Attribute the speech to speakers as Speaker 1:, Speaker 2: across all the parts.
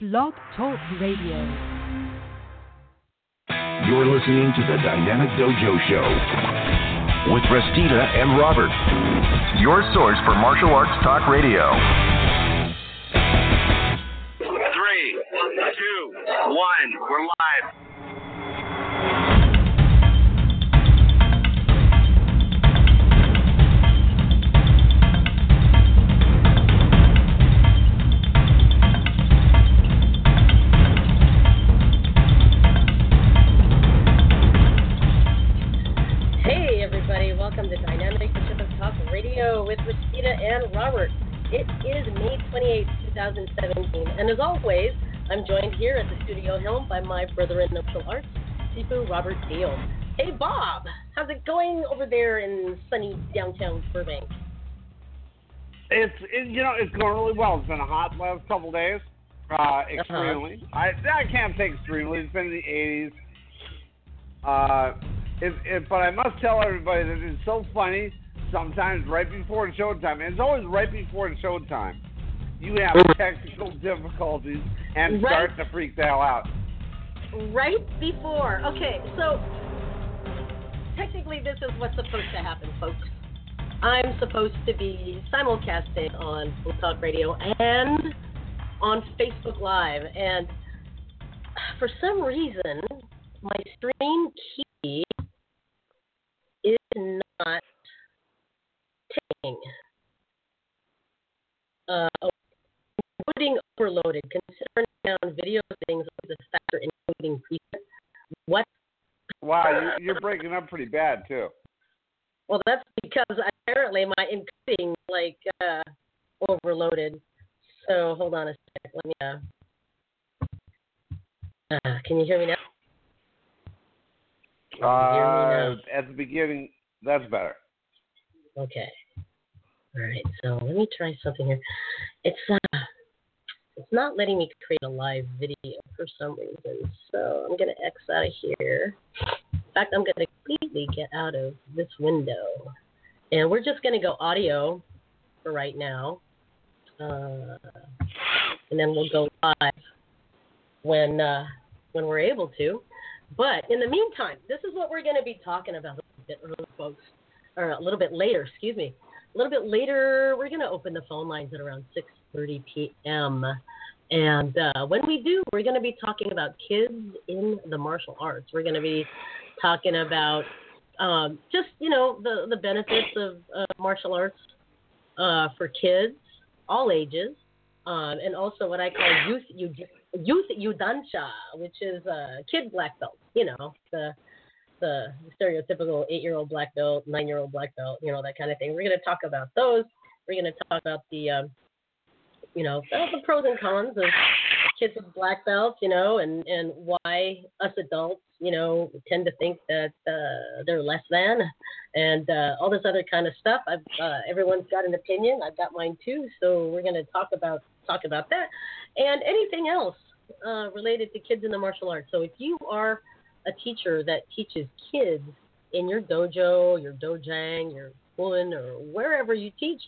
Speaker 1: Blog Talk Radio.
Speaker 2: You're listening to the Dynamic Dojo Show with Restita and Robert, your source for martial arts talk radio.
Speaker 3: Three, two, one. We're live.
Speaker 4: With Restita and Robert. It is May 28, 2017, and as always, I'm joined here at the studio helm by my brother in martial arts, Sifu Robert Deal. Hey, Bob, how's it going over there in sunny downtown Burbank?
Speaker 5: It's it, you know it's going really well. It's been a hot last couple days. Uh, extremely. I I can't say extremely. It's been in the 80s. Uh, it, it, but I must tell everybody that it's so funny. Sometimes right before the showtime, and it's always right before the showtime, you have technical difficulties and
Speaker 4: Right.
Speaker 5: start to freak the hell out.
Speaker 4: Right before. Okay, so technically, this is what's supposed to happen, folks. I'm supposed to be simulcasting on Blog Talk Radio and on Facebook Live, and for some reason, my stream key is not taking. Uh, including overloaded. Considering down video things is a factor including preset. What?
Speaker 5: Wow, you, you're breaking up pretty bad too.
Speaker 4: Well, that's because apparently my encoding like uh, overloaded. So hold on a sec. Let me. Uh, uh, can you hear me now? Can you me
Speaker 5: Uh, at the beginning, that's better.
Speaker 4: Okay. All right. So let me try something here. It's uh, it's not letting me create a live video for some reason. So I'm gonna X out of here. In fact, I'm gonna completely get out of this window, and we're just gonna go audio for right now, uh, and then we'll go live when uh, when we're able to. But in the meantime, this is what we're to be talking about a bit folks, or a little bit later. Excuse me. A little bit later, we're going to open the phone lines at around 6:30 p.m. And uh, when we do, we're going to be talking about kids in the martial arts. We're going to be talking about um, just you know the the benefits of uh, martial arts uh, for kids, all ages, um, and also what I call youth youth youth yudansha, which is uh, kid black belt. You know the the stereotypical eight year old black belt, nine year old black belt, you know that kind of thing. We're going to talk about those. We're going to talk about the um, you know the pros and cons of kids with black belts, you know, and and why us adults, you know, tend to think that uh, they're less than, and uh, all this other kind of stuff. I've uh, everyone's got an opinion. I've got mine too. So we're going to talk about talk about that, and anything else uh, related to kids in the martial arts. So if you are a teacher that teaches kids in your dojo, your dojang, your woolen, or wherever you teach,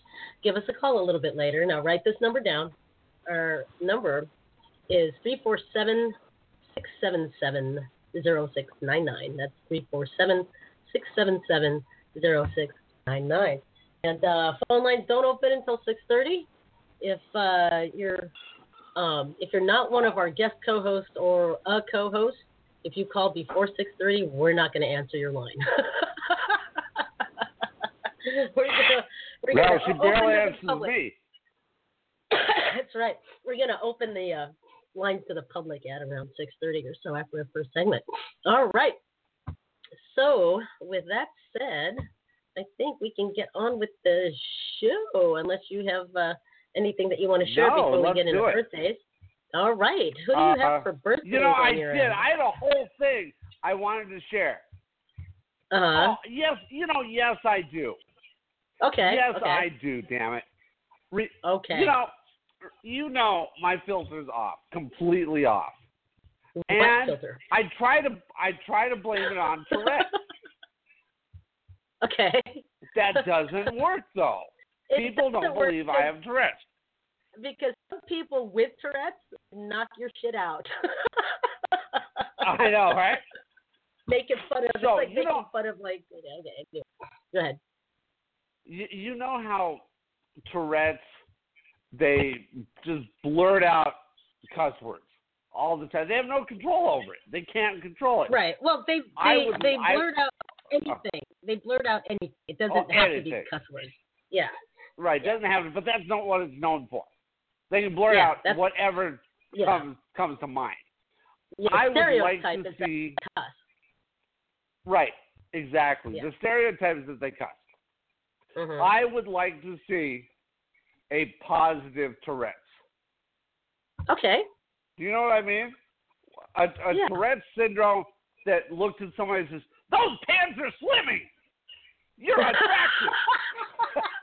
Speaker 4: give us a call a little bit later. Now write this number down. Our number is 347 677 0699. That's 347 677 0699. And uh, phone lines don't open until 6:30. If uh, you're um, if you're not one of our guest co-hosts or a co-host, if you call before 6:30, we're not going to answer your line. we're gonna, we're gonna
Speaker 5: she barely answers me.
Speaker 4: That's right. We're going to open the uh, lines to the public at around 6:30 or so after our first segment. All right. So, with that said, I think we can get on with the show, unless you have uh, anything that you want to share
Speaker 5: No,
Speaker 4: before we get into birthdays. All right. Who do you
Speaker 5: Uh,
Speaker 4: have for birthday?
Speaker 5: You know, I did.
Speaker 4: end?
Speaker 5: I had a whole thing I wanted to share.
Speaker 4: Uh-huh.
Speaker 5: Oh, yes, you know, yes, I do.
Speaker 4: okay.
Speaker 5: yes,
Speaker 4: okay.
Speaker 5: I do. Damn it. Re-
Speaker 4: Okay.
Speaker 5: You know, you know, my filter's off, completely off.
Speaker 4: What
Speaker 5: and
Speaker 4: filter?
Speaker 5: I try to, I try to blame it on Tourette.
Speaker 4: okay.
Speaker 5: that doesn't work though.
Speaker 4: It
Speaker 5: People don't
Speaker 4: work
Speaker 5: believe I have Tourette's.
Speaker 4: Because some people with Tourette's knock your shit out.
Speaker 5: I know, right?
Speaker 4: Making fun of
Speaker 5: So,
Speaker 4: like
Speaker 5: you
Speaker 4: making
Speaker 5: know-
Speaker 4: fun of like okay, go ahead.
Speaker 5: You, you know how Tourette's they just blurt out cuss words all the time. They have no control over it. They can't control it.
Speaker 4: Right. Well, they they
Speaker 5: would-
Speaker 4: they
Speaker 5: I-
Speaker 4: blurt out oh. anything. They blurt out anything. It doesn't
Speaker 5: Oh,
Speaker 4: have to be cuss words. Yeah.
Speaker 5: Right, doesn't have it, but that's not what it's known for. They can blur
Speaker 4: Yeah,
Speaker 5: out whatever
Speaker 4: Yeah.
Speaker 5: comes comes to mind.
Speaker 4: yeah.
Speaker 5: I would like to see right, exactly. The stereotypes that they cuss.
Speaker 4: Mhm.
Speaker 5: I would like to see a positive Tourette's.
Speaker 4: okay.
Speaker 5: Do you know what I mean? A, a
Speaker 4: Yeah.
Speaker 5: Tourette's syndrome that looks at somebody and says, "Those pants are slimming. You're attractive."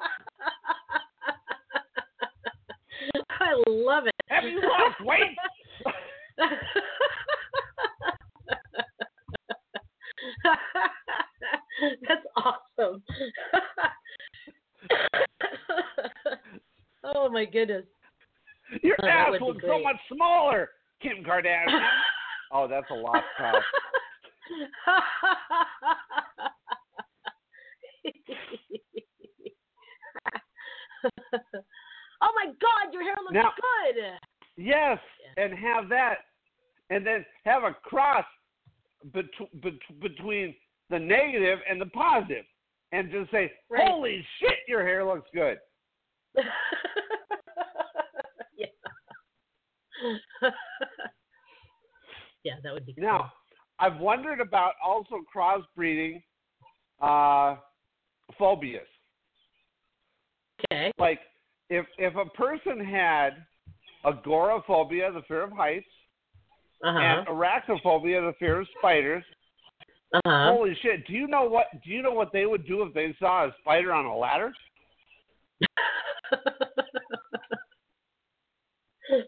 Speaker 4: I love it.
Speaker 5: Have you lost weight?
Speaker 4: That's awesome. oh my goodness.
Speaker 5: Your
Speaker 4: Oh,
Speaker 5: ass looks so much smaller, Kim Kardashian. oh, that's a lost cause.
Speaker 4: Oh my God, your hair looks
Speaker 5: Now-
Speaker 4: good.
Speaker 5: Yes, and have that, and then have a cross bet- bet- between the negative and the positive, and just say,
Speaker 4: Right.
Speaker 5: "Holy shit, your hair looks good."
Speaker 4: yeah. yeah, that would be cool.
Speaker 5: Now, I've wondered about also crossbreeding uh, phobias.
Speaker 4: Okay.
Speaker 5: Like, if if a person had agoraphobia, the fear of heights,
Speaker 4: Uh-huh.
Speaker 5: and arachnophobia, the fear of spiders,
Speaker 4: Uh-huh.
Speaker 5: holy shit! Do you know what? Do you know what they would do if they saw a spider on a ladder?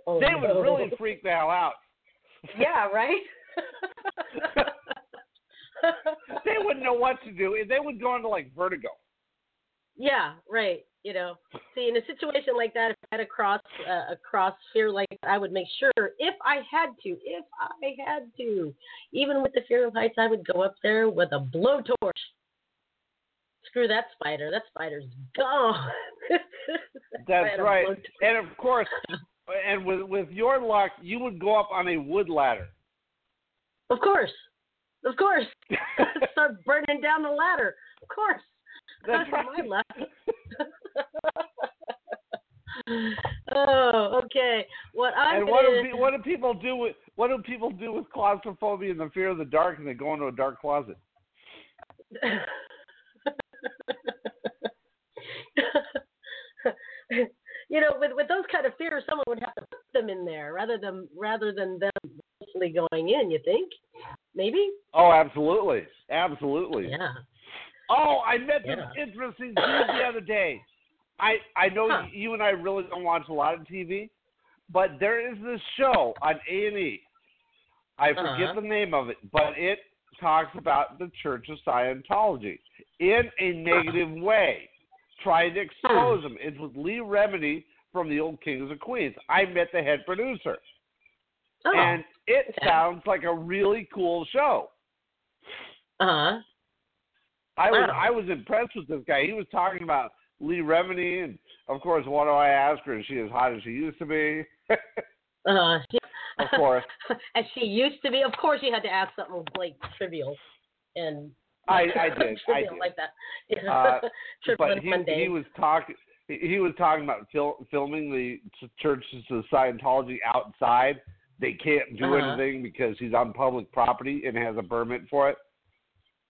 Speaker 4: oh,
Speaker 5: They would
Speaker 4: no.
Speaker 5: really freak the hell out.
Speaker 4: Yeah, right?
Speaker 5: They wouldn't know what to do. They would go into like vertigo.
Speaker 4: Yeah, right. You know, see, in a situation like that, if I had a cross, uh, a cross fear like that, I would make sure, if I had to, if I had to, even with the fear of heights, I would go up there with a blowtorch. Screw that spider. That spider's gone.
Speaker 5: That's right. And of course, and with with your luck, you would go up on a wood ladder.
Speaker 4: Of course. Of course. Start burning down the ladder. Of course.
Speaker 5: That's
Speaker 4: my
Speaker 5: right.
Speaker 4: luck. oh, okay. What I'm
Speaker 5: and what do, pe- what do people do with what do people do with claustrophobia and the fear of the dark, and they go into a dark closet?
Speaker 4: you know, with with those kind of fears, someone would have to put them in there rather than rather than them going in. You think? Maybe?
Speaker 5: Oh, absolutely, absolutely.
Speaker 4: Yeah.
Speaker 5: Oh, I met this interesting dude the other day. I I know
Speaker 4: Huh.
Speaker 5: you and I really don't watch a lot of TV, but there is this show on A and E. I forget
Speaker 4: Uh-huh.
Speaker 5: the name of it, but it talks about the Church of Scientology in a negative way, trying to expose them. It's with Leah Remini from the old Kings of Queens. I met the head producer,
Speaker 4: Oh.
Speaker 5: and it
Speaker 4: okay.
Speaker 5: sounds like a really cool show.
Speaker 4: uh huh.
Speaker 5: I was I was impressed with this guy. He was talking about Leah Remini, and of course, what do I ask her? Is she as hot as she used to be?
Speaker 4: Uh,
Speaker 5: Of course.
Speaker 4: As she used to be. Of course, you had to ask something like trivial, and
Speaker 5: I I did I
Speaker 4: trivial
Speaker 5: did.
Speaker 4: like that.
Speaker 5: Uh,
Speaker 4: trivial
Speaker 5: but he
Speaker 4: mundane.
Speaker 5: he was talking he he was talking about fil- filming the churches of Scientology outside. They can't do
Speaker 4: Uh-huh.
Speaker 5: anything because he's on public property and has a permit for it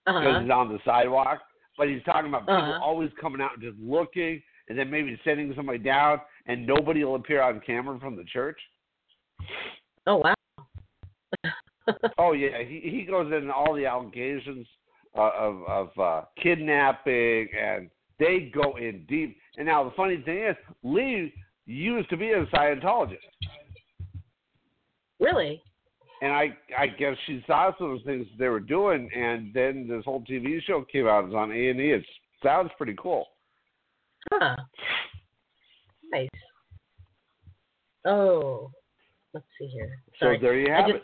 Speaker 5: because
Speaker 4: uh-huh.
Speaker 5: he's on the sidewalk. But he's talking about people
Speaker 4: Uh-huh.
Speaker 5: always coming out and just looking, and then maybe sending somebody down, and nobody will appear on camera from the church.
Speaker 4: Oh wow.
Speaker 5: oh yeah, he he goes into all the allegations uh, of of uh, kidnapping, and they go in deep. And now the funny thing is, Leah used to be a Scientologist.
Speaker 4: Really?
Speaker 5: And I I guess she saw some of the things they were doing, and then this whole TV show came out. It's on A and E. It sounds pretty cool.
Speaker 4: Huh. Nice. Oh, let's see here. Sorry.
Speaker 5: So there you have
Speaker 4: I just,
Speaker 5: it.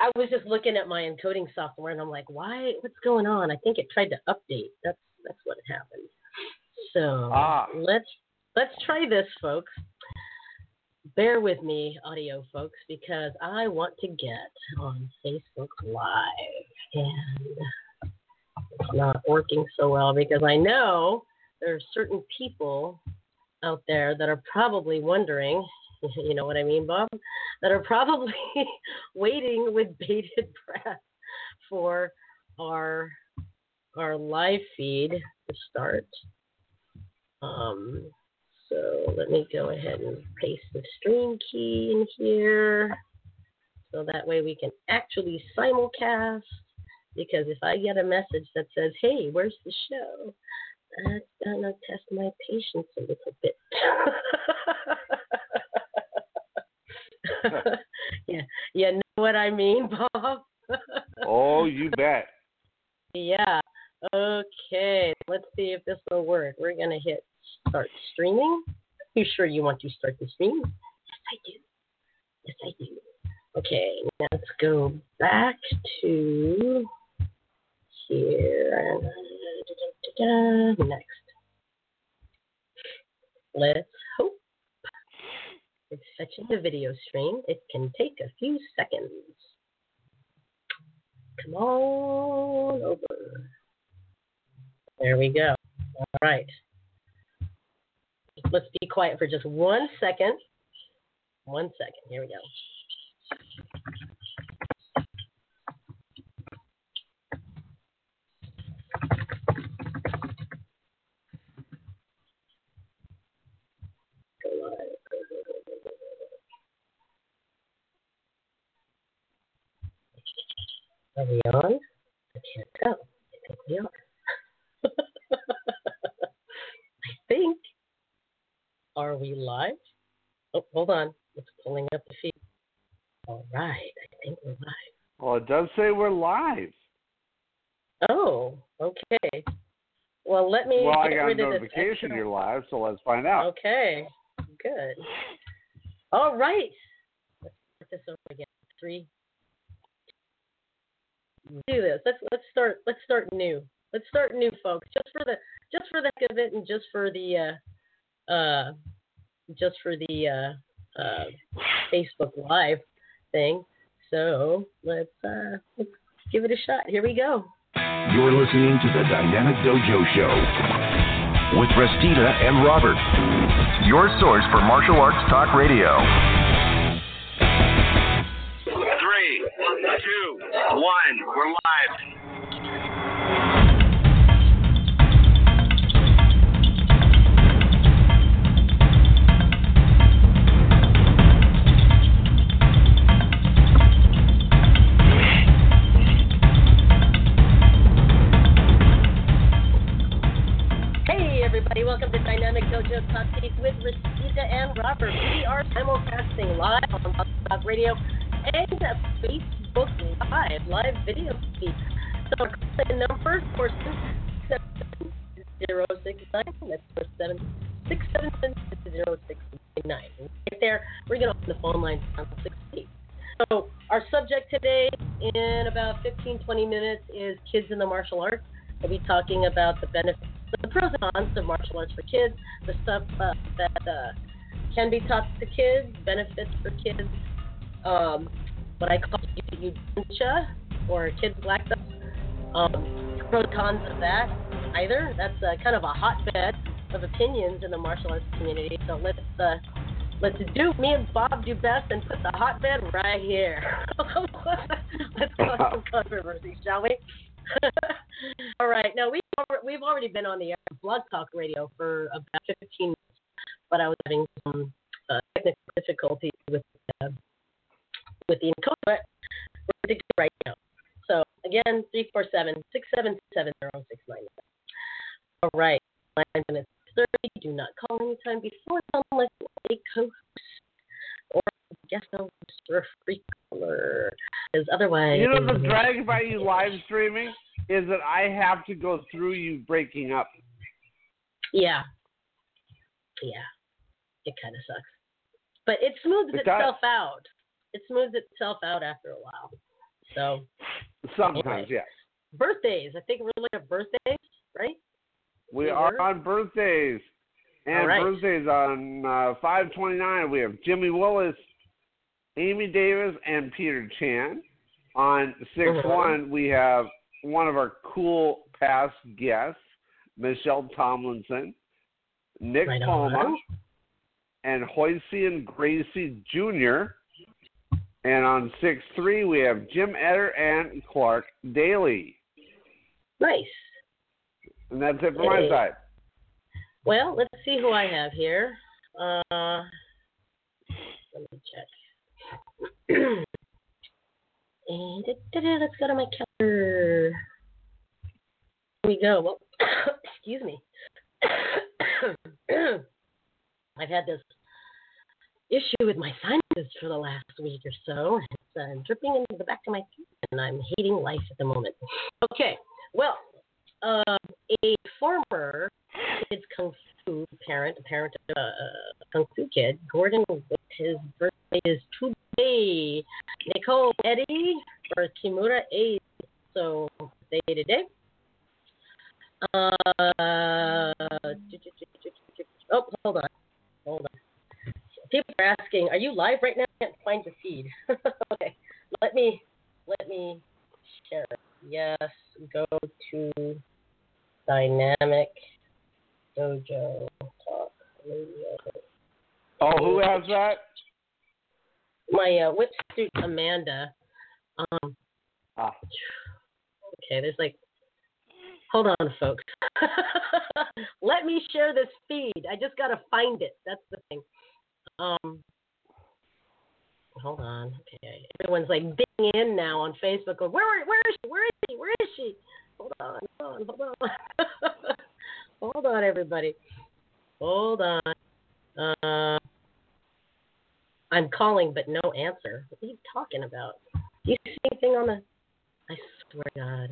Speaker 4: I was just looking at my encoding software and I'm like, why? What's going on? I think it tried to update. That's that's what happened. So
Speaker 5: Ah.
Speaker 4: let's let's try this, folks. Bear with me, audio folks, because I want to get on Facebook Live and it's not working so well because I know there are certain people out there that are probably wondering, you know what I mean, Bob, that are probably waiting with bated breath for our our live feed to start. Um, so let me go ahead and paste the stream key in here, so that way we can actually simulcast. Because if I get a message that says, "Hey, where's the show?" that's gonna test my patience a little bit. yeah, you know what I mean, Bob.
Speaker 5: Oh, you bet.
Speaker 4: yeah. Okay. Let's see if this will work. We're gonna hit start streaming. Are You sure you want to start the stream? Yes, I do. Yes, I do. Okay. Let's go back to here. Next. Let's hope it's fetching the video stream. It can take a few seconds. Come on over. There we go. All right. Let's be quiet for just one second. One second. Here we go. Are we on? I can't tell. I think we are. I think. Are we live? Oh, hold on. It's pulling up the feed. All right. I think we're live.
Speaker 5: Well, it does say we're live.
Speaker 4: Oh, okay. Well, let me
Speaker 5: Well, I got a
Speaker 4: rid of this
Speaker 5: notification you're live, so let's find out.
Speaker 4: Okay, good. All right. Let's start this over again. Three. Do this. Let's let's start. Let's start new. Let's start new, folks. Just for the just for the heck of it, and just for the uh, uh, just for the uh, uh, Facebook Live thing. So let's uh, let's give it a shot. Here we go.
Speaker 2: You're listening to the Dynamic Dojo Show with Restita and Robert.
Speaker 3: Your source for martial arts talk radio. Three, two, one. We're live.
Speaker 4: Talk Teeth with Restita and Robert. We are simulcasting live on Blog Talk Radio and Facebook Live, live video feed. So our call-in number seven zero six nine. That's six six nine. Right there, we're gonna open the phone lines on sixty. So our subject today, in about 15, 20 minutes, is kids in the martial arts. We'll be talking about the benefits the pros and cons of martial arts for kids, the stuff uh, that uh, can be taught to kids, benefits for kids, um, what I call yudansha or kids black belt, um, pros and cons of that either. That's uh, kind of a hotbed of opinions in the martial arts community. So let's uh, let's do me and Bob do best and put the hotbed right here. let's cause some controversy, shall we? All right. Now we've we've already been on the air Blog Talk Radio for about 15 minutes, but I was having some uh, technical difficulties with uh, with the encoder. We're to right now. So again, three four seven six seven seven zero six nine. All right, nine minutes thirty. Do not call anytime before unless a co-host guest host or free caller, because otherwise.
Speaker 5: You know the drag about you live streaming is that I have to go through you breaking up.
Speaker 4: Yeah. Yeah. It kind of sucks. But it smooths
Speaker 5: It
Speaker 4: itself
Speaker 5: does.
Speaker 4: out. It smooths itself out after a while. So,
Speaker 5: Sometimes,
Speaker 4: Anyway.
Speaker 5: yes.
Speaker 4: birthdays. I think we're looking at birthdays, right?
Speaker 5: We
Speaker 4: We
Speaker 5: are
Speaker 4: were?
Speaker 5: on birthdays. And
Speaker 4: right.
Speaker 5: birthdays on uh, 529, we have Jimmy Willis, Amy Davis, and Peter Chan. On 6
Speaker 4: Uh-huh.
Speaker 5: 1, we have one of our cool past guests, Michelle Tomlinson, Nick
Speaker 4: Right
Speaker 5: Palma, and Hoyce and Gracie Jr. And on 6 3, we have Jim Eder and Clark Daly.
Speaker 4: Nice.
Speaker 5: And that's it for my side.
Speaker 4: Well, let's see who I have here. Uh, let me check. And let's go to my calendar. Here we go. Well, excuse me. I've had this issue with my sinuses for the last week or so. It's uh, dripping into the back of my throat, and I'm hating life at the moment. Okay, well, um, a former kids kung parent, a parent of a kung fu kid, Gordon, his birthday is today. Nicole Eddie or Kimura A. So day today. Uh, oh, hold on, hold on. People are asking, "Are you live right now?" I can't find your feed. okay, let me let me share. Yes, go to dynamic dojo talk radio.
Speaker 5: Oh, who has that?
Speaker 4: My uh, whip suit Amanda. Um,
Speaker 5: Ah.
Speaker 4: okay, there's like, hold on, folks. Let me share this feed. I just gotta find it. That's the thing. Um, hold on. Okay, everyone's like digging in now on Facebook. Going, where, where is she? Where is she? Where is she? Hold on, hold on, hold on. hold on, everybody. Hold on. Uh, I'm calling, but no answer. What are you talking about? Do you see anything on the? I swear to God.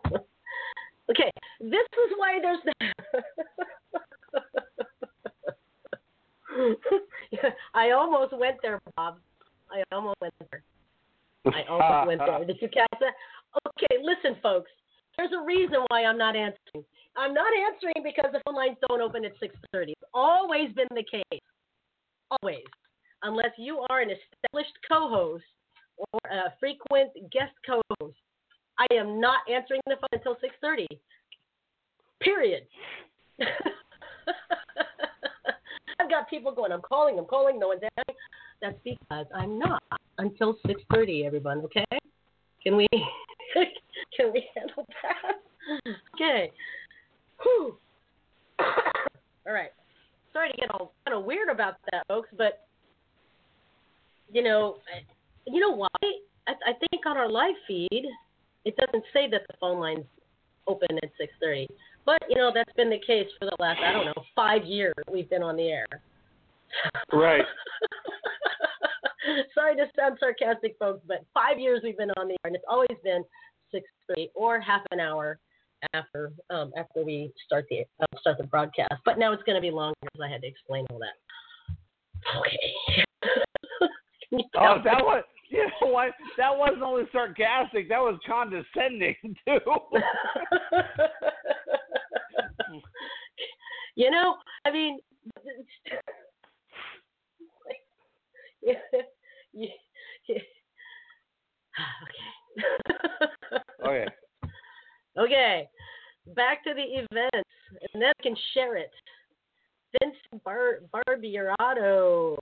Speaker 4: okay, this is why there's. The... I almost went there, Bob. I almost went there. I almost went there. Did you catch that? Okay, listen, folks. There's a reason why I'm not answering. I'm not answering because the phone lines don't open at 6:30. It's always been the case. Always, unless you are an established co-host or a frequent guest co-host, I am not answering the phone until 6:30. Period. I've got people going. I'm calling. I'm calling. No one's answering. That's because I'm not until 6:30. Everyone, okay? Can we can we handle that? Okay. Whew. all right. Sorry to get all kind of weird about that, folks, but you know, you know why? I, I think on our live feed, it doesn't say that the phone lines open at 6:30. But you know, that's been the case for the last I don't know five years we've been on the air.
Speaker 5: Right.
Speaker 4: Sorry to sound sarcastic, folks, but five years we've been on the air, and it's always been 6:30 or half an hour after um, after we start the uh, start the broadcast. But now it's going to be longer because I had to explain all that. Okay.
Speaker 5: Oh, that was you know what? That wasn't only sarcastic. That was condescending too.
Speaker 4: you know, I mean, yeah, yeah, yeah. okay.
Speaker 5: okay.
Speaker 4: Okay, back to the events, and then I can share it. Vince Bar- Barbierato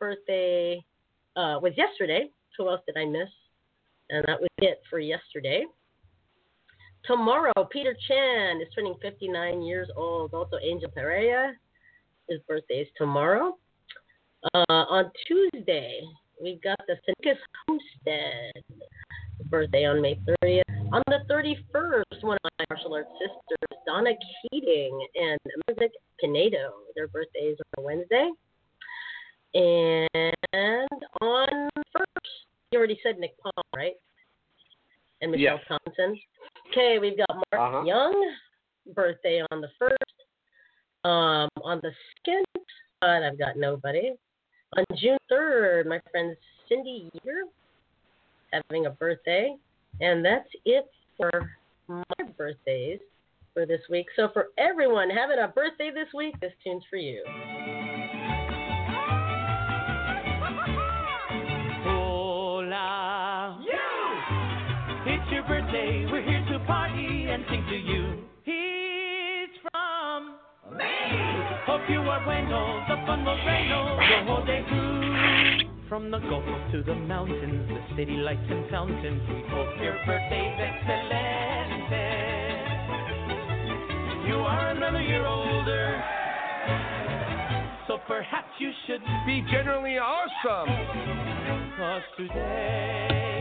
Speaker 4: birthday uh, was yesterday. Who else did I miss? And that was it for yesterday. Tomorrow, Peter Chan is turning 59 years old. Also, Angel Pereira, his birthday is tomorrow. Uh, on Tuesday, we got the Sinicus Homestead birthday on May 30th. On the 31st, one of my martial arts sisters, Donna Keating and Music Pinedo, their birthdays on Wednesday. And on first, you already said Nick Paul, right? And Michelle
Speaker 5: yes.
Speaker 4: Thompson. Okay, we've got Mark
Speaker 5: uh-huh.
Speaker 4: Young, birthday on the first. Um, on the second, but I've got nobody. On June 3rd, my friend Cindy Yeager having a birthday. And that's it for my birthdays for this week. So for everyone having a birthday this week, this tune's for you.
Speaker 6: Hope you are bueno. The fun will reign the whole day through. From the Gulf to the mountains, the city lights and fountains, we hope your birthday's excelente. You are another year older, so perhaps you should
Speaker 7: be generally awesome.
Speaker 6: Cause today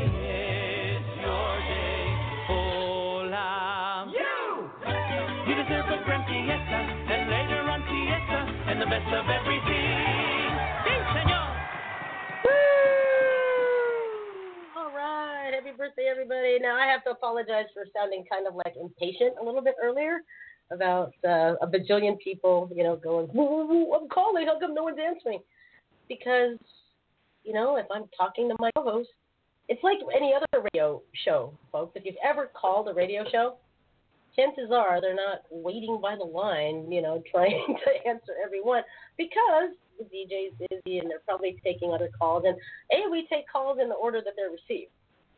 Speaker 6: the best of everything. Sí, senor.
Speaker 4: All right. Happy birthday, everybody. Now, I have to apologize for sounding kind of like impatient a little bit earlier about uh, a bajillion people, you know, going, woo, woo, woo, I'm calling. How come no one's answering? Because, you know, if I'm talking to my co host, it's like any other radio show, folks. If you've ever called a radio show, chances are they're not waiting by the line, you know, trying to answer everyone because the DJ's busy and they're probably taking other calls. And A, we take calls in the order that they're received.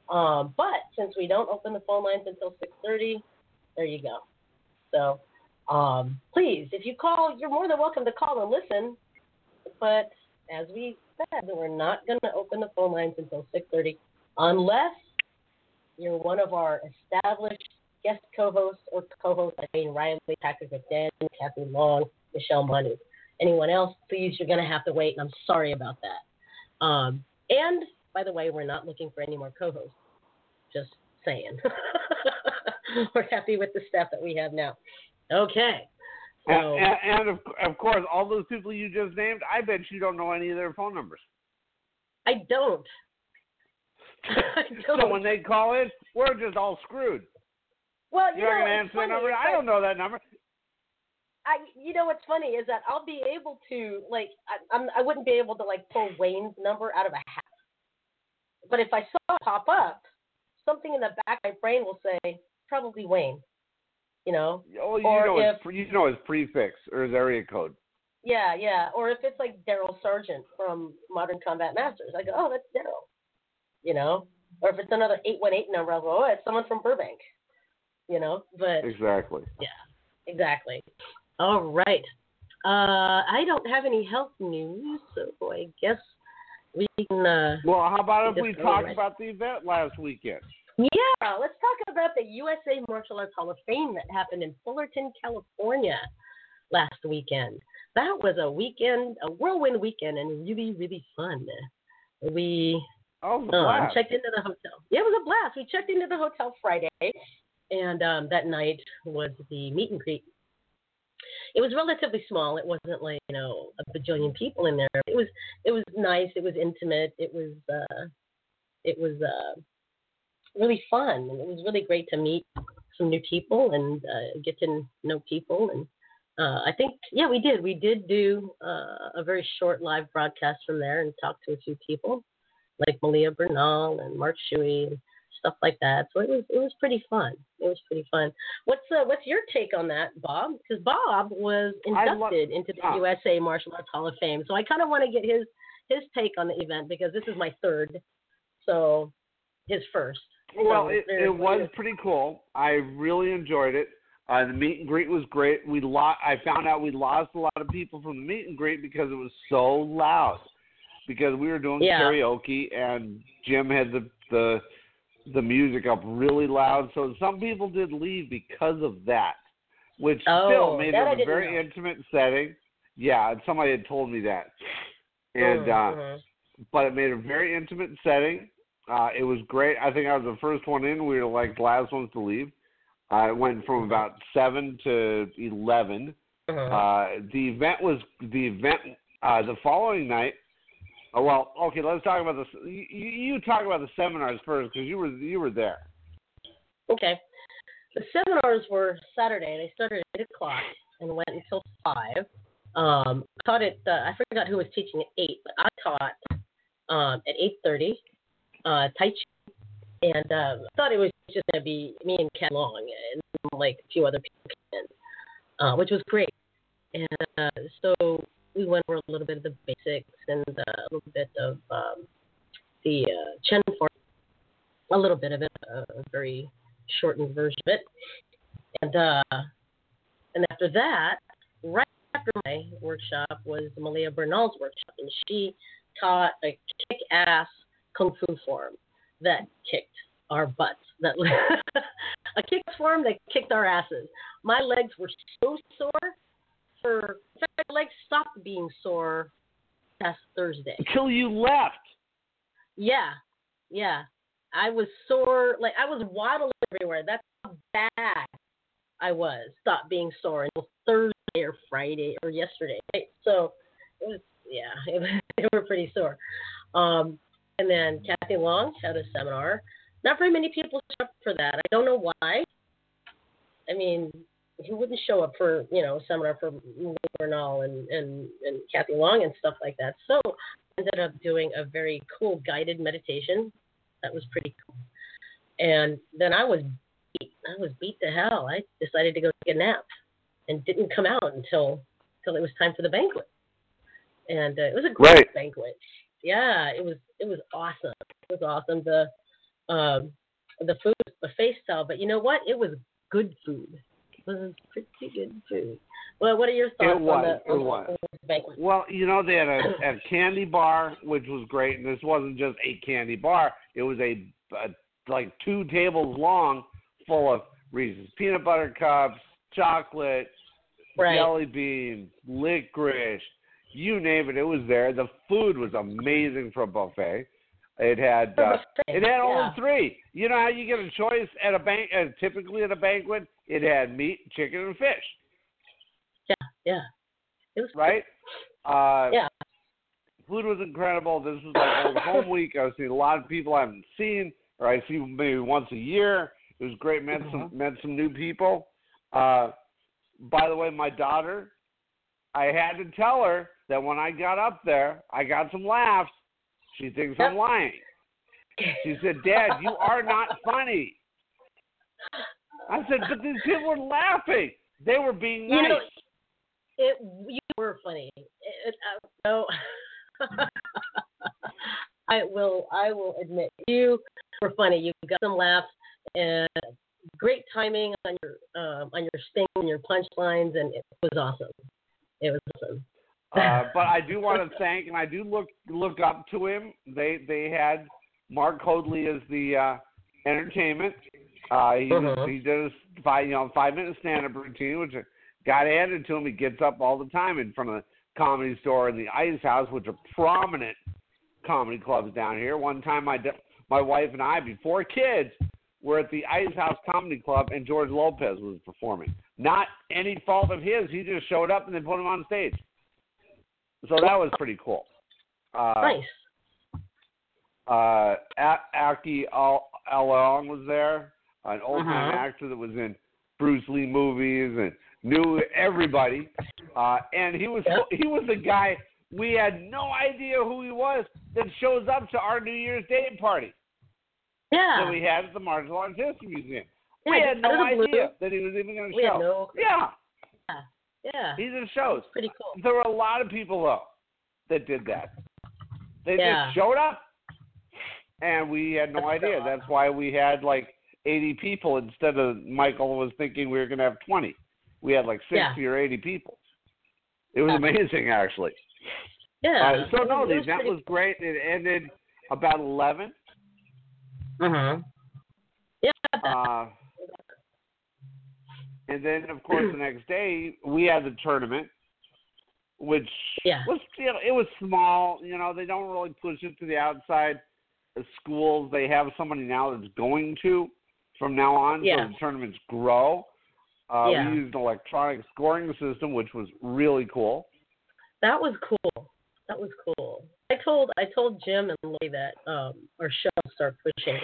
Speaker 4: Um, but since we don't open the phone lines until 6:30, there you go. So um, please, if you call, you're more than welcome to call and listen. But as we said, we're not going to open the phone lines until 6:30 unless you're one of our established guest co-hosts or co-hosts like Wayne Riley, Patrick McDaniel, Kathy Long, Michelle Manu. Anyone else, please, you're going to have to wait, and I'm sorry about that. Um, and by the way, we're not looking for any more co-hosts. Just saying. we're happy with the staff that we have now. Okay. So,
Speaker 5: and, and, and of, of course, all those people you just named, I bet you don't know any of their phone numbers.
Speaker 4: I don't. I don't.
Speaker 5: So when they call in, we're just all screwed.
Speaker 4: Well, you
Speaker 5: You're
Speaker 4: know, it's
Speaker 5: answer the
Speaker 4: funny,
Speaker 5: number? I don't know that number.
Speaker 4: I, you know what's funny is that I'll be able to like I, I'm I wouldn't be able to like pull Wayne's number out of a hat, but if I saw it pop up, something in the back of my brain will say probably Wayne, you know?
Speaker 5: Oh, you
Speaker 4: Or
Speaker 5: know
Speaker 4: if-
Speaker 5: his you know his prefix or his area code.
Speaker 4: Yeah, yeah. Or if it's like Daryl Sargent from Modern Combat Masters, I go, oh, that's Daryl, you know? Or if it's another eight one eight number, I'll go, oh, it's someone from Burbank, you know? But
Speaker 5: Exactly.
Speaker 4: Yeah, exactly. All right. Uh, I don't have any health news, so I guess we can. Uh,
Speaker 5: Well, how about if we talk
Speaker 4: right.
Speaker 5: about the event last weekend?
Speaker 4: yeah, let's talk about the USA Martial Arts Hall of Fame that happened in Fullerton, California last weekend. That was a weekend, a whirlwind weekend, and really, really fun. We
Speaker 5: Oh, it was a blast.
Speaker 4: checked into the hotel. Yeah, it was a blast. We checked into the hotel Friday, and um, that night was the meet and greet. It was relatively small. It wasn't like you know a bajillion people in there. It was it was nice. It was intimate. It was uh, it was uh, really fun. It was really great to meet some new people and uh, get to know people. And uh, I think yeah, we did. We did do uh, a very short live broadcast from there and talk to a few people like Malia Bernal and Mark Shuey and stuff like that. So it was it was pretty fun. It was pretty fun. What's uh, what's your take on that, Bob? Because Bob was inducted into the. USA Martial Arts Hall of Fame. So I kind of want to get his his take on the event because this is my third, so his first.
Speaker 5: Well,
Speaker 4: So
Speaker 5: it, it was pretty cool. I really enjoyed it. Uh, the meet and greet was great. We lo- I found out we lost a lot of people from the meet and greet because it was so loud. Because we were doing
Speaker 4: Yeah.
Speaker 5: karaoke and Jim had the the the music up really loud, so some people did leave because of that, which
Speaker 4: Oh,
Speaker 5: still made it a very
Speaker 4: know.
Speaker 5: intimate setting. Yeah, and somebody had told me that. and uh,
Speaker 4: Mhm.
Speaker 5: but it made a very intimate setting. Uh, it was great. I think I was the first one in. We were like the last ones to leave. Uh, it went from about seven to eleven.
Speaker 4: Mhm.
Speaker 5: Uh, the event was the event uh, the following night. Oh, well, okay. Let's talk about this. You, you talk about the seminars first because you were you were there.
Speaker 4: Okay. The seminars were Saturday. They started at 8 o'clock and went until 5. Um, taught it, uh, I forgot who was teaching at 8, but I taught um, at 8.30, uh, Tai Chi. And uh, I thought it was just to be me and Ken Long and like a few other people in, uh, which was great. And uh, so we went over a little bit of the basics and a little bit of um, the uh, Chen form, a little bit of it, a, a very shortened version of it. And uh, and after that, right after my workshop was Malia Bernal's workshop, and she taught a kick-ass kung fu form that kicked our butts. That a kick form that kicked our asses. My legs were so sore. For my legs stopped being sore last Thursday.
Speaker 5: Until you left.
Speaker 4: Yeah, yeah. I was sore, like I was waddling everywhere. That's how bad I was. Stopped being sore until Thursday or Friday or yesterday. Right? So it was, yeah, it was, they were pretty sore. Um, and then Kathy Long had a seminar. Not very many people showed up for that. I don't know why. I mean, who wouldn't show up for you know a seminar for Bernal and, and and Kathy Long and stuff like that? So ended up doing a very cool guided meditation. That was pretty cool. And then I was beat. I was beat to hell. I decided to go take a nap and didn't come out until until it was time for the banquet. And uh, it was a great
Speaker 5: Right.
Speaker 4: banquet. Yeah, it was it was awesome. It was awesome. The um the food was buffet style, but you know what? It was good food. It was pretty good food. Well, what are your thoughts
Speaker 5: was,
Speaker 4: on the,
Speaker 5: it was.
Speaker 4: banquet?
Speaker 5: Well, you know they had a, a candy bar, which was great, and this wasn't just a candy bar. It was a, a like two tables long, full of Reese's peanut butter cups, chocolate,
Speaker 4: Right.
Speaker 5: jelly beans, licorice, you name it. It was there. The food was amazing for a buffet. It had uh, it had all
Speaker 4: yeah.
Speaker 5: three. You know how you get a choice at a bank? Uh, typically at a banquet, it had meat, chicken, and fish.
Speaker 4: Yeah, yeah. It was
Speaker 5: right? Uh,
Speaker 4: Yeah.
Speaker 5: Food was incredible. This was like old home week. I was seeing a lot of people I haven't seen, or I see maybe once a year. It was great. Met some met some new people. Uh, by the way, my daughter, I had to tell her that when I got up there, I got some laughs. She thinks I'm lying. She said, "Dad, you are not funny." I said, "But these people were laughing. They were being
Speaker 4: You
Speaker 5: nice."
Speaker 4: know, it you were funny. It, it, uh, no, I will. I will admit you were funny. You got some laughs and great timing on your um, on your sting and your punchlines, and it was awesome. It was awesome.
Speaker 5: Uh, but I do want to thank, and I do look look up to him. They they had Mark Hoadley as the uh, entertainment. Uh, he
Speaker 4: Mhm.
Speaker 5: he did a five you know five minute stand up routine, which got added to him. He gets up all the time in front of the comedy store and the Ice House, which are prominent comedy clubs down here. One time, my my wife and I, before kids, were at the Ice House Comedy Club, and George Lopez was performing. Not any fault of his. He just showed up and they put him on stage. So that was pretty cool. Uh,
Speaker 4: nice.
Speaker 5: uh, A- Aki Al- Aleong was there, an old time
Speaker 4: Uh-huh.
Speaker 5: actor that was in Bruce Lee movies and knew everybody. Uh, and he was
Speaker 4: Yep.
Speaker 5: he was the guy we had no idea who he was that shows up to our New Year's Day party
Speaker 4: Yeah.
Speaker 5: that we had at the Martial Arts History Museum.
Speaker 4: yeah,
Speaker 5: we had no
Speaker 4: the blue.
Speaker 5: idea that he was even going to show.
Speaker 4: no.
Speaker 5: Yeah,
Speaker 4: Yeah.
Speaker 5: He just shows.
Speaker 4: Pretty cool.
Speaker 5: There were a lot of people though that did that. They
Speaker 4: Yeah.
Speaker 5: just showed up, and we had no
Speaker 4: That's so
Speaker 5: idea. That's why we had like 80 people instead of Michael was thinking we were going to have 20. We had like 60
Speaker 4: Yeah.
Speaker 5: or 80 people. It was
Speaker 4: Yeah.
Speaker 5: amazing, actually.
Speaker 4: Yeah.
Speaker 5: Uh, so no, the
Speaker 4: was
Speaker 5: event was great. It ended about 11.
Speaker 4: Mhm. Yeah.
Speaker 5: Uh, and then, of course, the next day we had the tournament, which
Speaker 4: Yeah.
Speaker 5: was you know, it was small. You know, they don't really push it to the outside schools. They have somebody now that's going to from now on,
Speaker 4: Yeah.
Speaker 5: so the tournaments grow. Uh,
Speaker 4: Yeah.
Speaker 5: We used an electronic scoring system, which was really cool.
Speaker 4: That was cool. That was cool. I told I told Jim and Lily that um, our show start pushing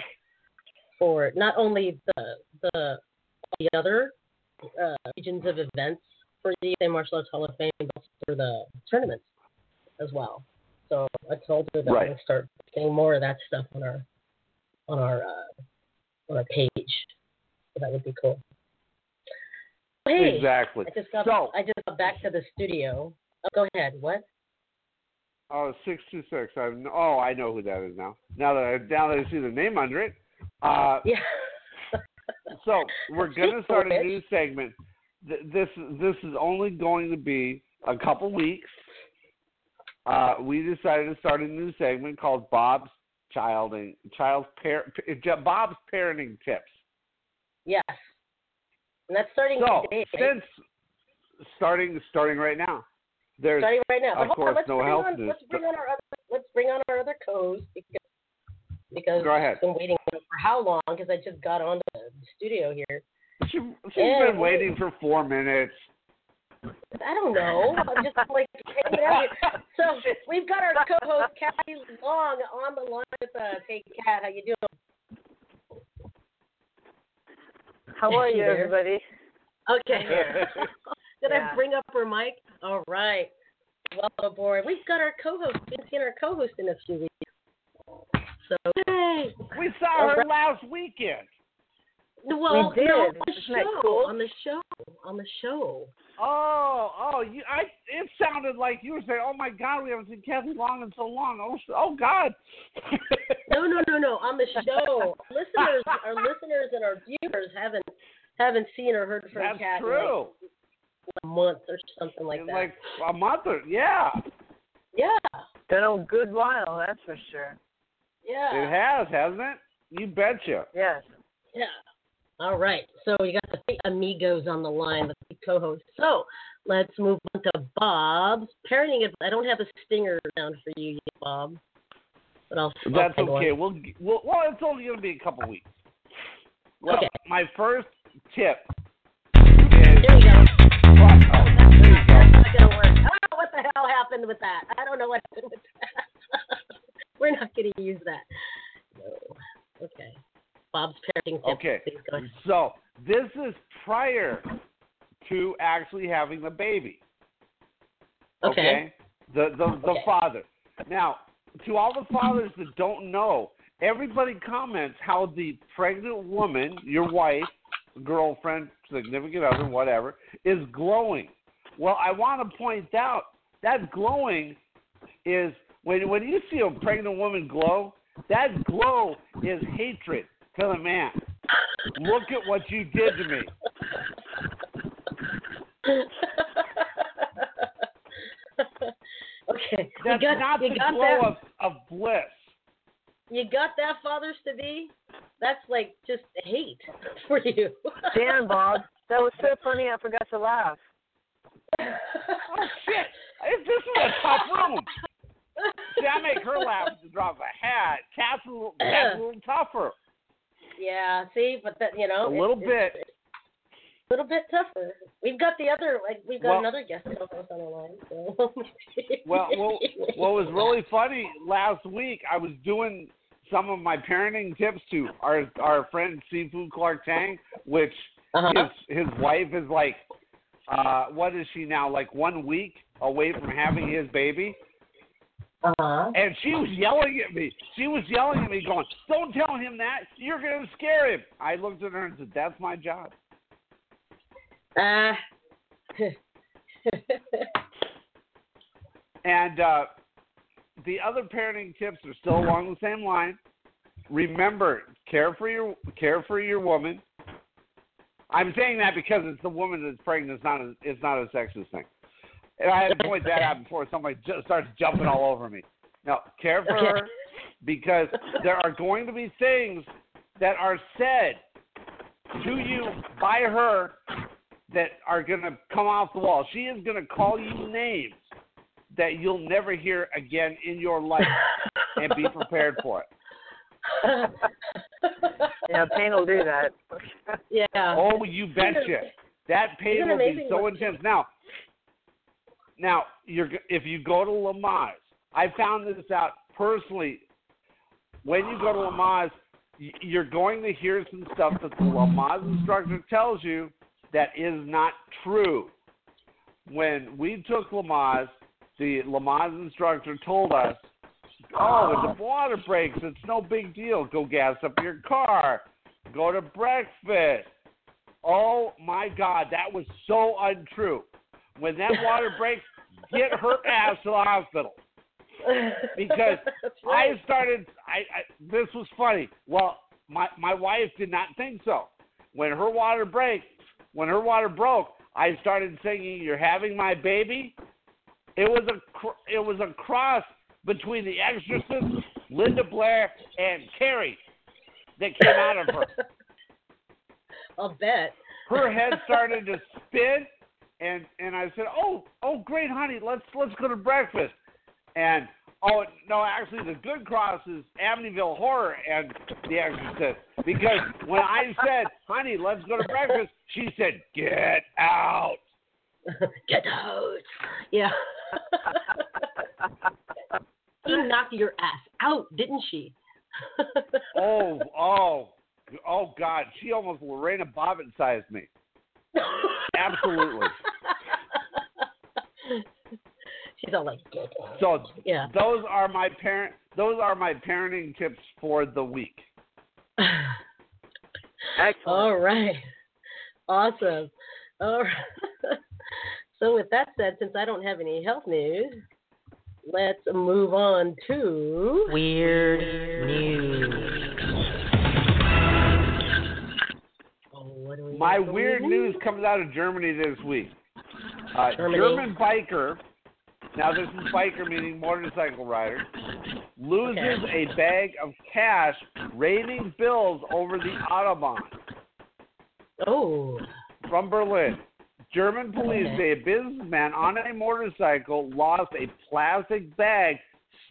Speaker 4: for not only the the the other uh, regions of events for the USA Martial Arts Hall of Fame, but also for the tournaments as well. So I told her that
Speaker 5: Right.
Speaker 4: we'll start getting more of that stuff on our on our uh, on our page. So that would be cool. Hey,
Speaker 5: Exactly.
Speaker 4: I just got
Speaker 5: So-
Speaker 4: I just got back to the studio. Oh, go ahead. What?
Speaker 5: Oh, six two six. I oh, I know who that is now. Now that I now that I see the name under it. Uh,
Speaker 4: Yeah.
Speaker 5: So we're gonna start a new segment. This this is only going to be a couple weeks. Uh, we decided to start a new segment called Bob's Childing Child's par- Bob's Parenting Tips.
Speaker 4: Yes. And that's starting
Speaker 5: So
Speaker 4: today.
Speaker 5: since starting starting right now, there's
Speaker 4: starting right now.
Speaker 5: of
Speaker 4: on,
Speaker 5: course,
Speaker 4: let's
Speaker 5: no
Speaker 4: on,
Speaker 5: news.
Speaker 4: Let's bring on our other. Let's bring on our other co-host because because
Speaker 5: Go ahead.
Speaker 4: I've been waiting for how long? Because I just got on the studio here.
Speaker 5: she, she's
Speaker 4: Yeah.
Speaker 5: been waiting for four minutes.
Speaker 4: I don't know. I'm just like hanging out here. So we've got our co-host Kathy Long on the line with us. Hey, Kat, how you doing?
Speaker 8: How are
Speaker 4: You
Speaker 8: you, everybody?
Speaker 4: Okay. Did
Speaker 8: Yeah.
Speaker 4: I bring up her mic? All right. Welcome aboard. We've got our co-host. We haven't seen our co-host in a few weeks. So.
Speaker 5: We saw her
Speaker 4: Alright.
Speaker 5: last weekend.
Speaker 4: Well,
Speaker 8: We
Speaker 4: no,
Speaker 8: did.
Speaker 4: on the
Speaker 8: Isn't
Speaker 4: show.
Speaker 8: cool?
Speaker 4: On the show. On the show.
Speaker 5: Oh, oh, you! I. It sounded like you were saying, "Oh my God, we haven't seen Kathy Long in so long." Oh, oh God.
Speaker 4: No, no, no, no. On the show. listeners, our listeners and our viewers haven't haven't seen or heard from
Speaker 5: That's
Speaker 4: Kat in
Speaker 5: true.
Speaker 4: like a month or something like
Speaker 5: In
Speaker 4: that.
Speaker 5: like a month or yeah,
Speaker 4: yeah,
Speaker 8: Been a good while, that's for sure.
Speaker 4: Yeah.
Speaker 5: it has, hasn't it? You betcha.
Speaker 8: Yes.
Speaker 4: Yeah. All right. So you got the three amigos on the line, the three co-hosts. So let's move on to Bob's parenting. adv- I don't have a stinger down for you yet, Bob, but I'll. I'll
Speaker 5: That's okay. We'll, we'll. Well, it's only going to be a couple weeks. Well,
Speaker 4: Okay.
Speaker 5: my first tip
Speaker 4: There
Speaker 5: is.
Speaker 4: you go.
Speaker 5: Oh, there you go.
Speaker 4: That's not gonna work. Oh, what the hell happened with that? I don't know what happened with that. We're not going to use that. No. Okay. Bob's parenting tips.
Speaker 5: Okay.
Speaker 4: Please go ahead.
Speaker 5: So this is prior to actually having the baby.
Speaker 4: Okay.
Speaker 5: The the the
Speaker 4: Okay.
Speaker 5: father. Now, to all the fathers that don't know, everybody comments how the pregnant woman, your wife, girlfriend, significant other, whatever, is glowing. Well, I want to point out that glowing is when when you see a pregnant woman glow, that glow is hatred to the man. Look at what you did to me.
Speaker 4: okay.
Speaker 5: That's
Speaker 4: you got,
Speaker 5: not
Speaker 4: you
Speaker 5: the
Speaker 4: got
Speaker 5: glow
Speaker 4: that,
Speaker 5: of, of bliss.
Speaker 4: You got that, fathers to be? That's like just hate for you.
Speaker 8: Damn, Bob. That was so funny I forgot to laugh.
Speaker 5: Oh shit! This this is a tough room. See, I make her laugh to drop a hat. Cat's a little, cat's a little tougher.
Speaker 4: yeah, see, but that you know,
Speaker 5: A little
Speaker 4: it's-
Speaker 5: bit.
Speaker 4: a little bit tougher. We've got the other, like we've got
Speaker 5: Well-
Speaker 4: another guest co-host on the line. So.
Speaker 5: Well, well, what was really funny last week, I was doing some of my parenting tips to our our friend Seafood Clark Tang, which
Speaker 4: Uh-huh.
Speaker 5: his his wife is like, uh, what is she now? Like one week away from having his baby.
Speaker 4: Uh-huh.
Speaker 5: And she was yelling at me. She was yelling at me, going, "Don't tell him that. You're going to scare him." I looked at her and said, "That's my job."
Speaker 4: Uh,
Speaker 5: And uh, the other parenting tips are still along the same line. Remember, care for your care for your woman. I'm saying that because it's the woman that's pregnant. It's not a, it's not a sexist thing. And I had to point that out before somebody ju- starts jumping all over me. Now, care for her because there are going to be things that are said to you by her that are going to come off the wall. She is going to call you names that you'll never hear again in your life, and be prepared for it.
Speaker 8: yeah, pain will do that.
Speaker 4: yeah.
Speaker 5: Oh, you betcha. That pain will be so intense. Now, now you're if you go to Lamaze, I found this out personally. When you go to Lamaze, you're going to hear some stuff that the Lamaze instructor tells you that is not true. When we took Lamaze, the Lamaze instructor told us, "Oh, when the water breaks, it's no big deal. Go gas up your car. Go to breakfast." Oh my God, that was so untrue. When that water breaks, get her ass to the hospital because
Speaker 4: right.
Speaker 5: I started. I, I this was funny. Well, my my wife did not think so. When her water break, when her water broke, I started singing "You're Having My Baby." It was a cr- it was a cross between The Exorcist, Linda Blair, and Carrie that came out of her.
Speaker 4: I'll bet.
Speaker 5: Her head started to spin, and and I said, "Oh, oh, great, honey, let's let's go to breakfast." And oh no, actually, the good cross is Amityville Horror and The Exorcist because when I said, "Honey, let's go to breakfast," she said, "Get out."
Speaker 4: Get out. Yeah. she knocked your ass out, didn't she?
Speaker 5: oh, oh, oh God! She almost Lorena Bobbitt sized me. Absolutely.
Speaker 4: She's all like, Get.
Speaker 5: So
Speaker 4: yeah.
Speaker 5: those are my parent. Those are my parenting tips for the week.
Speaker 8: Excellent.
Speaker 4: All right. Awesome. All right. so with that said, since I don't have any health news, let's move on to
Speaker 1: weird news.
Speaker 4: Oh, what do we
Speaker 5: My weird news comes out of Germany this week. Uh, German biker. Now this is biker meaning motorcycle rider. Loses a bag of cash raiding bills over the autobahn
Speaker 4: Oh.
Speaker 5: from Berlin. German police
Speaker 4: Okay.
Speaker 5: say a businessman on a motorcycle lost a plastic bag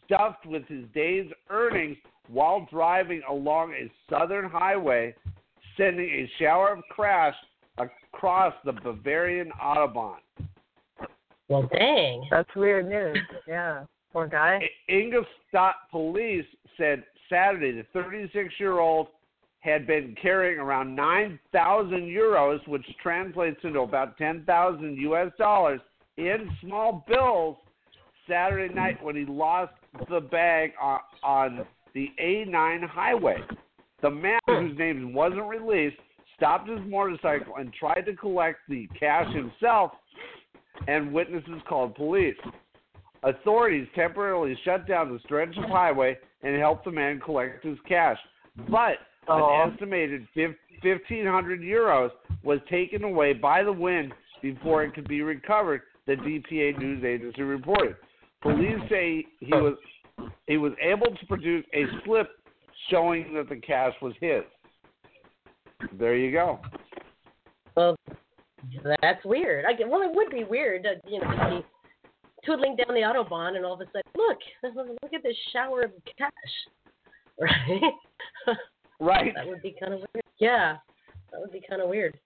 Speaker 5: stuffed with his day's earnings while driving along a southern highway, sending a shower of crash across the Bavarian Autobahn.
Speaker 4: Well, dang.
Speaker 8: That's weird news. Yeah. Poor guy.
Speaker 5: Ingolstadt police said Saturday the 36 year old had been carrying around 9,000 euros, which translates into about 10,000 US dollars, in small bills Saturday night when he lost the bag on, on the A9 highway. The man, hmm. whose name wasn't released, stopped his motorcycle and tried to collect the cash himself, and witnesses called police. Authorities temporarily shut down the stretch of highway and helped the man collect his cash. But
Speaker 8: Aw.
Speaker 5: an uh-huh. estimated fif- 1,500 euros was taken away by the wind before it could be recovered, the DPA news agency reported. Police say he was he was able to produce a slip showing that the cash was his. There you go.
Speaker 4: Well, that's weird. I well, it would be weird, to, you know, to be twiddling down the autobahn and all of a sudden, look, look at this shower of cash, right?
Speaker 5: Right.
Speaker 4: that would be kind of weird. Yeah, that would be kind of weird.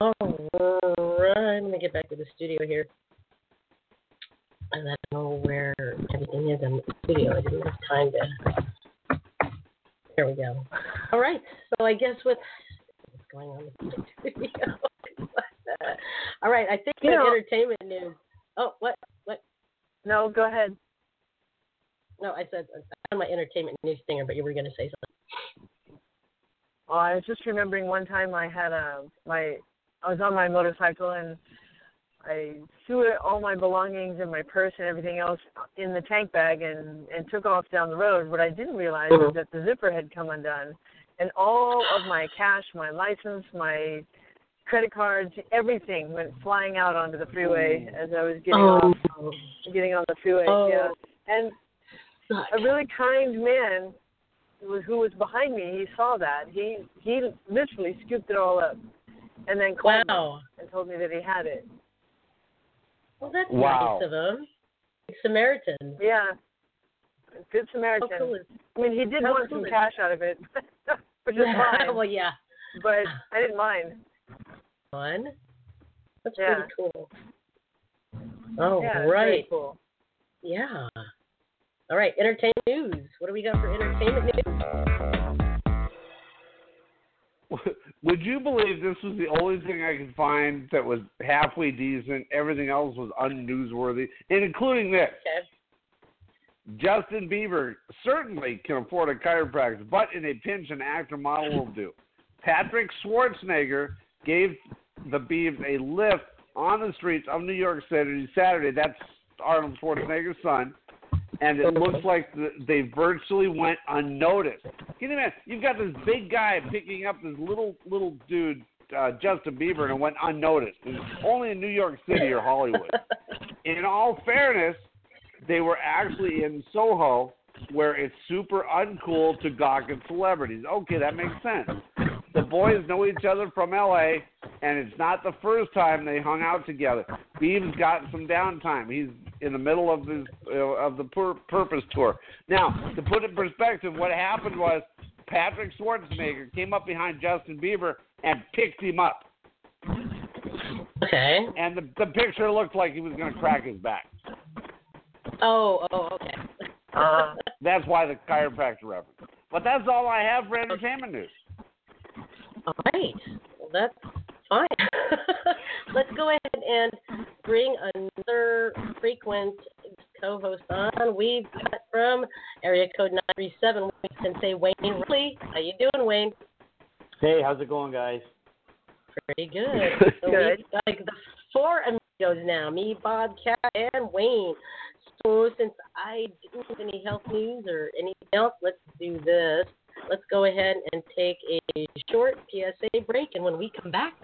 Speaker 4: All right, let me get back to the studio here. And I don't know where everything is in the studio. I didn't have time to. There we go. All right, so I guess with what's going on with the studio. All right, I think
Speaker 8: You
Speaker 4: the
Speaker 8: know-
Speaker 4: entertainment news. Oh, what? What?
Speaker 8: No, go ahead.
Speaker 4: No, I said I found my entertainment news stinger, but you were going to say something.
Speaker 8: Oh, I was just remembering one time I had a my I was on my motorcycle and I threw it- all my belongings and my purse and everything else in the tank bag and and took off down the road. What I didn't realize was mm-hmm. that the zipper had come undone, and all of my cash, my license, my credit cards, everything went flying out onto the freeway as I was getting oh. off, getting on the freeway.
Speaker 4: Oh.
Speaker 8: Yeah, and a really kind man who was, behind me, he saw that. He he literally scooped it all up, and then called me and told me that he had it.
Speaker 4: Well, that's
Speaker 5: Wow.
Speaker 4: nice of him. Samaritan.
Speaker 8: Yeah. Good Samaritan.
Speaker 4: Cool is
Speaker 8: I mean, he did want
Speaker 4: cool
Speaker 8: some
Speaker 4: is-
Speaker 8: cash out of it, which is fine.
Speaker 4: well, yeah.
Speaker 8: But I didn't mind.
Speaker 4: Fun. That's
Speaker 8: Yeah.
Speaker 4: pretty cool. Oh,
Speaker 8: yeah,
Speaker 4: right.
Speaker 8: very cool.
Speaker 4: Yeah. All right, entertainment news. What do we got for entertainment news?
Speaker 5: Would you believe this was the only thing I could find that was halfway decent? Everything else was unnewsworthy, and including this.
Speaker 4: Okay.
Speaker 5: Justin Bieber certainly can afford a chiropractor, but in a pinch, an actor model will do. Patrick Schwarzenegger gave the Beebs a lift on the streets of New York City Saturday. That's Arnold Schwarzenegger's son. And it looks like the, they virtually went unnoticed. Can you imagine? You've got this big guy picking up this little little dude, uh, Justin Bieber, and it went unnoticed. And only in New York City or Hollywood. In all fairness, they were actually in Soho, where it's super uncool to gawk at celebrities. Okay, that makes sense. The boys know each other from LA, and it's not the first time they hung out together. Beeb's got some downtime. He's in the middle of his uh, of the pur- Purpose tour. Now, to put it in perspective, what happened was Patrick Schwarzenegger came up behind Justin Bieber and picked him up,
Speaker 4: Okay.
Speaker 5: and the the picture looked like he was going to crack his back.
Speaker 4: Oh, oh, okay.
Speaker 8: Uh,
Speaker 5: That's why the chiropractor reference. But that's all I have for entertainment news.
Speaker 4: All right. Well, that's fine. Let's go ahead and bring another frequent co-host on. We've got from area code 937. We can say Wayne Riley. How you doing, Wayne?
Speaker 9: Hey, how's it going, guys?
Speaker 4: Pretty good. So
Speaker 8: Good.
Speaker 4: like the four amigos now, me, Bobcat, and Wayne. So since I didn't have any health news or anything else, let's do this. Let's go ahead and take a short PSA break, and when we come back,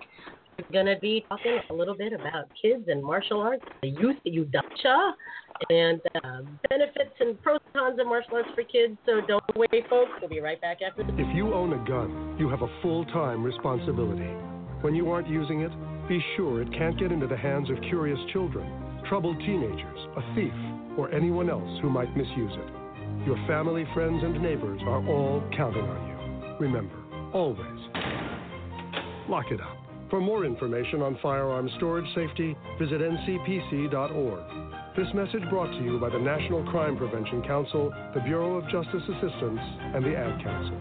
Speaker 4: we're going to be talking a little bit about kids and martial arts, the youth, the yudansha, and uh, benefits and pros and cons of martial arts for kids. So don't wait, folks. We'll be right back after this.
Speaker 10: If you own a gun, you have a full time responsibility. When you aren't using it, be sure it can't get into the hands of curious children, troubled teenagers, a thief, or anyone else who might misuse it. Your family, friends, and neighbors are all counting on you. Remember, always lock it up. For more information on firearm storage safety, visit ncpc.org. This message brought to you by the National Crime Prevention Council, the Bureau of Justice Assistance, and the Ad Council.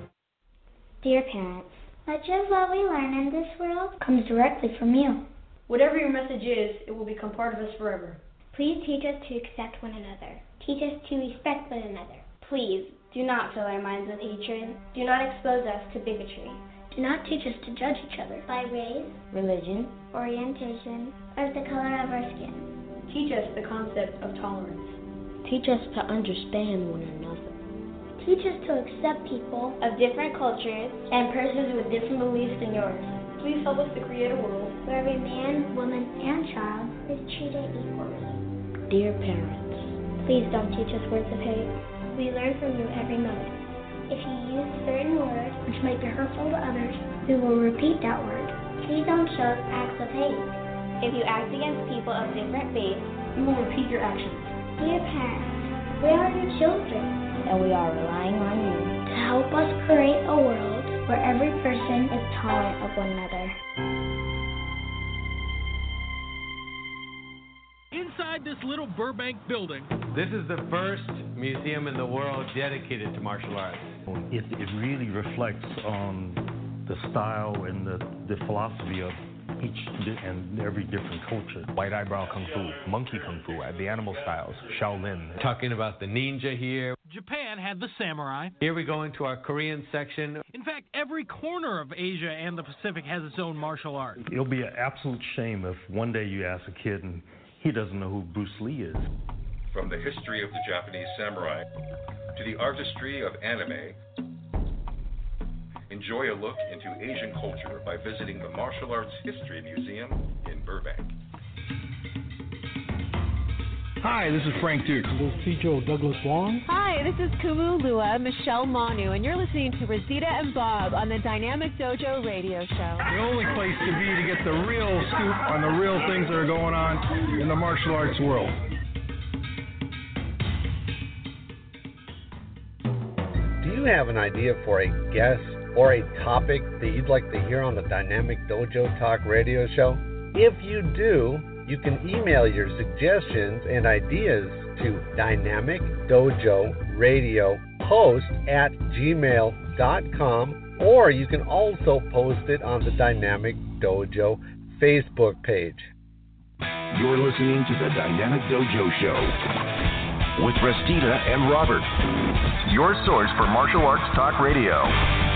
Speaker 11: Dear parents, much of what we learn in this world comes directly from you.
Speaker 12: Whatever your message is, it will become part of us forever.
Speaker 11: Please teach us to accept one another. Teach us to respect one another. Please do not fill our minds with hatred. Do not expose us to bigotry. Do not teach us to judge each other by race, religion, orientation, or the color of our skin.
Speaker 12: Teach us the concept of tolerance.
Speaker 13: Teach us to understand one another.
Speaker 11: Teach us to accept people of different cultures and persons with different beliefs than yours.
Speaker 12: Please help us to create a world
Speaker 11: where every man, woman, and child is treated equally.
Speaker 13: Dear parents,
Speaker 11: please don't teach us words of hate. We learn from you every moment. If you use certain words which might be hurtful to others, we will repeat that word. Please don't show us acts of hate. If you act against people of different faiths,
Speaker 12: we will repeat your actions.
Speaker 11: Dear parents, we are your children,
Speaker 13: and we are relying on you
Speaker 11: to help us create a world where every person is tolerant of one another.
Speaker 14: Little Burbank building,
Speaker 15: this is the first museum in the world dedicated to martial arts.
Speaker 16: It, it really reflects on the style and the, the philosophy of each and every different culture.
Speaker 17: White eyebrow kung fu, monkey kung fu, uh, the animal styles, Shaolin.
Speaker 15: Talking about the ninja here.
Speaker 14: Japan had the samurai.
Speaker 15: Here we go into our Korean section.
Speaker 14: In fact, every corner of Asia and the Pacific has its own martial art.
Speaker 16: It'll be an absolute shame if one day you ask a kid and he doesn't know who Bruce Lee is.
Speaker 18: From the history of the Japanese samurai to the artistry of anime, enjoy a look into Asian culture by visiting the Martial Arts History Museum in Burbank.
Speaker 19: Hi, this is Frank Dux.
Speaker 20: This is Teacher Douglas Wong.
Speaker 21: Hi, this is Kumu Lua, Michelle Manu, and you're listening to Restita and Bob on the Dynamic Dojo Radio Show.
Speaker 19: The only place to be to get the real scoop on the real things that are going on in the martial arts world.
Speaker 5: Do you have an idea for a guest or a topic that you'd like to hear on the Dynamic Dojo Talk radio show? If you do, you can email your suggestions and ideas to Dynamic Dojo Radio Host at gmail.com or you can also post it on the Dynamic Dojo Facebook page.
Speaker 3: You're listening to the Dynamic Dojo Show with Restita and Robert. Your source for martial arts talk radio.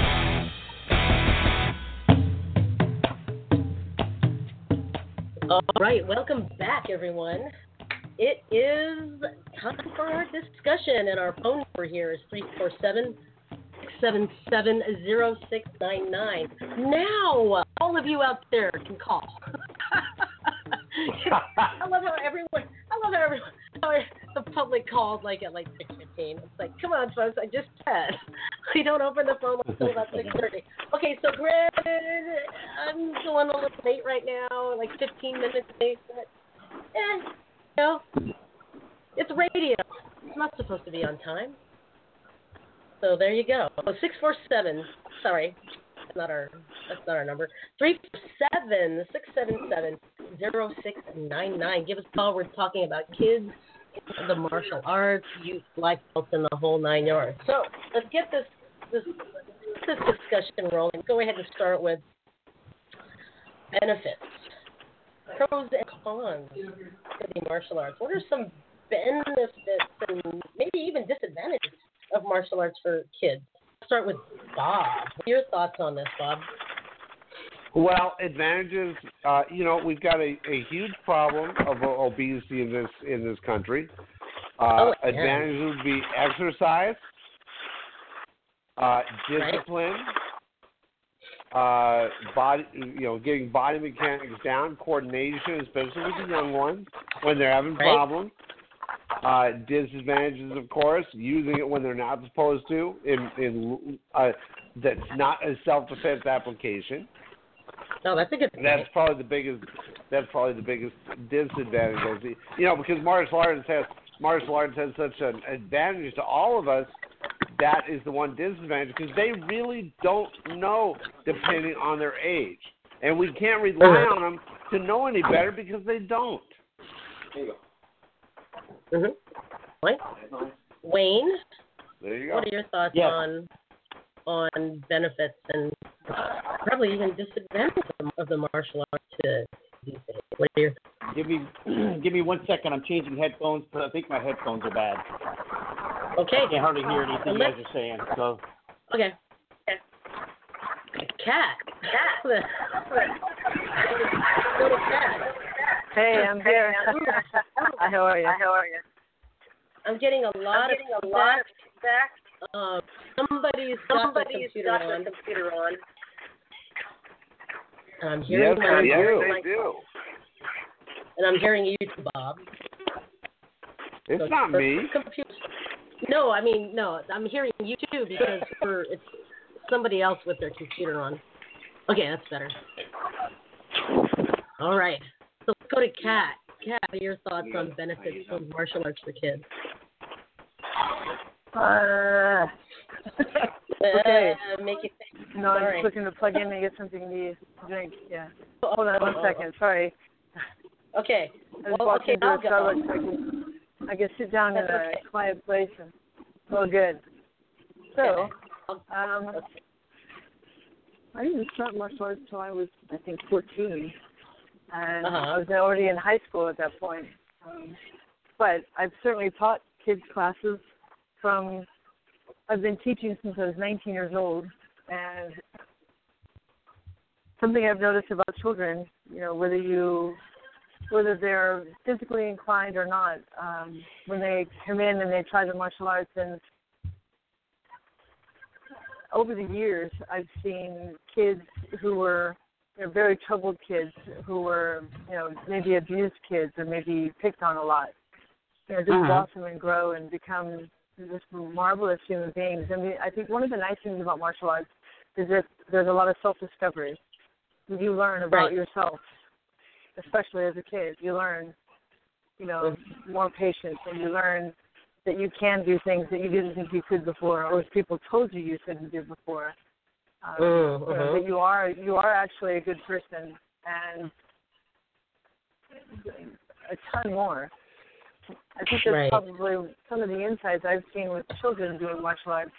Speaker 4: All right, welcome back, everyone. It is time for our discussion, and our phone number here is 347 677 0699. Now, all of you out there can call. I love how everyone, I love how everyone, how the public calls like at like 6.15. It's like, come on, folks, I just said. We don't open the phone until about 6.30. Okay, so granted, I'm going a little late right now, like 15 minutes late, but, eh, you know, it's radio. It's not supposed to be on time. So there you go. Oh, six four seven. Sorry, not our. That's not our number. Three seven six seven seven zero six nine nine. Give us a call. We're talking about kids, the martial arts, youth, life belts, and the whole nine yards. So let's get this this this discussion rolling. Go ahead and start with benefits, pros and cons to the martial arts. What are some benefits and maybe even disadvantages of martial arts for kids? Start with Bob. What are your thoughts on this, Bob?
Speaker 5: Well, advantages. Uh, you know, we've got a, a huge problem of obesity in this in this country. Uh,
Speaker 4: Oh, yeah.
Speaker 5: advantages would be exercise, uh, discipline, uh, body. You know, getting body mechanics down, coordination, especially with the young ones when they're having
Speaker 4: Right.
Speaker 5: problems. Uh, disadvantages, of course, using it when they're not supposed to. In in uh, that's not a self defense application.
Speaker 4: No, that's a good
Speaker 5: That's probably the biggest. That's probably the biggest disadvantage. I. You know, because martial arts has martial arts has such an advantage to all of us. That is the one disadvantage because they really don't know depending on their age, and we can't rely on them to know any better because they don't.
Speaker 4: Mm-hmm. What? Wayne,
Speaker 5: There you go.
Speaker 4: what are your thoughts
Speaker 9: Yes.
Speaker 4: on on benefits and probably even disadvantages of- of the martial arts to these days? What are your
Speaker 9: Give me, give me one second. I'm changing headphones, but I think my headphones are bad.
Speaker 4: Okay.
Speaker 9: I can hardly hear anything you guys are saying. So,
Speaker 4: Okay. Cat. Cat. Go to Cat.
Speaker 8: Hey, I'm here. How are you? How are you?
Speaker 4: I'm getting a lot
Speaker 8: getting
Speaker 4: of
Speaker 8: a lot of
Speaker 4: feedback. Um, somebody's got the computer on.
Speaker 8: computer on.
Speaker 4: And I'm hearing
Speaker 5: Yes,
Speaker 4: my
Speaker 5: they do.
Speaker 4: voice,
Speaker 5: They do.
Speaker 4: and I'm hearing you too, Bob.
Speaker 5: It's
Speaker 4: So
Speaker 5: not
Speaker 4: the
Speaker 5: me.
Speaker 4: Computer. No, I mean no. I'm hearing you too because for it's somebody else with their computer on. Okay, that's better. All right. So let's go to Kat. Kat, what are your thoughts on benefits of martial arts for kids?
Speaker 8: Uh, okay.
Speaker 4: Uh, make it.
Speaker 8: No, I'm just looking to plug in and get something to drink. Yeah. Hold on one second. Sorry.
Speaker 4: Okay.
Speaker 8: I was
Speaker 4: Well,
Speaker 8: walking
Speaker 4: okay,
Speaker 8: to
Speaker 4: I'll
Speaker 8: a
Speaker 4: go.
Speaker 8: Starbucks. so I can, I can sit down in
Speaker 4: That's
Speaker 8: a
Speaker 4: okay.
Speaker 8: quiet place and feel good. So, um, I didn't start martial arts until I was, I think, 14. And
Speaker 4: Uh-huh.
Speaker 8: I was already in high school at that point. Um, but I've certainly taught kids classes from, I've been teaching since I was 19 years old. And something I've noticed about children, you know, whether you, whether they're physically inclined or not, um, when they come in and they try the martial arts and over the years, I've seen kids who were you know, very troubled kids who were, you know, maybe abused kids or maybe picked on a lot. You know, just
Speaker 9: Uh-huh.
Speaker 8: blossom and grow and become just marvelous human beings. I mean, I think one of the nice things about martial arts is that there's a lot of self-discovery. You learn about
Speaker 4: Right.
Speaker 8: yourself, especially as a kid. You learn, you know, more patience, and you learn that you can do things that you didn't think you could before, or if people told you you couldn't do before. Um,
Speaker 4: Mm,
Speaker 8: you know,
Speaker 4: mhm.
Speaker 8: That you are you are actually a good person, and a ton more. I think that's
Speaker 4: Right.
Speaker 8: probably some of the insights I've seen with children doing martial arts.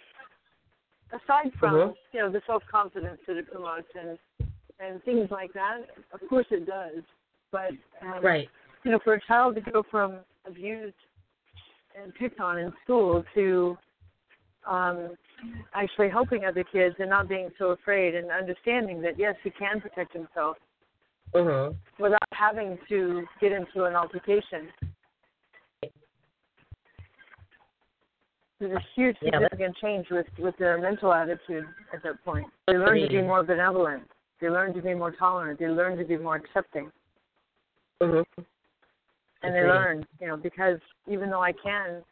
Speaker 8: Aside from
Speaker 4: Mhm.
Speaker 8: you know the self confidence that it promotes and and things like that, of course it does. But um,
Speaker 4: Right.
Speaker 8: you know, for a child to go from abused and picked on in school to um, actually helping other kids and not being so afraid and understanding that yes, he can protect himself
Speaker 4: Mhm.
Speaker 8: without having to get into an altercation. There's a huge
Speaker 4: Yeah,
Speaker 8: significant change with, with their mental attitude at that point. They learn to be more benevolent. They learn to be more tolerant. They learn to be more accepting.
Speaker 4: Mhm.
Speaker 8: And they learn, you know, because even though I can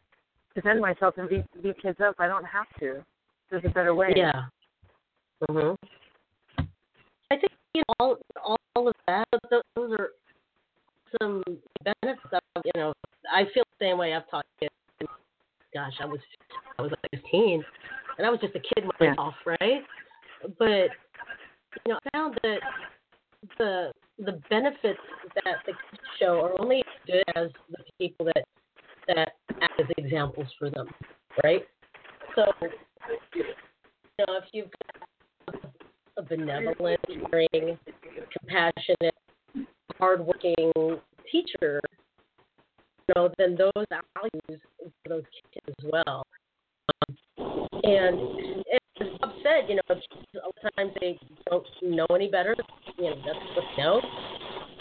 Speaker 8: defend myself and beat, beat kids up, I don't have to. There's a better way.
Speaker 4: Yeah. Mhm. I think you know, all all of that. Those those are some benefits. Of, you know, I feel the same way. I've taught kids. Gosh, I was I was like 15, and I was just a kid myself, right? But you know, I found that the the benefits that the kids show are only as good as the people that that as examples for them, right? So, you know, if you've got a benevolent, caring, compassionate, hardworking teacher, you know, then those values for those kids as well. Um, and as Bob said, you know, of times they don't know any better. You know, that's what they know.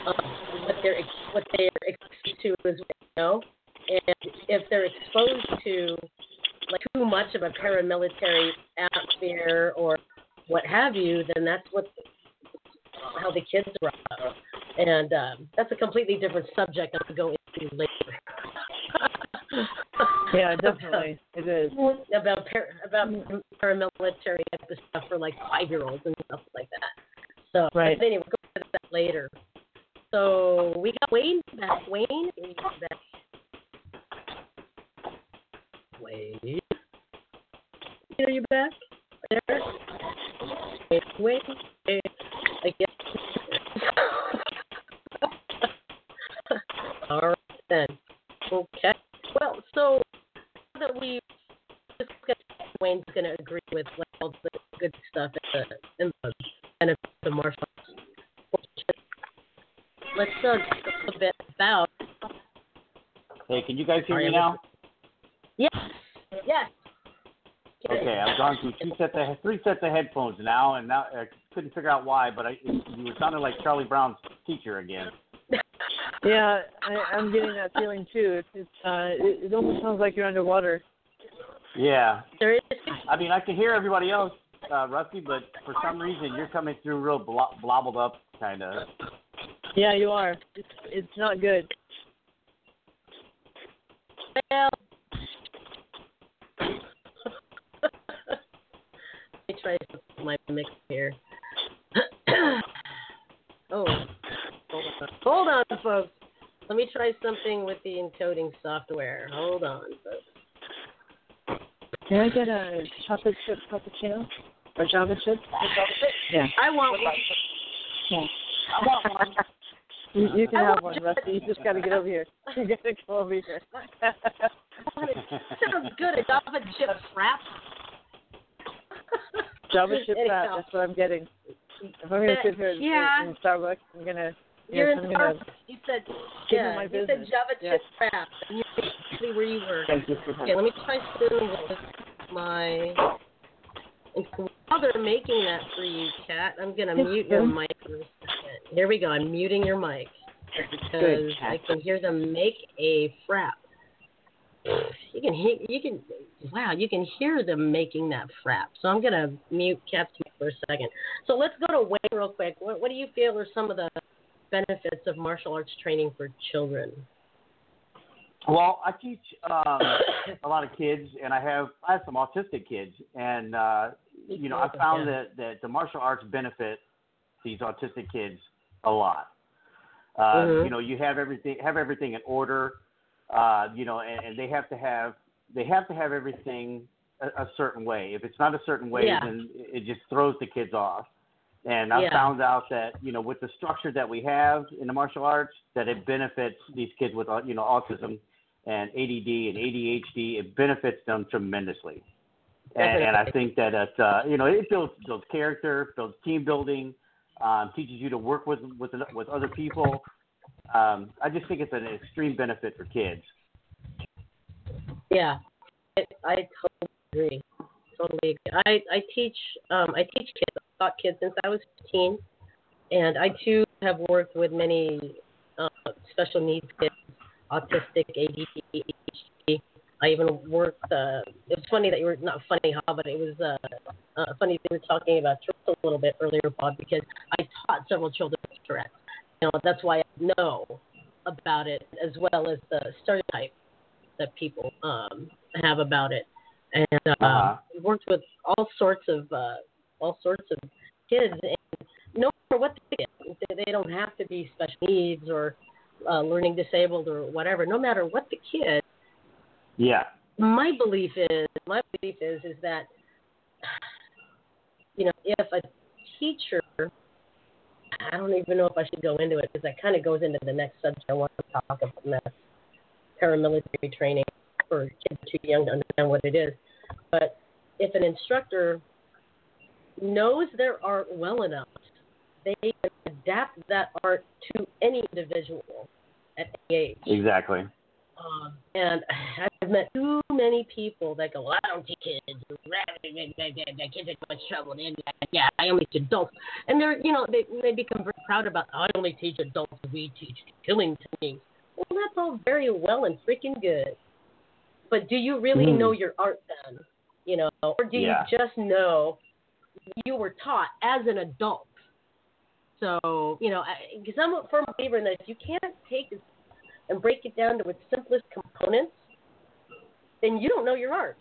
Speaker 4: Um, what they're what they're exposed to is what they know. And if they're exposed to like too much of a paramilitary atmosphere or what have you, then that's what how the kids are up. And um, that's a completely different subject I'll go into later.
Speaker 8: Yeah, definitely. it is.
Speaker 4: About about paramilitary type of stuff for like five year olds and stuff like that. So
Speaker 8: Right.
Speaker 4: anyway, we'll go into that later. So we got Wayne back. Wayne is back. Wayne. Are you back? There? Wait, wait, wait. Again. All right then. Okay. Well, so that we discussed, Wayne's going to agree with like, all the good stuff and the, and the benefits of martial arts. Let's uh, talk a bit about.
Speaker 9: Hey, can you guys hear me now?
Speaker 4: Yes. Yes.
Speaker 9: Okay, I've gone through two sets of three sets of headphones now, and now I couldn't figure out why, but I it, you were sounding like Charlie Brown's teacher again.
Speaker 8: Yeah, I, I'm getting that feeling too. It's, it's uh, it, it almost sounds like you're underwater.
Speaker 9: Yeah,
Speaker 4: There is.
Speaker 9: I mean I can hear everybody else, uh, Rusty, but for some reason you're coming through real blo- blobbled up, kind of.
Speaker 8: Yeah, you are. It's it's not good.
Speaker 4: Try something with the encoding software. Hold on, folks.
Speaker 8: Can I get a chocolate chip cappuccino or Java chip? Yeah.
Speaker 4: I want one.
Speaker 8: Yeah.
Speaker 4: I want one.
Speaker 8: You, you can
Speaker 4: I
Speaker 8: have one, Rusty. You just got to get over here. You got to go over here.
Speaker 4: Sounds good. A Java chip frap.
Speaker 8: Java chip fat. That's what I'm getting. If I'm gonna sit here in-
Speaker 4: Yeah.
Speaker 8: in Starbucks, I'm gonna.
Speaker 4: You're
Speaker 8: yes,
Speaker 4: in
Speaker 8: I'm gonna.
Speaker 4: You said,
Speaker 8: Give me
Speaker 4: yeah,
Speaker 8: my
Speaker 4: you said. Java
Speaker 8: Yes.
Speaker 4: chip frap. And you're exactly where you were.
Speaker 9: Thank you for
Speaker 4: Okay, let me try something with my. While they're making that for you, Kat, I'm gonna mute your mic for a second. Here we go. I'm muting your mic because I can hear them make a frap. You can hear. You can. Wow, you can hear them making that frap. So I'm gonna mute Kat's mic for a second. So let's go to Wayne real quick. What, what do you feel are some of the benefits of martial arts training for children?
Speaker 9: Well, I teach um, a lot of kids, and I have I have some autistic kids, and uh, you know I found
Speaker 4: Yeah.
Speaker 9: that that the martial arts benefit these autistic kids a lot. Uh,
Speaker 4: Mhm.
Speaker 9: You know, you have everything have everything in order. Uh, you know, and, and they have to have they have to have everything a, a certain way. If it's not a certain way,
Speaker 4: Yeah.
Speaker 9: then it just throws the kids off. And I
Speaker 4: Yeah.
Speaker 9: found out that you know with the structure that we have in the martial arts, that it benefits these kids with uh, you know autism and ADD and ADHD. It benefits them tremendously. And, and I think that it, uh, you know it builds builds character, builds team building, um, teaches you to work with with with other people. Um, I just think it's an extreme benefit for kids.
Speaker 4: Yeah, I, I totally agree. Totally agree. I I teach um I teach kids. Taught kids since I was 15, and I too have worked with many uh, special needs kids, autistic, ADD, ADHD. I even worked. Uh, it was funny that you were not funny, huh? But it was uh, uh, funny that you were talking about Tourette's a little bit earlier, Bob, because I taught several children with Tourette's. You know, that's why I know about it as well as the stereotype that people um, have about it, and uh,
Speaker 9: Uh-huh.
Speaker 4: worked with all sorts of uh, all sorts of kids, and no matter what they get, they, they don't have to be special needs or uh, learning disabled or whatever. No matter what the kid,
Speaker 9: Yeah.
Speaker 4: my belief is my belief is is that you know if a teacher I don't even know if I should go into it because that kind of goes into the next subject I want to talk about, and that's paramilitary training for kids too young to understand what it is. But if an instructor knows their art well enough, they can adapt that art to any individual at any age.
Speaker 9: Exactly.
Speaker 4: Um, and I've met too many people that go, well, I don't teach kids. That kids are too much trouble. And yeah, I only teach adults. And they're, you know, they they become very proud about, I only teach adults. We teach killing techniques. Well, that's all very well and freaking good. But do you really
Speaker 9: Mm.
Speaker 4: know your art then? You know, or do
Speaker 9: Yeah.
Speaker 4: you just know you were taught as an adult? So, you know, because I'm a firm believer in that if you can't take and break it down to its simplest components, then you don't know your art.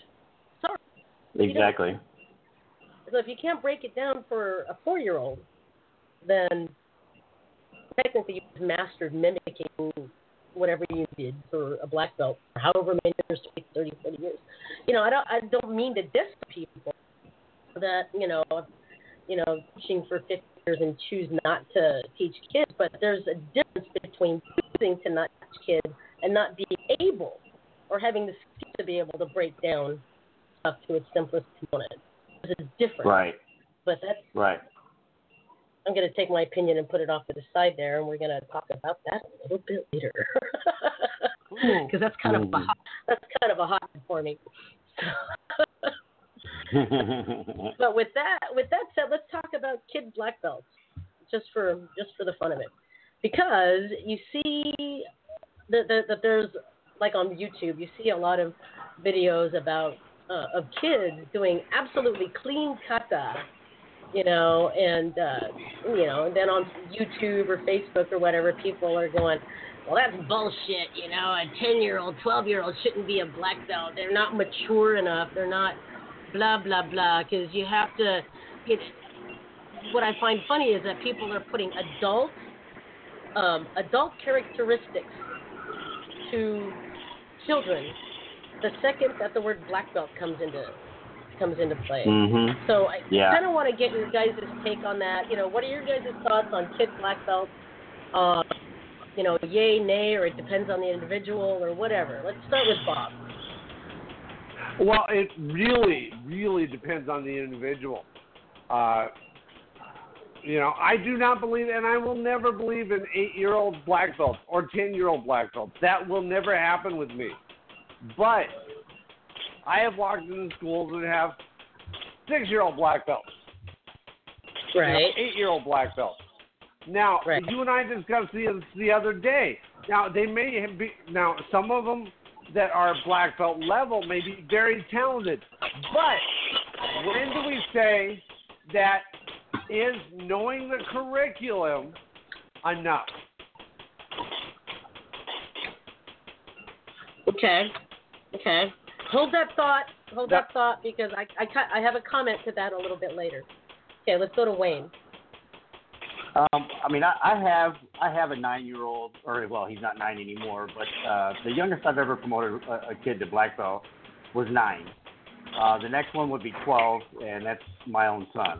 Speaker 4: Sorry.
Speaker 9: Exactly.
Speaker 4: So if you can't break it down for a four year old, then technically you've mastered mimicking whatever you did for a black belt for however many years, 20, 30, 40 years. You know, I don't I don't mean to diss people that, you know, you know, teaching for 50 years and choose not to teach kids, but there's a difference between choosing to not teach kids and not being able or having the skill to be able to break down stuff to its simplest component. There's a difference.
Speaker 9: Right.
Speaker 4: But that's
Speaker 9: Right.
Speaker 4: I'm going to take my opinion and put it off to the side there, and we're going to talk about that a little bit later, because that's kind of a hot, that's kind of a hot one for me. but with that, with that said, let's talk about kid black belts, just for just for the fun of it, because you see that, that, that there's like on YouTube, you see a lot of videos about uh, of kids doing absolutely clean kata you know, and uh, you know, and then on YouTube or Facebook or whatever, people are going, well, that's bullshit. You know, a ten-year-old, twelve-year-old shouldn't be a black belt. They're not mature enough. They're not blah blah blah. Because you have to. It's what I find funny is that people are putting adult um, adult characteristics to children the second that the word black belt comes into comes into play.
Speaker 9: Mhm.
Speaker 4: So I
Speaker 9: Yeah.
Speaker 4: kind of want to get your guys' take on that. You know, what are your guys' thoughts on kid black belts? Uh, you know, yay, nay, or it depends on the individual, or whatever. Let's start with Bob.
Speaker 5: Well, it really, really depends on the individual. Uh, you know, I do not believe, and I will never believe in eight-year-old black belts or ten-year-old black belts. That will never happen with me. But I have walked into schools that have six-year-old black belts, you know,
Speaker 4: Right.
Speaker 5: eight-year-old black belts. Now, you and I discussed this the other day. Now, they may have be now some of them that are black belt level may be very talented, but when do we say that is knowing the curriculum enough?
Speaker 4: Okay. Okay. Hold that thought. Hold that thought because I, I, I have a comment to that a little bit later. Okay, let's go to Wayne.
Speaker 9: Um, I mean, I, I have I have a nine year old, or well, he's not nine anymore, but uh, the youngest I've ever promoted a, a kid to black belt was nine. Uh, the next one would be 12, and that's my own son.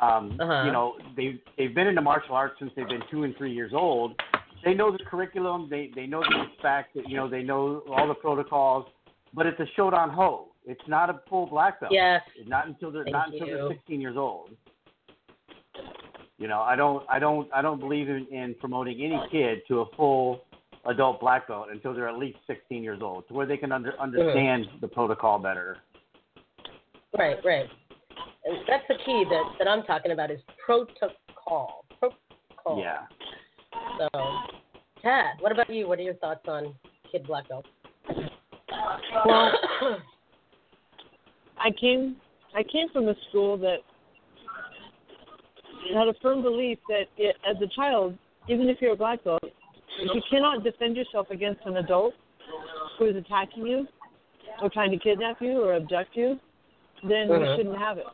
Speaker 9: Um,
Speaker 4: Uh-huh.
Speaker 9: You know, they they've been into martial arts since they've been two and three years old. They know the curriculum. They they know the respect. You know, they know all the protocols. But it's a shodan ho. It's not a full black belt.
Speaker 4: Yes.
Speaker 9: Not until they're
Speaker 4: Thank
Speaker 9: not until
Speaker 4: you.
Speaker 9: they're 16 years old. You know, I don't I don't I don't believe in, in promoting any kid to a full adult black belt until they're at least 16 years old, to where they can under, understand mm. the protocol better.
Speaker 4: Right, right. And that's the key that, that I'm talking about is protocol. Protocol.
Speaker 9: Yeah.
Speaker 4: So, Tad, what about you? What are your thoughts on kid black belt?
Speaker 8: Well, I came I came from a school that had a firm belief that it, as a child, even if you're a black belt, if you cannot defend yourself against an adult who is attacking you or trying to kidnap you or abduct you, then you
Speaker 4: Uh-huh.
Speaker 8: shouldn't have it.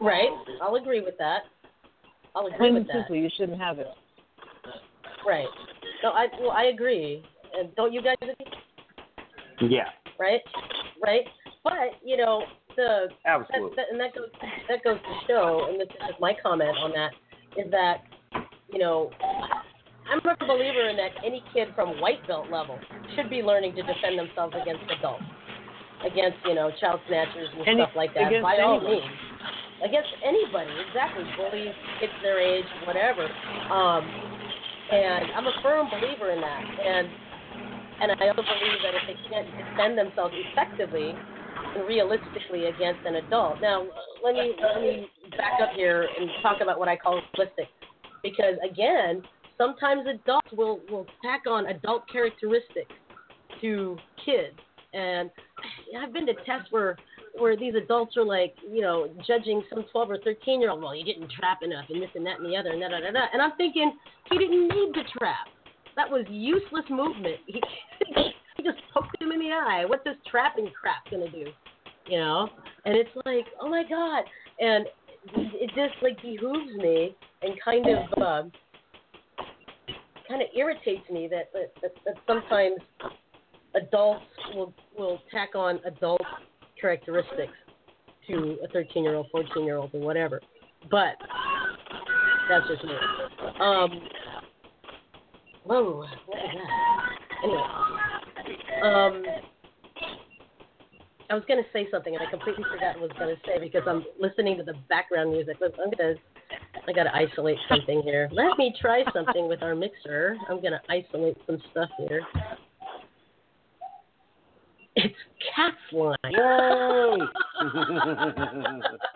Speaker 4: Right. I'll agree with that. I'll agree with that.
Speaker 8: Plain
Speaker 4: with
Speaker 8: and
Speaker 4: that.
Speaker 8: simply, you shouldn't have it.
Speaker 4: Right. No, I well, I agree. And don't you guys agree?
Speaker 9: Yeah.
Speaker 4: Right. Right. But you know the
Speaker 9: Absolutely.
Speaker 4: That, that, and that goes that goes to show, and this is my comment on that, is that you know I'm a believer in that any kid from white belt level should be learning to defend themselves against adults, against you know child snatchers and
Speaker 8: Any-
Speaker 4: stuff like that.
Speaker 8: against
Speaker 4: By all means, against anybody, exactly, bullies, kids their age, whatever. Um, and I'm a firm believer in that. And and I also believe that if they can't defend themselves effectively and realistically against an adult. Now, let me let me back up here and talk about what I call realistic, because again, sometimes adults will will tack on adult characteristics to kids, and I've been to tests where where these adults are like, you know, judging some 12 or 13 year old. Well, you didn't trap enough, and this and that and the other, and da da da. And I'm thinking he didn't need to trap. That was useless movement. He, just poked him in the eye. What's this trapping crap gonna do? You know? And it's like, oh my god. And it just like behooves me and kind of um, kind of irritates me that that, that that sometimes adults will will tack on adult characteristics to a 13 year old, 14 year old, or whatever. But that's just me. Um, whoa, what was that? Anyway, um, I was going to say something and I completely forgot what I was going to say because I'm listening to the background music. I'm going to. I got to isolate something here. Let me try something with our mixer. I'm going to isolate some stuff here. It's Cat's line.
Speaker 9: Yay!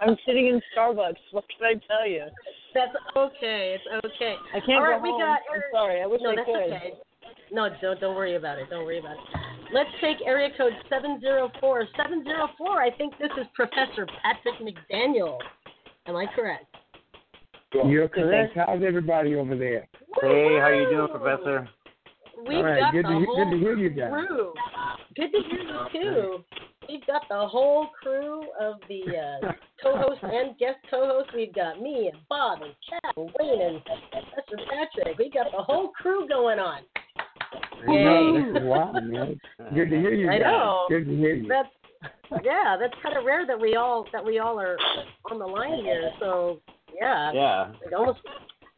Speaker 8: I'm sitting in Starbucks. What can I tell you?
Speaker 4: That's okay. It's okay.
Speaker 8: I can't
Speaker 4: All
Speaker 8: go
Speaker 4: right, we
Speaker 8: home.
Speaker 4: got.
Speaker 8: I'm sorry. I wish
Speaker 4: no,
Speaker 8: I
Speaker 4: that's
Speaker 8: could.
Speaker 4: okay. No, don't don't worry about it. Don't worry about it. Let's take area code seven zero four. Seven zero four. I think this is Professor Patrick McDaniel. Am I correct?
Speaker 22: You're correct. How's everybody over there?
Speaker 9: Hey, how you doing, Professor?
Speaker 4: We've
Speaker 22: All right,
Speaker 4: got
Speaker 22: good
Speaker 4: the
Speaker 22: to he-
Speaker 4: whole
Speaker 22: good to hear you guys.
Speaker 4: crew. Good to hear you too. We've got the whole crew of the uh, co-host and guest co-host. We've got me and Bob and Kat and Wayne and Professor Patrick. We got the whole crew going on.
Speaker 22: No, this is wild, man. Good to hear you
Speaker 4: I
Speaker 22: guys.
Speaker 4: know.
Speaker 22: Good to hear you.
Speaker 4: That's yeah, that's kind of rare that we all that we all are on the line here. So yeah,
Speaker 9: Yeah.
Speaker 4: Like almost,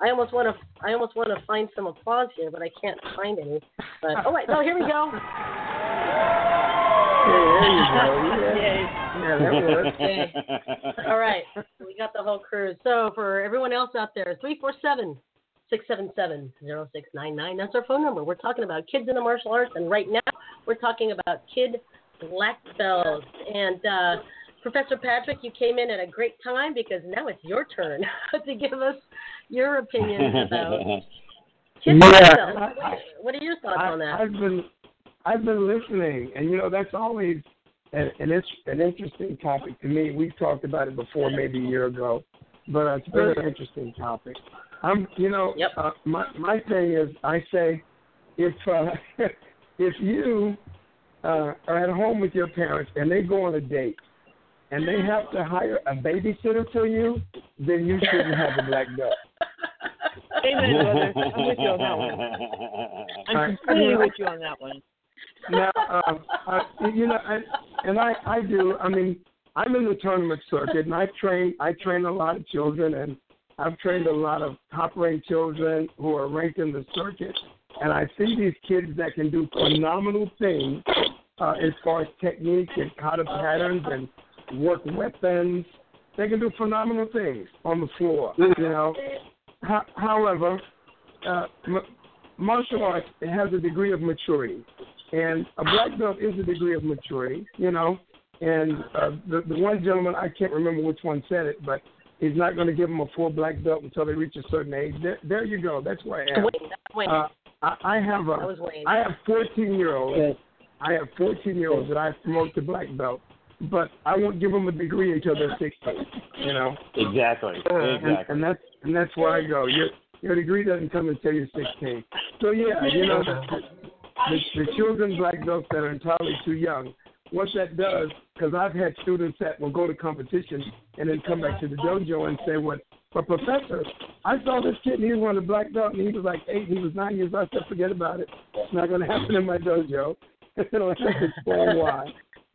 Speaker 4: I almost want to I almost want to find some applause here, but I can't find any. But oh wait, no, here we go.
Speaker 22: There you go. Yeah, yeah that works.
Speaker 4: Okay. All right, we got the whole crew. So for everyone else out there, three four seven. 677-0699. That's our phone number. We're talking about kids in the martial arts, and right now we're talking about kid black belts. And uh, Professor Patrick, you came in at a great time because now it's your turn to give us your opinion about kid black belts.
Speaker 22: I-
Speaker 4: What- What are your thoughts
Speaker 22: I,
Speaker 4: on that?
Speaker 22: I've been I've been listening, and you know that's always an an, an interesting topic to me. We've talked about it before, maybe a year ago, but uh, it's been an interesting topic. I'm, you know, uh, my my thing is, I say, if uh, if you uh, are at home with your parents and they go on a date, and they have to hire a babysitter for you, then you shouldn't have a black belt.
Speaker 8: Amen, brother. I'm with you on that one. I'm
Speaker 22: I- I
Speaker 8: completely with you on that one.
Speaker 22: now, um, uh, you know, and, and I, I do. I mean, I'm in the tournament circuit, and I train. I train a lot of children, and I've trained a lot of top-ranked children who are ranked in the circuit. And I see these kids that can do phenomenal things uh, as far as technique and kata patterns and work weapons. They can do phenomenal things on the floor. You know. Ho- however, uh, m- martial arts has a degree of maturity, and a black belt is a degree of maturity. You know, and uh, the the one gentleman I can't remember which one said it, but he's not going to give them a full black belt until they reach a certain age. There, there you go. That's where I am.
Speaker 4: Wayne, that's Wayne.
Speaker 22: Uh, I, I have
Speaker 4: that
Speaker 22: a
Speaker 4: was Wayne.
Speaker 22: I have 14 year olds. I have 14 year olds that I promote to black belt, but I won't give them a degree until they're 16. You know.
Speaker 9: Exactly.
Speaker 22: And,
Speaker 9: Exactly.
Speaker 22: and that's and that's where I go. Your your degree doesn't come until you're 16. So yeah, you know the, the, the children black belts that are entirely too young. What that does, because I've had students that will go to competition and then come back to the dojo and say, "What, but professor, I saw this kid and he won a black belt and he was like eight, he was nine years old. I said, forget about it. It's not going to happen in my dojo. and I have to explain why.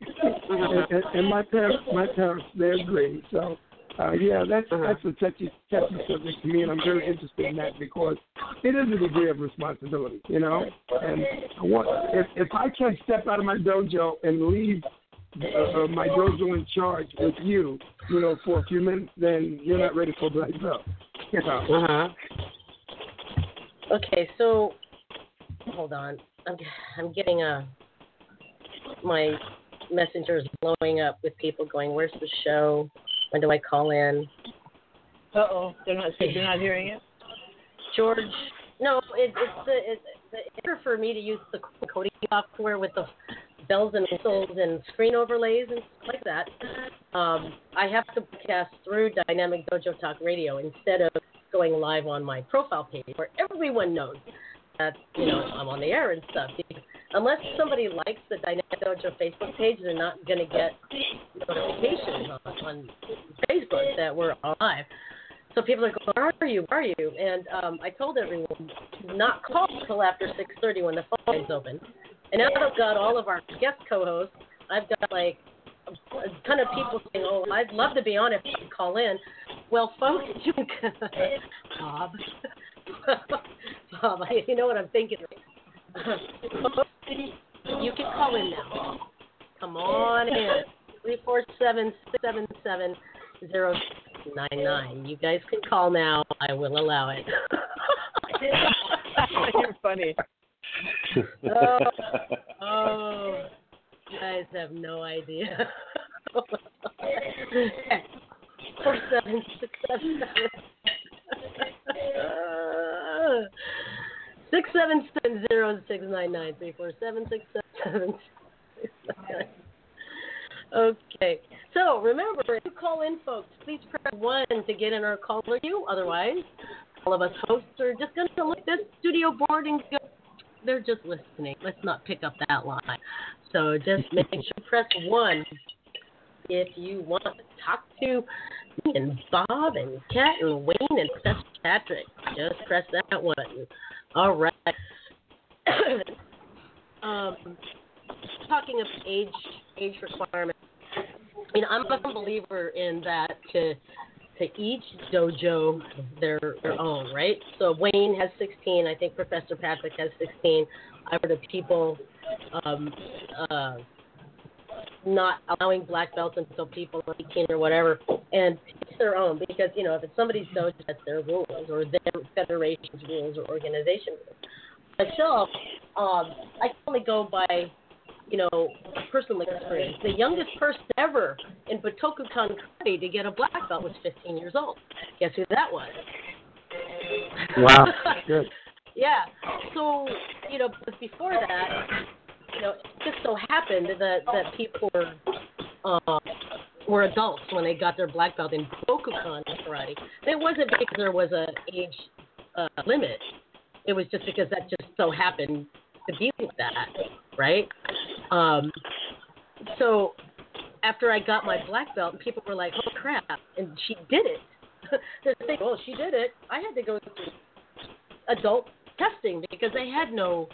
Speaker 22: and, and, and my parents, my parents, they agree. So, uh, yeah, that's that's a touchy, touchy subject to me, and I'm very interested in that because it is a degree of responsibility, you know. And I want, if if I can't step out of my dojo and leave uh, uh, my dojo in charge with you, you know, for a few minutes, then you're not ready for black belt. You know.
Speaker 4: Uh-huh. Okay, so hold on. I'm I'm getting a my messenger is blowing up with people going, "Where's the show? When do I call in?"
Speaker 8: Uh oh, they're not they're not hearing it.
Speaker 4: George, no, it, it's the it's the error for me to use the coding software with the bells and whistles and screen overlays and stuff like that. Um, I have to broadcast through Dynamic Dojo Talk Radio instead of going live on my profile page where everyone knows that you know I'm on the air and stuff. Unless somebody likes the Dynamic Dojo Facebook page, they're not going to get notifications on, on Facebook that we're live. So people are going, "Where are you? Where are you?" And um, I told everyone not call until after 6:30 when the phone line's open. And now I've got all of our guest co-hosts, I've got like a ton of people saying, "Oh, I'd love to be on if you could call in." Well, folks, you Bob, Bob, you know what I'm thinking. right? You can call in now. Come on in. Three four seven six seven seven zero nine nine. You guys can call now. I will allow it.
Speaker 8: You're funny.
Speaker 4: oh, oh, you guys have no idea. Four seven six seven seven. Six seven seven zero six nine nine three four seven six seven nine. Okay. So remember, if you call in, folks, please press one to get in our caller queue. Otherwise, all of us hosts are just going to look at this studio board and go, they're just listening. Let's not pick up that line. So just make sure press one if you want to talk to me and Bob and Kat and Wayne and Patrick. Just press that one. All right. um, talking of age age requirements, you know, I'm a believer in that to to each dojo their their own, right? So Wayne has 16. I think Professor Patrick has 16. I've heard of people um, uh, not allowing black belts until people are 18 or whatever, and it's their own because you know if it's somebody's dojo, that's their rules or their federation's rules or organization rules. Myself, um, I can only go by you know, personal experience. The youngest person ever in Botokukan Karate to get a black belt was 15 years old. Guess who that was?
Speaker 22: Wow. Good.
Speaker 4: yeah. So, you know, before that, you know, it just so happened that that people were uh, were adults when they got their black belt in Bokukan karate. It wasn't because there was a age uh, limit. It was just because that just so happened to be like that, right? Um, so after I got my black belt, people were like, "Oh crap!" and she did it. They're saying, "Well, she did it." I had to go through adult testing because they had no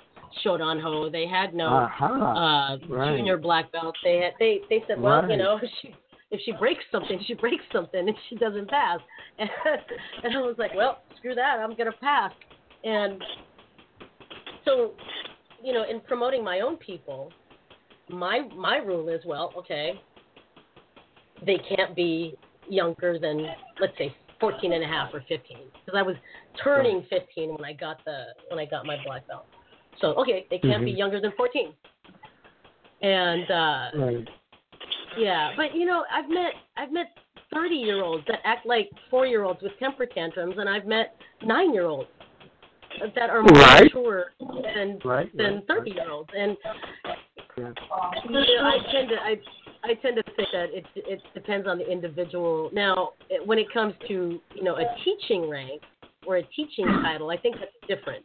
Speaker 4: Shodan Ho. They had no
Speaker 22: Aha.
Speaker 4: uh,
Speaker 22: Right.
Speaker 4: junior black belt. They had they they said, well, you know, if she if she breaks something, she breaks something, and she doesn't pass. And, and I was like, well, screw that, I'm gonna pass. And so, you know, in promoting my own people, my my rule is, well, okay, they can't be younger than let's say 14 and a half or 15 because I was turning 15 when I got the when I got my black belt. So okay, they can't be
Speaker 22: Mhm.
Speaker 4: younger than 14. And uh
Speaker 22: Right.
Speaker 4: yeah, but you know, I've met I've met 30 year olds that act like four year olds with temper tantrums, and I've met nine year olds that are more
Speaker 22: Right.
Speaker 4: mature than
Speaker 22: Right,
Speaker 4: than
Speaker 22: right,
Speaker 4: 30 year olds. And
Speaker 22: Yeah.
Speaker 4: you know, I tend to I I tend to think that it it depends on the individual. Now, when it comes to you know a teaching rank or a teaching title, I think that's different.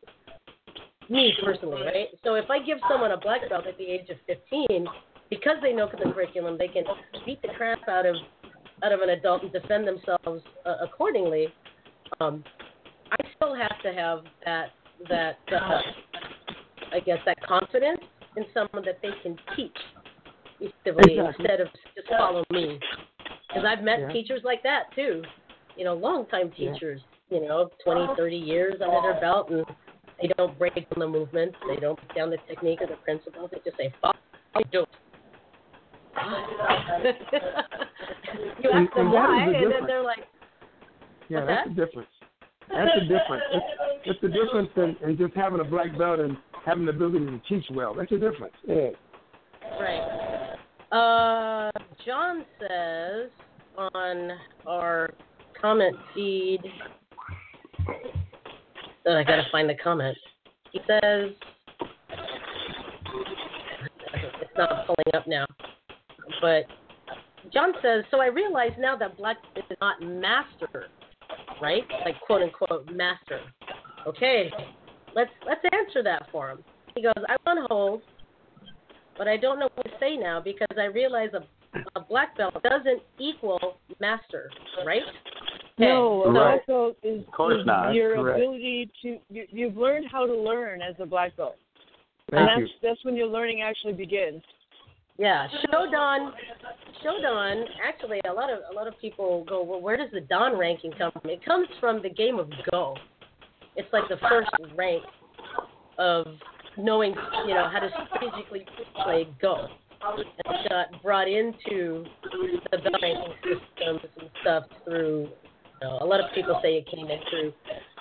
Speaker 4: Me personally, right? So if I give someone a black belt at the age of 15, because they know the curriculum, they can beat the crap out of out of an adult and defend themselves uh, accordingly. Um, I still have to have that that uh, I guess that confidence in someone that they can teach effectively
Speaker 22: Exactly.
Speaker 4: instead of just follow me. Because I've met
Speaker 22: Yeah.
Speaker 4: teachers like that too. You know, long time
Speaker 22: Yeah.
Speaker 4: teachers. You know, 20, 30 years under their belt, and they don't break down the movements. They don't break down the technique or the principles. They just say, "Fuck, I do it." you
Speaker 22: And-
Speaker 4: ask them
Speaker 22: and
Speaker 4: why,
Speaker 22: the
Speaker 4: and then they're like,
Speaker 22: Yeah, that's
Speaker 4: that?
Speaker 22: the difference. That's the difference. It's, it's the difference in, in just having a black belt and having the ability to teach well. That's the difference. Yeah.
Speaker 4: Right. Uh, John says on our comment feed. I gotta find the comment. He says it's not pulling up now, but John says so. I realize now that black is not master, right? Like quote unquote master. Okay, let's let's answer that for him. He goes, I want to hold but I don't know what to say now because I realize a, a black belt doesn't equal master, right?
Speaker 8: No, a
Speaker 4: Okay, so-
Speaker 8: black belt is,
Speaker 9: course
Speaker 8: is
Speaker 9: not.
Speaker 8: your
Speaker 22: Correct.
Speaker 8: ability to. You, you've learned how to learn as a black belt,
Speaker 22: Thank
Speaker 8: and
Speaker 22: you.
Speaker 8: that's that's when your learning actually begins.
Speaker 4: Yeah, Shodan. Shodan. Actually, a lot of a lot of people go, well, where does the dan ranking come from? It comes from the game of Go. It's like the first rank of knowing, you know, how to strategically play Go. And it got brought into the bell ranking systems and stuff through. You know, a lot of people say it came in through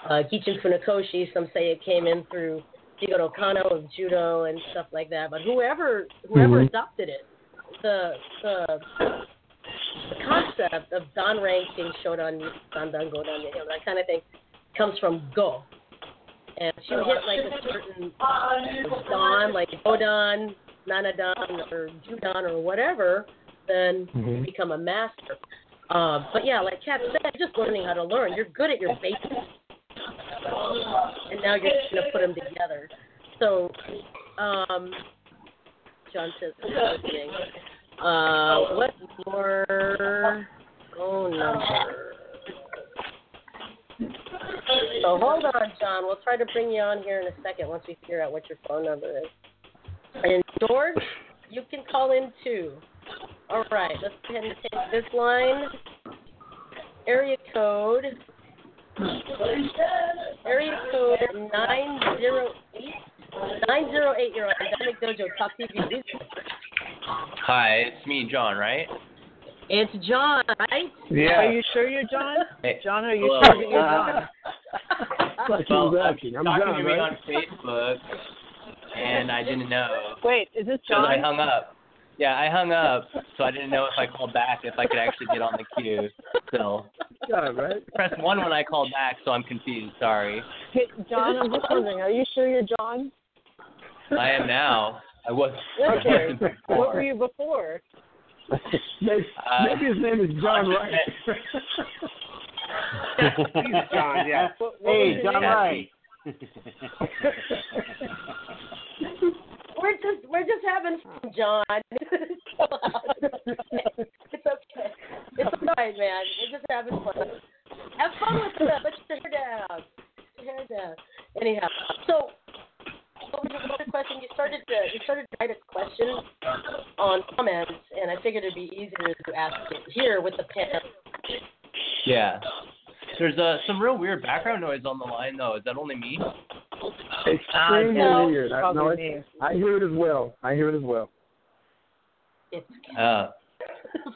Speaker 4: uh, Gichin Funakoshi. Some say it came in through Jigoro Kano of judo and stuff like that. But whoever whoever
Speaker 22: Mhm.
Speaker 4: adopted it, the the the concept of dan ranking, shodan, dandan, godan, you know, that kind of thing, comes from go. And if you hit like a certain dan, like godan, nanadan, or judan, or whatever, then you
Speaker 22: Mhm.
Speaker 4: become a master. Um, but yeah, like Kat said, just learning how to learn. You're good at your basics and now you're just to put them together. So, um, John says, listening. Uh, what's your phone number? So hold on, John. We'll try to bring you on here in a second once we figure out what your phone number is. And George, you can call in too. All right, let's go ahead and take this line. Area code Area code 908. 908, you're on Dynamic Dojo Talk TV.
Speaker 1: Hi, it's me, John, right?
Speaker 4: It's John, right? Yeah.
Speaker 8: Are you sure you're John?
Speaker 1: Hey,
Speaker 8: John, are you
Speaker 1: hello.
Speaker 8: sure you're John?
Speaker 22: Like
Speaker 1: Well,
Speaker 22: was
Speaker 1: I'm talking
Speaker 22: John,
Speaker 1: to me on Facebook, and I didn't know.
Speaker 8: Wait, is this
Speaker 1: So
Speaker 8: John?
Speaker 1: I hung up. Yeah, I hung up, so I didn't know if I called back if I could actually get on the queue. So
Speaker 22: John, right?
Speaker 1: press one when I called back, so I'm confused. Sorry.
Speaker 8: Hey, John, I'm just wondering, are you sure you're John?
Speaker 1: I am now. I was.
Speaker 8: Okay.
Speaker 1: wasn't
Speaker 8: What were you before?
Speaker 22: maybe,
Speaker 1: Uh,
Speaker 22: maybe his name is John Wright.
Speaker 5: He's John, yeah.
Speaker 8: What, what
Speaker 9: Hey, John? Wright.
Speaker 4: We're just we're just having fun, John. it's okay. It's all right, man. We're just having fun. Have fun with it. Let your hair down. Let your hair down. Anyhow, so what was another question. You started to you started to write a question on comments, and I figured it'd be easier to ask it here with the pen.
Speaker 1: Yeah. There's uh, some real weird background noise on the line, though. Is that only me?
Speaker 22: Extremely
Speaker 4: no,
Speaker 22: weird. I, no,
Speaker 8: probably
Speaker 22: it, I hear it as well. I hear it as well.
Speaker 4: It's
Speaker 1: Uh,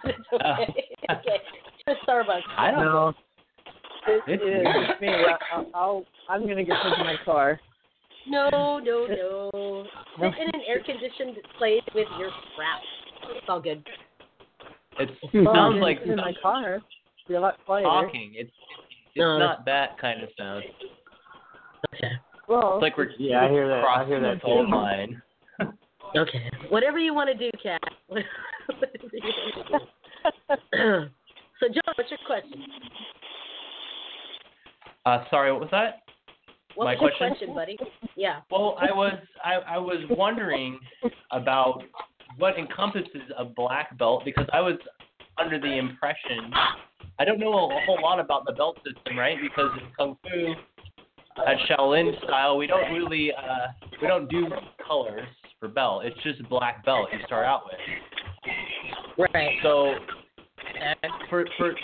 Speaker 4: it's okay. okay. Just Starbucks.
Speaker 1: I don't
Speaker 22: know.
Speaker 8: It
Speaker 1: It's
Speaker 8: is it's me. I- I'll, I'll I'm gonna get into my car.
Speaker 4: No, no, no. Sit in an air conditioned place with your strap. It's all good.
Speaker 1: It sounds
Speaker 8: I'm
Speaker 1: like
Speaker 8: in my car. Be a lot quieter.
Speaker 1: talking. It's it's
Speaker 4: No,
Speaker 1: not that kind of sound.
Speaker 4: Okay.
Speaker 8: Well,
Speaker 1: It's like we're
Speaker 9: Yeah, I hear that. I hear that
Speaker 1: phone
Speaker 9: too.
Speaker 1: line.
Speaker 4: Okay. Whatever you want to do, Kat. Whatever you want to do. so, John, what's your question?
Speaker 1: Uh, sorry, what was that?
Speaker 4: What
Speaker 1: My
Speaker 4: was your
Speaker 1: question?
Speaker 4: question, buddy? Yeah.
Speaker 1: Well, I was I, I was wondering about what encompasses a black belt because I was under the impression I don't know a whole lot about the belt system, right? Because in kung fu at Shaolin style, we don't really uh, we don't do colors for belt. It's just black belt you start out with.
Speaker 4: Right.
Speaker 1: So and for for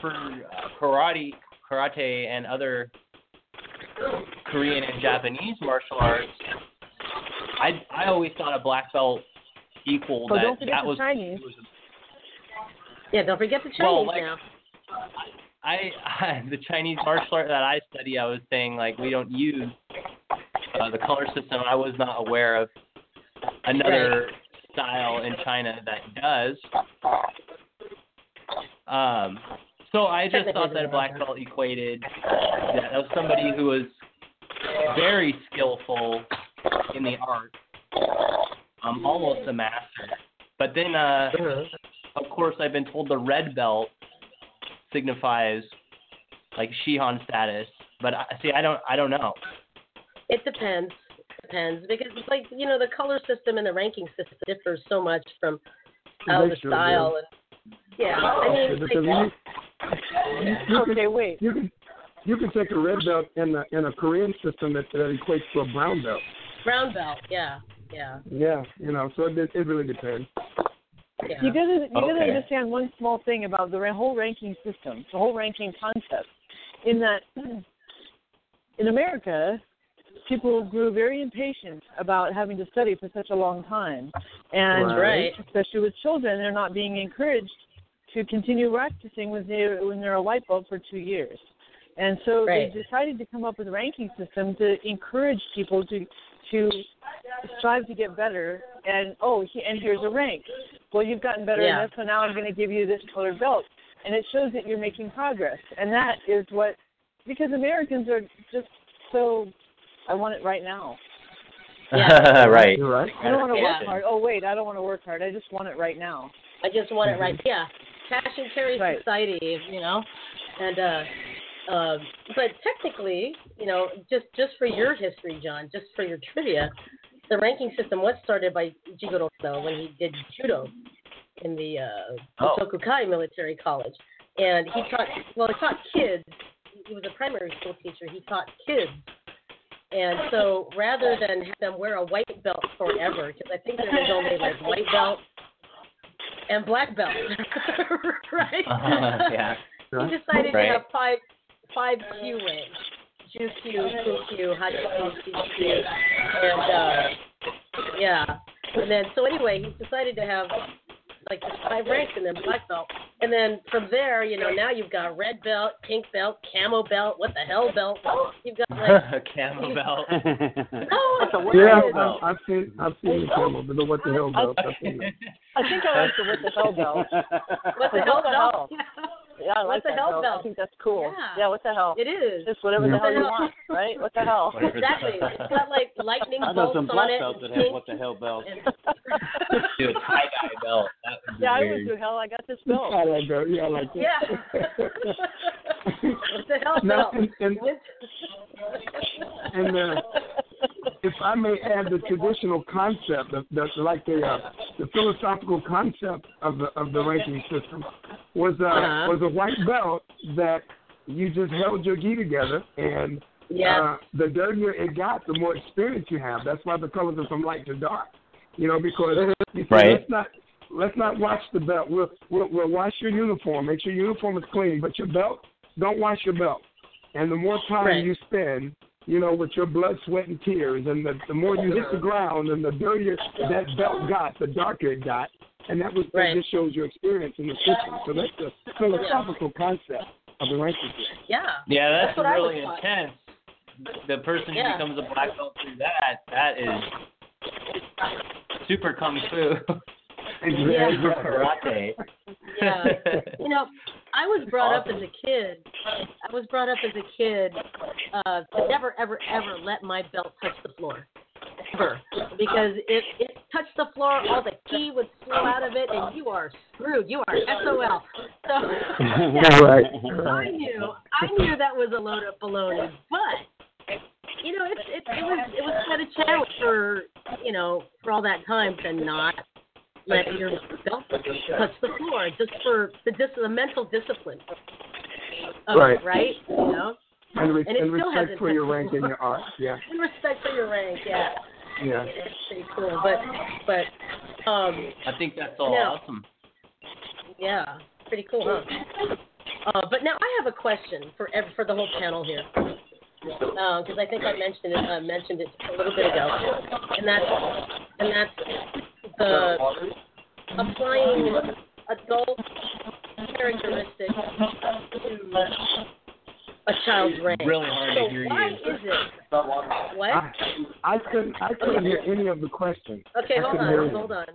Speaker 1: for uh, karate karate and other Korean and Japanese martial arts, I I always thought a black belt equal
Speaker 8: So
Speaker 1: that that was
Speaker 8: Chinese.
Speaker 4: Yeah, don't forget the Chinese
Speaker 1: Well, like-
Speaker 4: now.
Speaker 1: I, I the Chinese martial art that I study. I was saying like we don't use uh, the color system. I was not aware of another style in China that does. Um, so I just thought that a black belt equated that of somebody who was very skillful in the art, um, almost a master. But then, uh, of course, I've been told the red belt signifies like Shihan status. But I, see, I don't, I don't know.
Speaker 4: It depends. Depends because it's like you know the color system and the ranking system differs so much from how
Speaker 22: They
Speaker 4: the
Speaker 22: sure
Speaker 4: style and yeah. I oh, mean,
Speaker 22: because
Speaker 4: like,
Speaker 22: you, you, you
Speaker 8: Okay,
Speaker 22: can,
Speaker 8: wait.
Speaker 22: You can you can take a red belt in a in a Korean system that, that equates to a brown belt.
Speaker 4: brown belt. Yeah, yeah,
Speaker 22: Yeah, you know, so it it really depends.
Speaker 4: Yeah.
Speaker 8: You gotta you
Speaker 1: Okay.
Speaker 8: understand one small thing about the whole ranking system, the whole ranking concept, in that in America, people grew very impatient about having to study for such a long time, and
Speaker 4: Right.
Speaker 8: especially with children, they're not being encouraged to continue practicing when they when they're a white belt for two years. And so
Speaker 4: Right.
Speaker 8: they decided to come up with a ranking system to encourage people to to strive to get better. And oh, he, and here's a rank. Well, you've gotten better
Speaker 4: Yeah.
Speaker 8: at this, so now I'm going to give you this colored belt. And it shows that you're making progress. And that is what, because Americans are just so, I want it right now.
Speaker 1: right.
Speaker 22: You're right.
Speaker 8: I don't want to work
Speaker 4: Yeah.
Speaker 8: hard. Oh wait, I don't want to work hard. I just want it right now.
Speaker 4: I just want it right. Yeah, cash and carry
Speaker 8: Right.
Speaker 4: society, you know, and uh, um, but technically, you know, just just for your history, John, just for your trivia, the ranking system was started by Jigoro Kano when he did judo in the uh,
Speaker 1: Oh.
Speaker 4: Tokukai Military College, and he taught well, he taught kids. He was a primary school teacher. He taught kids. And so rather than have them wear a white belt forever, because I think there was only like white belt and black belt, right?
Speaker 1: Uh, yeah.
Speaker 4: He decided
Speaker 1: Right.
Speaker 4: to have five five kyu. Ju-kyu, Ku-kyu, Hachi-kyu, C-Q, and uh, yeah. And then so anyway, he decided to have like five ranks and then black belt. And then from there, you know, now you've got red belt, pink belt, camo belt, what the hell belt. You've got like
Speaker 1: Camo belt.
Speaker 4: Oh,
Speaker 9: What's a
Speaker 22: Yeah, I've? I've seen I've seen the camel, but the what the hell belt. It.
Speaker 8: I think I like the what the hell belt.
Speaker 4: what the hell belt?
Speaker 8: Hell? Yeah, I
Speaker 4: What the
Speaker 8: that
Speaker 4: hell
Speaker 8: belt.
Speaker 4: belt?
Speaker 8: I think that's cool.
Speaker 4: Yeah.
Speaker 8: yeah, what the hell?
Speaker 4: It is.
Speaker 8: Just whatever the hell you
Speaker 4: What the hell?
Speaker 8: want, right? What the hell?
Speaker 4: Exactly. It's got like lightning
Speaker 9: I know
Speaker 4: bolts
Speaker 9: some
Speaker 4: on
Speaker 9: black
Speaker 4: it.
Speaker 9: belts that
Speaker 4: and
Speaker 9: have what the hell belts.
Speaker 4: and-
Speaker 1: Do a tie dye belt. That would be
Speaker 8: Yeah, I
Speaker 1: weird.
Speaker 8: went to hell. I got this belt.
Speaker 22: I like that. Yeah, I like that.
Speaker 4: Yeah. what the hell
Speaker 22: Now,
Speaker 4: belt?
Speaker 22: and, and, and uh, if I may add the traditional concept, of the, like the uh, the philosophical concept of the of the ranking system was uh,
Speaker 4: Uh-huh.
Speaker 22: was a white belt that you just held your gi together and
Speaker 4: Yes.
Speaker 22: uh, the dirtier it got, the more experience you have. That's why the colors are from light to dark. You know, because you see,
Speaker 1: Right.
Speaker 22: let's not let's not wash the belt. We'll, we'll we'll wash your uniform. Make sure your uniform is clean, but your belt, don't wash your belt. And the more time
Speaker 4: Right.
Speaker 22: you spend, you know, with your blood, sweat, and tears, and the, the more you hit the ground, and the dirtier that belt got, the darker it got. And that was
Speaker 4: Right.
Speaker 22: that just shows your experience in the system. So that's the philosophical concept of the ranking system.
Speaker 4: Yeah.
Speaker 1: Yeah, that's,
Speaker 4: That's
Speaker 1: really intense. The person
Speaker 4: Yeah.
Speaker 1: who becomes a black belt through that, that is super kung fu.
Speaker 4: Yeah.
Speaker 1: Karate.
Speaker 4: Yeah. you know, I was brought up as a kid. I was brought up as a kid uh, to never, ever, ever let my belt touch the floor. Ever. Because if it touched the floor, all the ki would flow out of it, and you are screwed. You are SOL. So,
Speaker 22: Right,
Speaker 4: I knew, I knew that was a load of baloney. But you know, it, it, it was it was quite a challenge for you know for all that time to not let your belt touch the floor, just for the dis- the mental discipline. Of
Speaker 22: Right.
Speaker 4: It, right. You know.
Speaker 22: And, re-
Speaker 4: And
Speaker 22: and respect for your rank and your
Speaker 4: floor.
Speaker 22: art. Yeah,
Speaker 4: And respect for your rank, yeah.
Speaker 22: yeah.
Speaker 4: It's pretty cool, but but um
Speaker 1: I think that's all
Speaker 4: Now-
Speaker 1: awesome.
Speaker 4: yeah, pretty cool, huh? Uh, but now I have a question for ev- for the whole panel here, because I think I mentioned it uh, mentioned it a little bit ago, and that's and that's the applying adult characteristics to a child's rank.
Speaker 1: Really hard
Speaker 4: so
Speaker 1: to hear
Speaker 4: why
Speaker 1: you.
Speaker 4: is it? What?
Speaker 22: I, I couldn't I couldn't hear any of the questions.
Speaker 4: Okay,
Speaker 22: I
Speaker 4: hold on,
Speaker 22: you.
Speaker 4: hold on,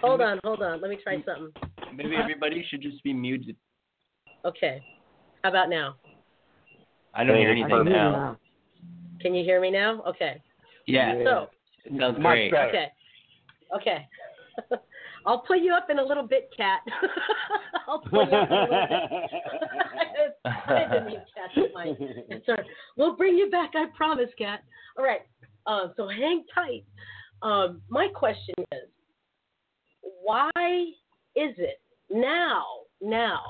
Speaker 4: hold on, hold on. Let me try something.
Speaker 1: Maybe everybody should just be muted.
Speaker 4: Okay, how about now?
Speaker 1: I don't hear anything
Speaker 22: can hear you
Speaker 1: now.
Speaker 22: now.
Speaker 4: Can you hear me now? Okay.
Speaker 1: Yeah,
Speaker 4: So,
Speaker 1: it sounds great.
Speaker 4: okay, okay. I'll put you up in a little bit, Cat. I'll put you up in a little bit. I didn't mean Cat. It's. We'll bring you back. I promise, Cat. All right. Um, so hang tight. Um, my question is, why is it now? Now,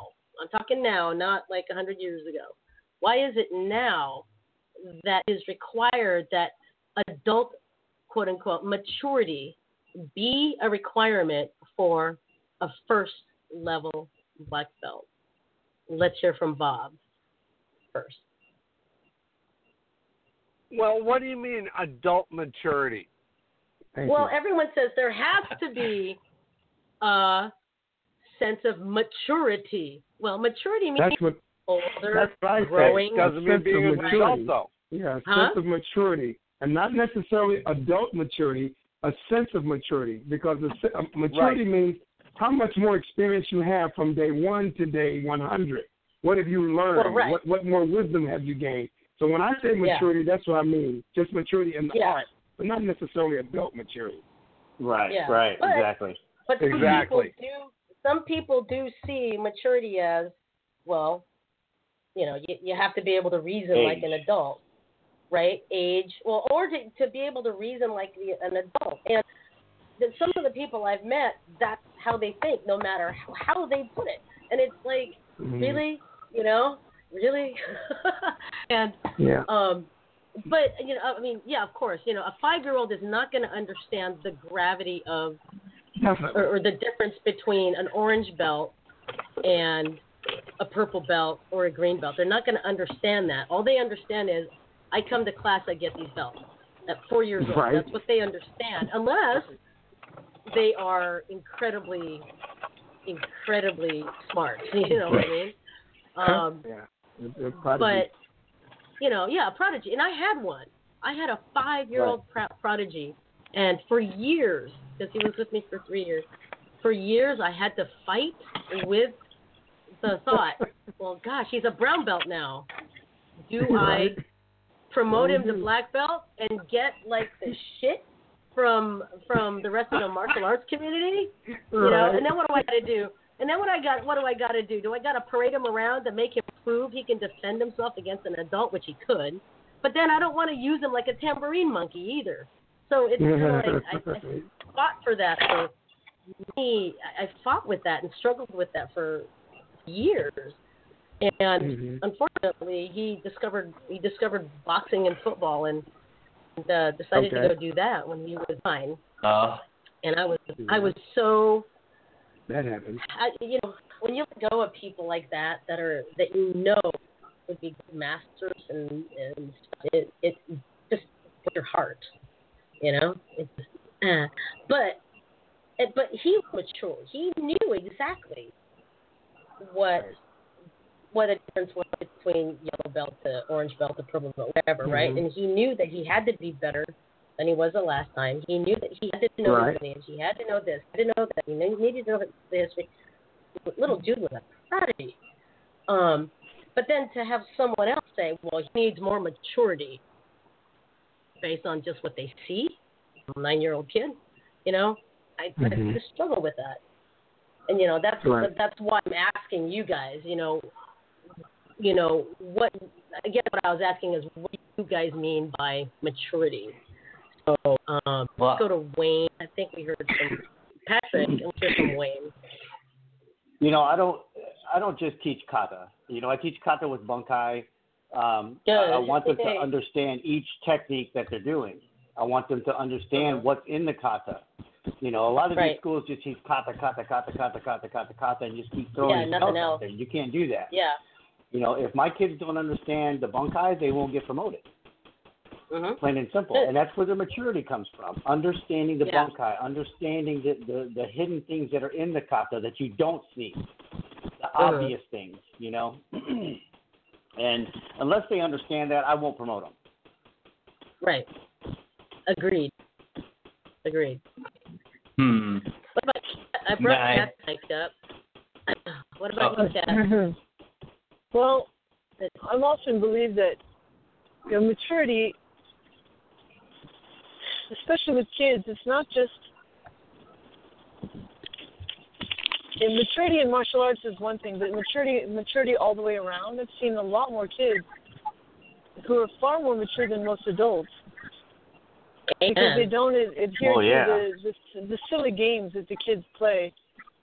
Speaker 4: I'm talking now, not like a hundred years ago. Why is it now that is required that adult, quote unquote, maturity be a requirement for a first level black belt? Let's hear from Bob first.
Speaker 5: Well, what do you mean adult maturity?
Speaker 22: Thank
Speaker 4: well,
Speaker 22: you.
Speaker 4: everyone says there has to be a sense of maturity. Well, maturity means
Speaker 22: That's what
Speaker 4: older,
Speaker 22: that's what I say.
Speaker 4: growing.
Speaker 5: Doesn't
Speaker 22: A
Speaker 5: mean
Speaker 22: sense
Speaker 5: being
Speaker 22: of
Speaker 5: an adult
Speaker 22: maturity.
Speaker 5: though.
Speaker 22: Yeah, a
Speaker 4: Huh?
Speaker 22: sense of maturity, and not necessarily adult maturity. A sense of maturity, because a, se- uh, maturity means how much more experience you have from day one to day 100. What have you learned?
Speaker 4: Well, right.
Speaker 22: What what more wisdom have you gained? So when I say
Speaker 4: Yeah.
Speaker 22: maturity, that's what I mean. Just maturity in the
Speaker 4: Yeah.
Speaker 22: art, but not necessarily adult maturity.
Speaker 9: Right,
Speaker 4: Yeah.
Speaker 9: right,
Speaker 4: But-
Speaker 9: exactly.
Speaker 4: But some
Speaker 5: Exactly.
Speaker 4: people do some people do see maturity as well, you know, you, you have to be able to reason like an adult, right? Age, well, or to, to be able to reason like the, an adult. And then some of the people I've met, that's how they think, no matter how, how they put it. And it's like,
Speaker 22: Mhm.
Speaker 4: really, you know, really, and
Speaker 22: Yeah.
Speaker 4: um, but you know, I mean, yeah, of course, you know, a five-year-old is not going to understand the gravity of or, or the difference between an orange belt and a purple belt or a green belt. They're not going to understand that. All they understand is, I come to class, I get these belts. At four years old,
Speaker 22: Right.
Speaker 4: that's what they understand. Unless they are incredibly, incredibly smart. You know what I mean? Um,
Speaker 22: yeah. It's- it's prodigy.
Speaker 4: but you know, yeah, a prodigy. And I had one. I had a five-year-old pro- prodigy, and for years, because he was with me for three years, for years I had to fight with the thought, well, gosh, he's a brown belt now. Do I
Speaker 22: Right.
Speaker 4: Promote him to black belt and get like the shit from from the rest of the martial arts community? You know, and then what do I got to do? And then what I got, what do I got to do? Do I got to parade him around to make him prove he can defend himself against an adult, which he could? But then I don't want to use him like a tambourine monkey either. So it's like I, I fought for that for me. I fought with that and struggled with that for years. And
Speaker 22: Mhm.
Speaker 4: unfortunately, he discovered he discovered boxing and football, and uh, decided
Speaker 22: Okay.
Speaker 4: to go do that when he was nine.
Speaker 1: Uh,
Speaker 4: And I was I was so
Speaker 22: That happens.
Speaker 4: I, you know when you let go of people like that that are that you know would be good masters and and it it just with your heart, you know. It's uh, but it, but he was mature. He knew exactly what what the difference was between yellow belt to orange belt to purple belt, whatever, right?
Speaker 22: Mhm.
Speaker 4: And he knew that he had to be better than he was the last time. He knew that he had to know
Speaker 22: Right.
Speaker 4: his lineage. He had to know this. He had to know that. He needed to know the history. Little dude was a prodigy. Um, but then to have someone else say, "Well, he needs more maturity," based on just what they see, a nine-year-old kid, you know, I,
Speaker 22: Mhm.
Speaker 4: I just struggle with that. And you know, that's
Speaker 22: Right.
Speaker 4: that's why I'm asking you guys. You know, you know what? Again, what I was asking is, what do you guys mean by maturity? So um,
Speaker 1: Well-
Speaker 4: let's go to Wayne. I think we heard from Patrick. and Let's hear from Wayne.
Speaker 9: You know, I don't I don't just teach kata. You know, I teach kata with bunkai. Um, I, I want them to understand each technique that they're doing. I want them to understand what's in the kata. You know, a lot of
Speaker 4: Right.
Speaker 9: these schools just teach kata, kata, kata, kata, kata, kata, kata, and just keep throwing
Speaker 4: Yeah, nothing
Speaker 9: belts out
Speaker 4: else.
Speaker 9: there. You can't do that.
Speaker 4: Yeah.
Speaker 9: You know, if my kids don't understand the bunkai, they won't get promoted.
Speaker 4: Mm-hmm.
Speaker 9: Plain and simple. And that's where their maturity comes from. Understanding the
Speaker 4: Yeah.
Speaker 9: bunkai, understanding the, the, the hidden things that are in the kata that you don't see. The obvious things, you know. and unless they understand that, I won't promote them.
Speaker 4: Right. Agreed. Agreed.
Speaker 1: hmm.
Speaker 4: What about I brought
Speaker 1: Nice.
Speaker 4: Cat mic'd up. What about
Speaker 1: Oh.
Speaker 4: you, Cat?
Speaker 8: Well, I've often believed that you know, maturity, especially with kids, it's not just. And maturity in martial arts is one thing, but maturity maturity all the way around. I've seen a lot more kids who are far more mature than most adults because they don't adhere
Speaker 9: Oh, yeah.
Speaker 8: to the, the the silly games that the kids play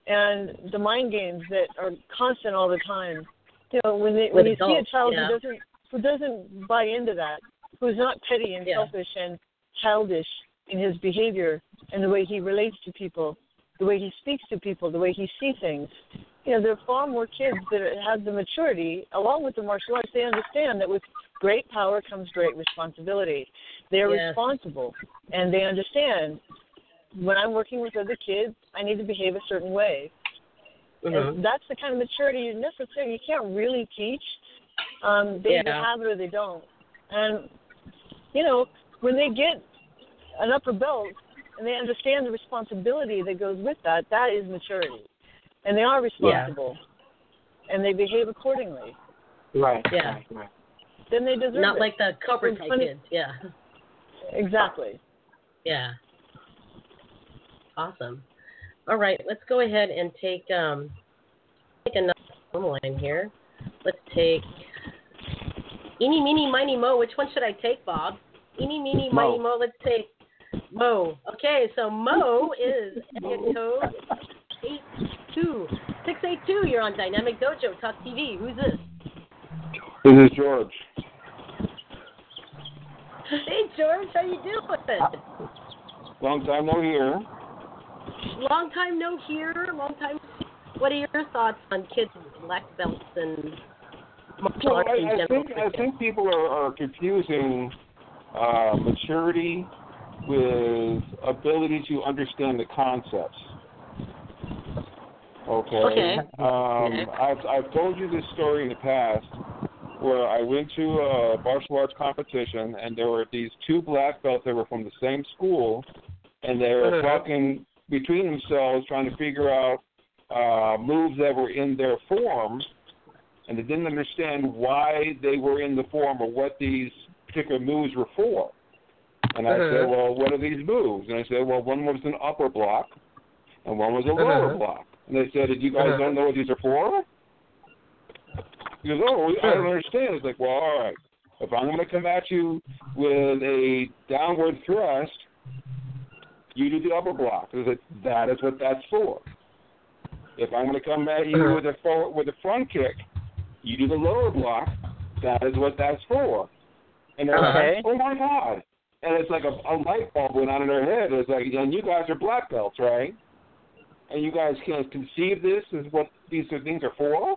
Speaker 8: and the mind games that are constant all the time. You know, when they when you see a child
Speaker 4: yeah.
Speaker 8: who doesn't who doesn't buy into that, who's not petty and
Speaker 4: Yeah.
Speaker 8: selfish and childish in his behavior and the way he relates to people, the way he speaks to people, the way he sees things. You know, there are far more kids that have the maturity, along with the martial arts. They understand that with great power comes great responsibility. They're
Speaker 4: Yes.
Speaker 8: responsible, and they understand when I'm working with other kids, I need to behave a certain way.
Speaker 4: Mhm.
Speaker 8: That's the kind of maturity you necessary. You can't really teach. Um, they either
Speaker 4: Yeah.
Speaker 8: have it or they don't. And you know, when they get an upper belt and they understand the responsibility that goes with that, that is maturity. And they are responsible. And they behave accordingly.
Speaker 22: Right.
Speaker 4: Yeah.
Speaker 22: Right. right.
Speaker 8: Then they deserve
Speaker 4: Not
Speaker 8: it.
Speaker 4: like the Cobra
Speaker 8: It's
Speaker 4: Kai kids. Yeah.
Speaker 8: Exactly.
Speaker 4: Yeah. Awesome. All right, let's go ahead and take um take another phone line here. Let's take Eeny, meeny, miny, mo. Which one should I take, Bob? Eeny, meeny,
Speaker 9: Mo.
Speaker 4: miny, mo. Let's take Mo. Okay, so Mo is area code eight two six eight two. You're on Dynamic Dojo Talk TV. Who's this?
Speaker 23: This is George.
Speaker 4: Hey George, how you doing?
Speaker 23: Long time no hear.
Speaker 4: Long time no hear. Long time. What are your thoughts on kids with black belts and martial
Speaker 23: Well,
Speaker 4: arts
Speaker 23: I, I think I think people are, are confusing uh, maturity with ability to understand the concepts. Okay.
Speaker 4: Okay.
Speaker 23: Um, I've I've told you this story in the past where I went to a martial arts competition and there were these two black belts that were from the same school and they were
Speaker 22: Uh-huh.
Speaker 23: talking between themselves trying to figure out uh, moves that were in their form and they didn't understand why they were in the form or what these particular moves were for. And I
Speaker 22: Uh-huh.
Speaker 23: said, well, what are these moves? And I said, well, one was an upper block and one was a lower
Speaker 22: Uh-huh.
Speaker 23: block. And they said, did you guys
Speaker 22: Uh-huh.
Speaker 23: don't know what these are for? He goes, oh, I don't understand. It's like, well, all right. If I'm going to come at you with a downward thrust, you do the upper block. That is what that's for. If I'm going to come at you with a forward, with a front kick, You do the lower block. That is what that's for. And they're
Speaker 9: Okay.
Speaker 23: like, oh my god. And it's like a, a light bulb went on in their head. It's like, and you guys are black belts, right? And you guys can't conceive this as what these things are for?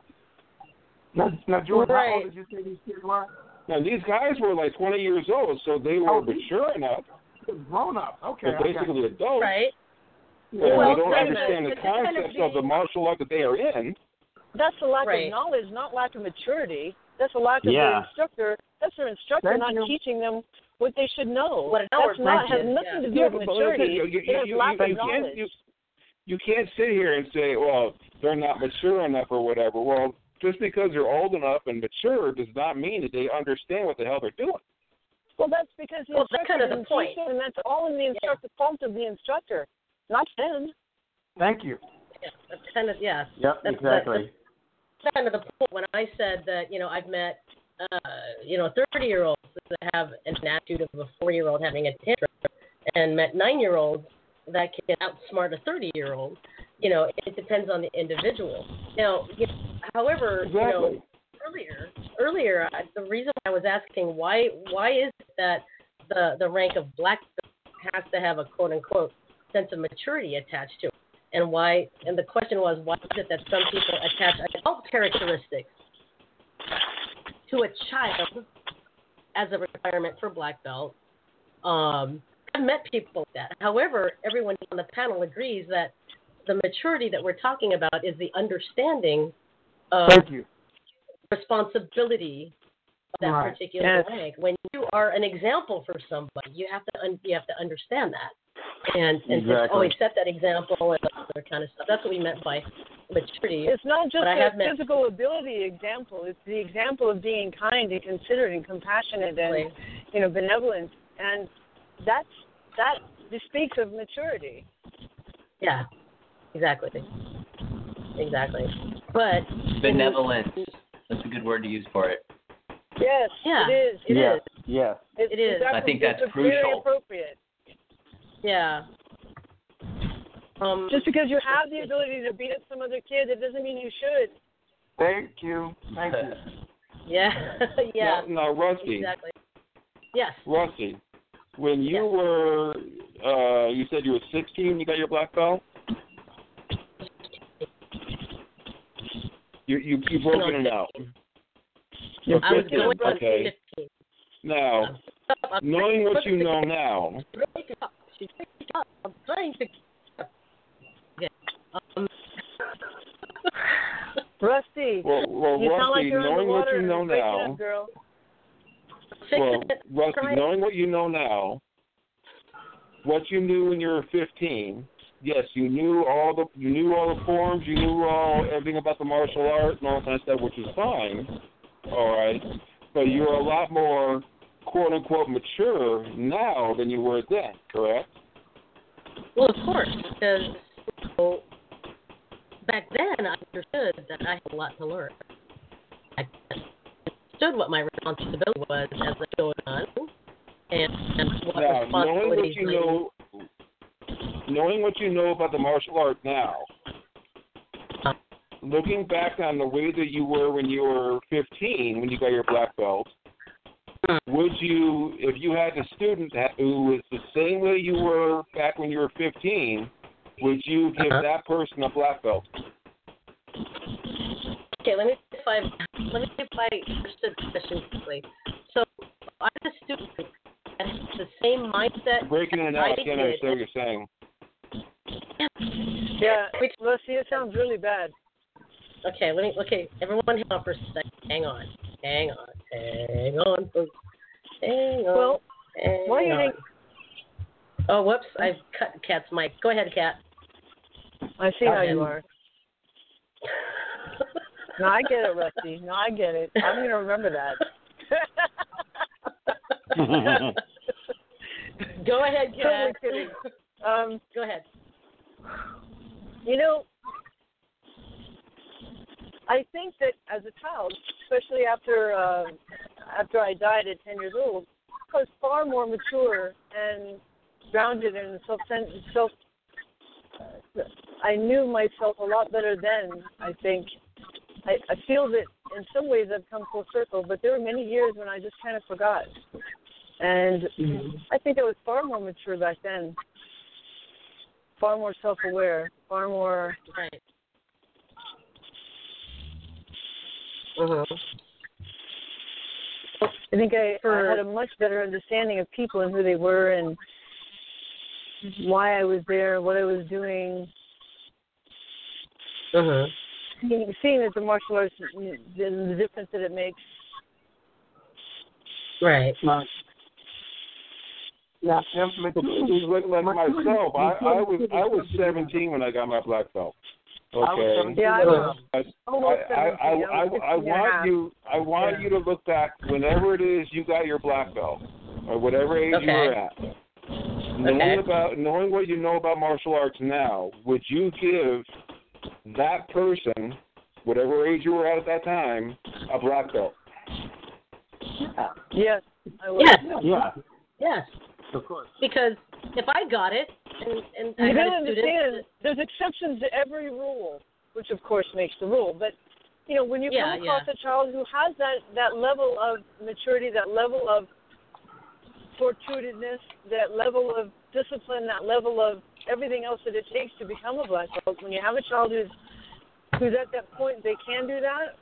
Speaker 22: Now, now Jordan, how old did you say these kids were?
Speaker 23: Now these guys were like 20 years old, so they were
Speaker 22: Oh,
Speaker 23: mature enough.
Speaker 22: Grown up. Okay.
Speaker 23: They're
Speaker 22: okay.
Speaker 23: basically adults.
Speaker 4: Right.
Speaker 23: And
Speaker 8: Well,
Speaker 23: they don't
Speaker 8: kind of-
Speaker 23: understand the
Speaker 8: it's kind of
Speaker 23: concepts of the martial art that they are in.
Speaker 8: That's a lack
Speaker 4: Right.
Speaker 8: of knowledge, not lack of maturity. That's a lack of
Speaker 9: Yeah.
Speaker 8: their instructor. That's their instructor
Speaker 22: Thank
Speaker 8: not
Speaker 22: you.
Speaker 8: teaching them what they should know.
Speaker 4: What an
Speaker 8: That's not has nothing
Speaker 4: Yeah.
Speaker 8: to do
Speaker 23: Yeah,
Speaker 8: with
Speaker 23: but
Speaker 8: maturity.
Speaker 23: listen, you, you,
Speaker 8: it has
Speaker 23: you,
Speaker 8: lack
Speaker 23: you,
Speaker 8: of
Speaker 23: you
Speaker 8: knowledge.
Speaker 23: can't you, you can't sit here and say, well, they're not mature enough or whatever. Well, just because they're old enough and mature does not mean that they understand what the hell they're doing.
Speaker 8: Well, that's because the
Speaker 4: Well, that's
Speaker 8: instructor
Speaker 4: kind of the
Speaker 8: didn't
Speaker 4: point.
Speaker 8: teach it, and that's all in the instructor fault of the instructor, not them.
Speaker 22: Thank you.
Speaker 4: Yeah, that's kind of yeah.
Speaker 9: Yep,
Speaker 4: That's-
Speaker 9: exactly.
Speaker 4: That's kind of the point when I said that you know I've met uh, you know 30 year olds that have an attitude of a four year old having a tantrum, and met nine year olds that can outsmart a 30 year old. You know, it depends on the individual. Now, you know, however, you know,
Speaker 23: Exactly.
Speaker 4: Earlier, earlier, I, the reason I was asking why why is it that the the rank of black has to have a quote unquote sense of maturity attached to it, and why? And the question was why is it that some people attach adult characteristics to a child as a requirement for black belt? Um, I've met people like that. However, everyone on the panel agrees that the maturity that we're talking about is the understanding of
Speaker 22: Thank you.
Speaker 4: Responsibility of that
Speaker 22: Right.
Speaker 4: particular
Speaker 8: Yes.
Speaker 4: rank. When you are an example for somebody, you have to un- you have to understand that, and and just
Speaker 9: Exactly.
Speaker 4: always set that example and other kind of stuff. That's what we meant by maturity.
Speaker 8: It's not just
Speaker 4: But I
Speaker 8: a
Speaker 4: have met-
Speaker 8: physical ability example. It's the example of being kind and considerate and compassionate and you know benevolent, and that's that speaks of maturity.
Speaker 4: Yeah, exactly, exactly. But
Speaker 1: Benevolence. That's a good word to use for it.
Speaker 8: Yes,
Speaker 4: Yeah,
Speaker 8: it is.
Speaker 4: it
Speaker 9: yeah.
Speaker 4: is.
Speaker 9: Yeah.
Speaker 8: It's,
Speaker 4: It is.
Speaker 8: it's
Speaker 1: I think
Speaker 8: it's
Speaker 1: that's
Speaker 8: very
Speaker 1: crucial.
Speaker 8: appropriate.
Speaker 4: Yeah. Um,
Speaker 8: Just because you have the ability to beat up some other kid, it doesn't mean you should.
Speaker 22: Thank you. Thank you.
Speaker 4: yeah, yeah,
Speaker 23: Now, now Rusty,
Speaker 4: exactly. Yes.
Speaker 23: Rusty, when you were, uh, you said you were 16, you got your black belt. You you you broken it out. You're
Speaker 4: I was
Speaker 23: 15,
Speaker 4: going
Speaker 23: okay.
Speaker 4: 15.
Speaker 23: Now, knowing what you know now,
Speaker 4: Break it up. She's breaking it up. I'm trying to. Um,
Speaker 8: Rusty,
Speaker 23: well, well
Speaker 8: you sound like
Speaker 23: Rusty, knowing what you know now,
Speaker 8: up, girl.
Speaker 23: well, Rusty, knowing what you know now, what you knew when you were 15, yes, you knew all the you knew all the forms, you knew all everything about the martial art and all that kind of stuff, which is fine. All right, but you're a lot more quote unquote mature now than you were then, correct?
Speaker 4: Well, of course, because well, back then I understood that I had a lot to learn. I understood what my responsibility was as a children and, and what
Speaker 23: Now, knowing what
Speaker 4: responsibilities
Speaker 23: you know, knowing what you know about the martial art now, looking back on the way that you were when you were 15, when you got your black belt, would you, if you had a student who was the same way you were back when you were 15, would you give
Speaker 4: Uh-huh.
Speaker 23: that person a black belt?
Speaker 4: Okay, let me see if I let me see if I understood the question correctly. So I'm a student that has the same mindset.
Speaker 23: Breaking it
Speaker 4: as
Speaker 23: out, I
Speaker 4: I
Speaker 23: can't understand what you're saying.
Speaker 8: Yeah, Rusty, it sounds really bad.
Speaker 4: Okay, let me. Okay, everyone, hang on for a second. Hang on, hang on, hang on, folks. Hang on.
Speaker 8: Well,
Speaker 4: hang
Speaker 8: why do you think-
Speaker 4: Oh, whoops! I've cut Cat's mic. Go ahead, Cat.
Speaker 8: I see how you
Speaker 4: Um,
Speaker 8: are. No, I get it, Rusty. No, I get it. I'm going to remember that.
Speaker 4: Go ahead,
Speaker 8: Totally
Speaker 4: Cat.
Speaker 8: kidding. Um,
Speaker 4: Go ahead.
Speaker 8: You know, I think that as a child, especially after uh, after I died at ten years old, I was far more mature and grounded and self self. I knew myself a lot better then. I think. I, I feel that in some ways I've come full circle, but there were many years when I just kind of forgot. And I think I was far more mature back then, far more self-aware, far more.
Speaker 4: Right. Uh-huh.
Speaker 8: I think I, I had a much better understanding of people and who they were and why I was there, what I was doing.
Speaker 4: Uh-huh.
Speaker 8: Seeing, seeing that the martial arts, the, the difference that it makes.
Speaker 4: Right.
Speaker 22: Now,
Speaker 23: Look like myself. I, I was I was 17 when I got my black belt. Okay.
Speaker 8: Yeah, I was
Speaker 23: I, I, I,
Speaker 8: I
Speaker 23: I, I
Speaker 8: 16 and a
Speaker 23: want you I want you to look back whenever it is you got your black belt or whatever age you were at. Knowing
Speaker 4: Okay.
Speaker 23: about knowing what you know about martial arts now, would you give that person, whatever age you were at at that time, a black belt?
Speaker 8: Yes, I was.
Speaker 4: Yes.
Speaker 9: Yeah,
Speaker 4: Yes.
Speaker 9: Of course.
Speaker 4: Because if I got it and, and I
Speaker 8: You
Speaker 4: had
Speaker 8: gotta
Speaker 4: a student
Speaker 8: understand, there's exceptions to every rule, which of course makes the rule. But you know, when you
Speaker 4: Yeah,
Speaker 8: come across
Speaker 4: yeah.
Speaker 8: a child who has that that level of maturity, that level of fortuitousness, that level of discipline, that level of everything else that it takes to become a black belt. When you have a child who's who's at that point, they can do that.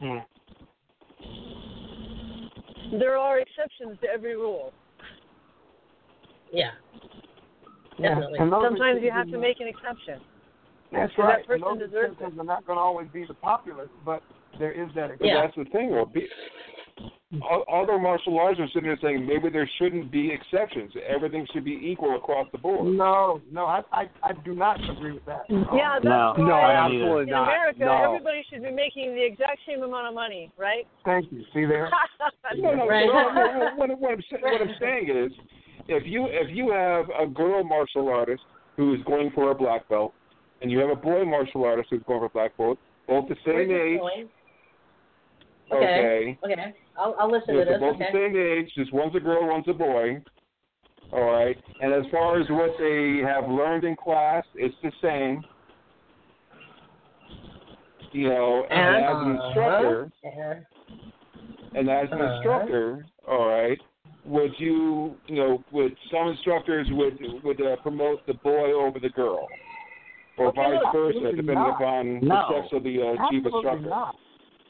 Speaker 8: Hmm. There are exceptions to every rule.
Speaker 4: Yeah.
Speaker 22: Yeah,
Speaker 4: Definitely.
Speaker 22: and
Speaker 8: Sometimes you have to make an exception.
Speaker 22: That's
Speaker 8: So that
Speaker 22: right.
Speaker 8: person
Speaker 22: and those
Speaker 8: deserves
Speaker 22: exceptions are not going to always be the populace, but there is that
Speaker 23: But
Speaker 22: exception.
Speaker 23: that's the thing. Though. Be- Other martial arts are sitting there saying maybe there shouldn't be exceptions. Everything should be equal across the board.
Speaker 22: No, no, I, I, I do not agree with that.
Speaker 8: Yeah, that's
Speaker 9: No,
Speaker 8: why
Speaker 9: no, I don't
Speaker 5: absolutely
Speaker 8: in
Speaker 5: not.
Speaker 8: America,
Speaker 5: No.
Speaker 8: everybody should be making the exact same amount of money, right?
Speaker 22: Thank you. See there?
Speaker 23: No, no,
Speaker 4: Right.
Speaker 23: no, no, no, What, what, I'm, what I'm saying is, if you if you have a girl martial artist who is going for a black belt, and you have a boy martial artist who's going for a black belt, both the same age,
Speaker 4: going?
Speaker 23: okay,
Speaker 4: Okay. Okay. I'll, I'll listen
Speaker 23: Yeah,
Speaker 4: to this.
Speaker 23: both
Speaker 4: Okay.
Speaker 23: the same age, just one's a girl, one's a boy. All right. And as far as what they have learned in class, it's the same. You know, and,
Speaker 4: And?
Speaker 23: as an instructor,
Speaker 4: Uh-huh.
Speaker 23: and as an
Speaker 4: Uh-huh.
Speaker 23: instructor, all right, would you, you know, would some instructors would would uh, promote the boy over the girl, or
Speaker 22: Okay,
Speaker 23: vice versa, depending
Speaker 22: not.
Speaker 23: upon
Speaker 9: No.
Speaker 23: the sex of the uh, chief
Speaker 22: Absolutely
Speaker 23: instructor?
Speaker 22: not.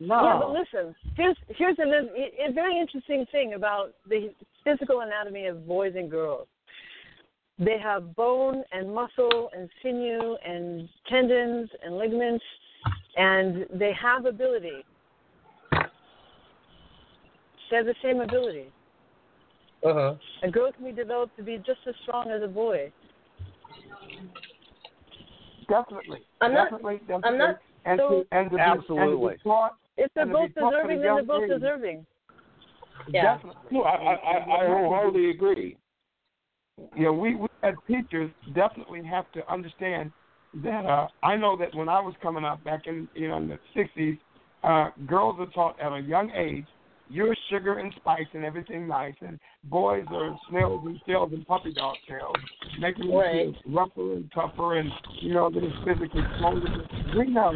Speaker 9: No.
Speaker 8: Yeah, but listen, here's here's another a very interesting thing about the physical anatomy of boys and girls. They have bone and muscle and sinew and tendons and ligaments, and they have ability. They have the same ability.
Speaker 4: Uh-huh.
Speaker 8: A girl can be developed to be just as strong as a boy.
Speaker 22: Definitely.
Speaker 8: I'm not-
Speaker 22: definitely, definitely.
Speaker 8: I'm not
Speaker 22: and
Speaker 8: so-
Speaker 22: to, and to be, and to
Speaker 5: Absolutely.
Speaker 22: be taught,
Speaker 8: If they're
Speaker 22: And to be
Speaker 8: both
Speaker 22: taught from a
Speaker 8: deserving, then they're both
Speaker 22: age.
Speaker 8: deserving.
Speaker 4: Yeah.
Speaker 22: definitely.
Speaker 23: No, I I, I, I wholeheartedly agree.
Speaker 22: Yeah, we, we as teachers definitely have to understand that uh, I know that when I was coming up back in you know in the sixties, uh, girls are taught at a young age you're sugar and spice and everything nice, and boys are snails and tails and puppy dog tails, making them
Speaker 4: Right.
Speaker 22: feel rougher and tougher, and you know they're physically stronger. We know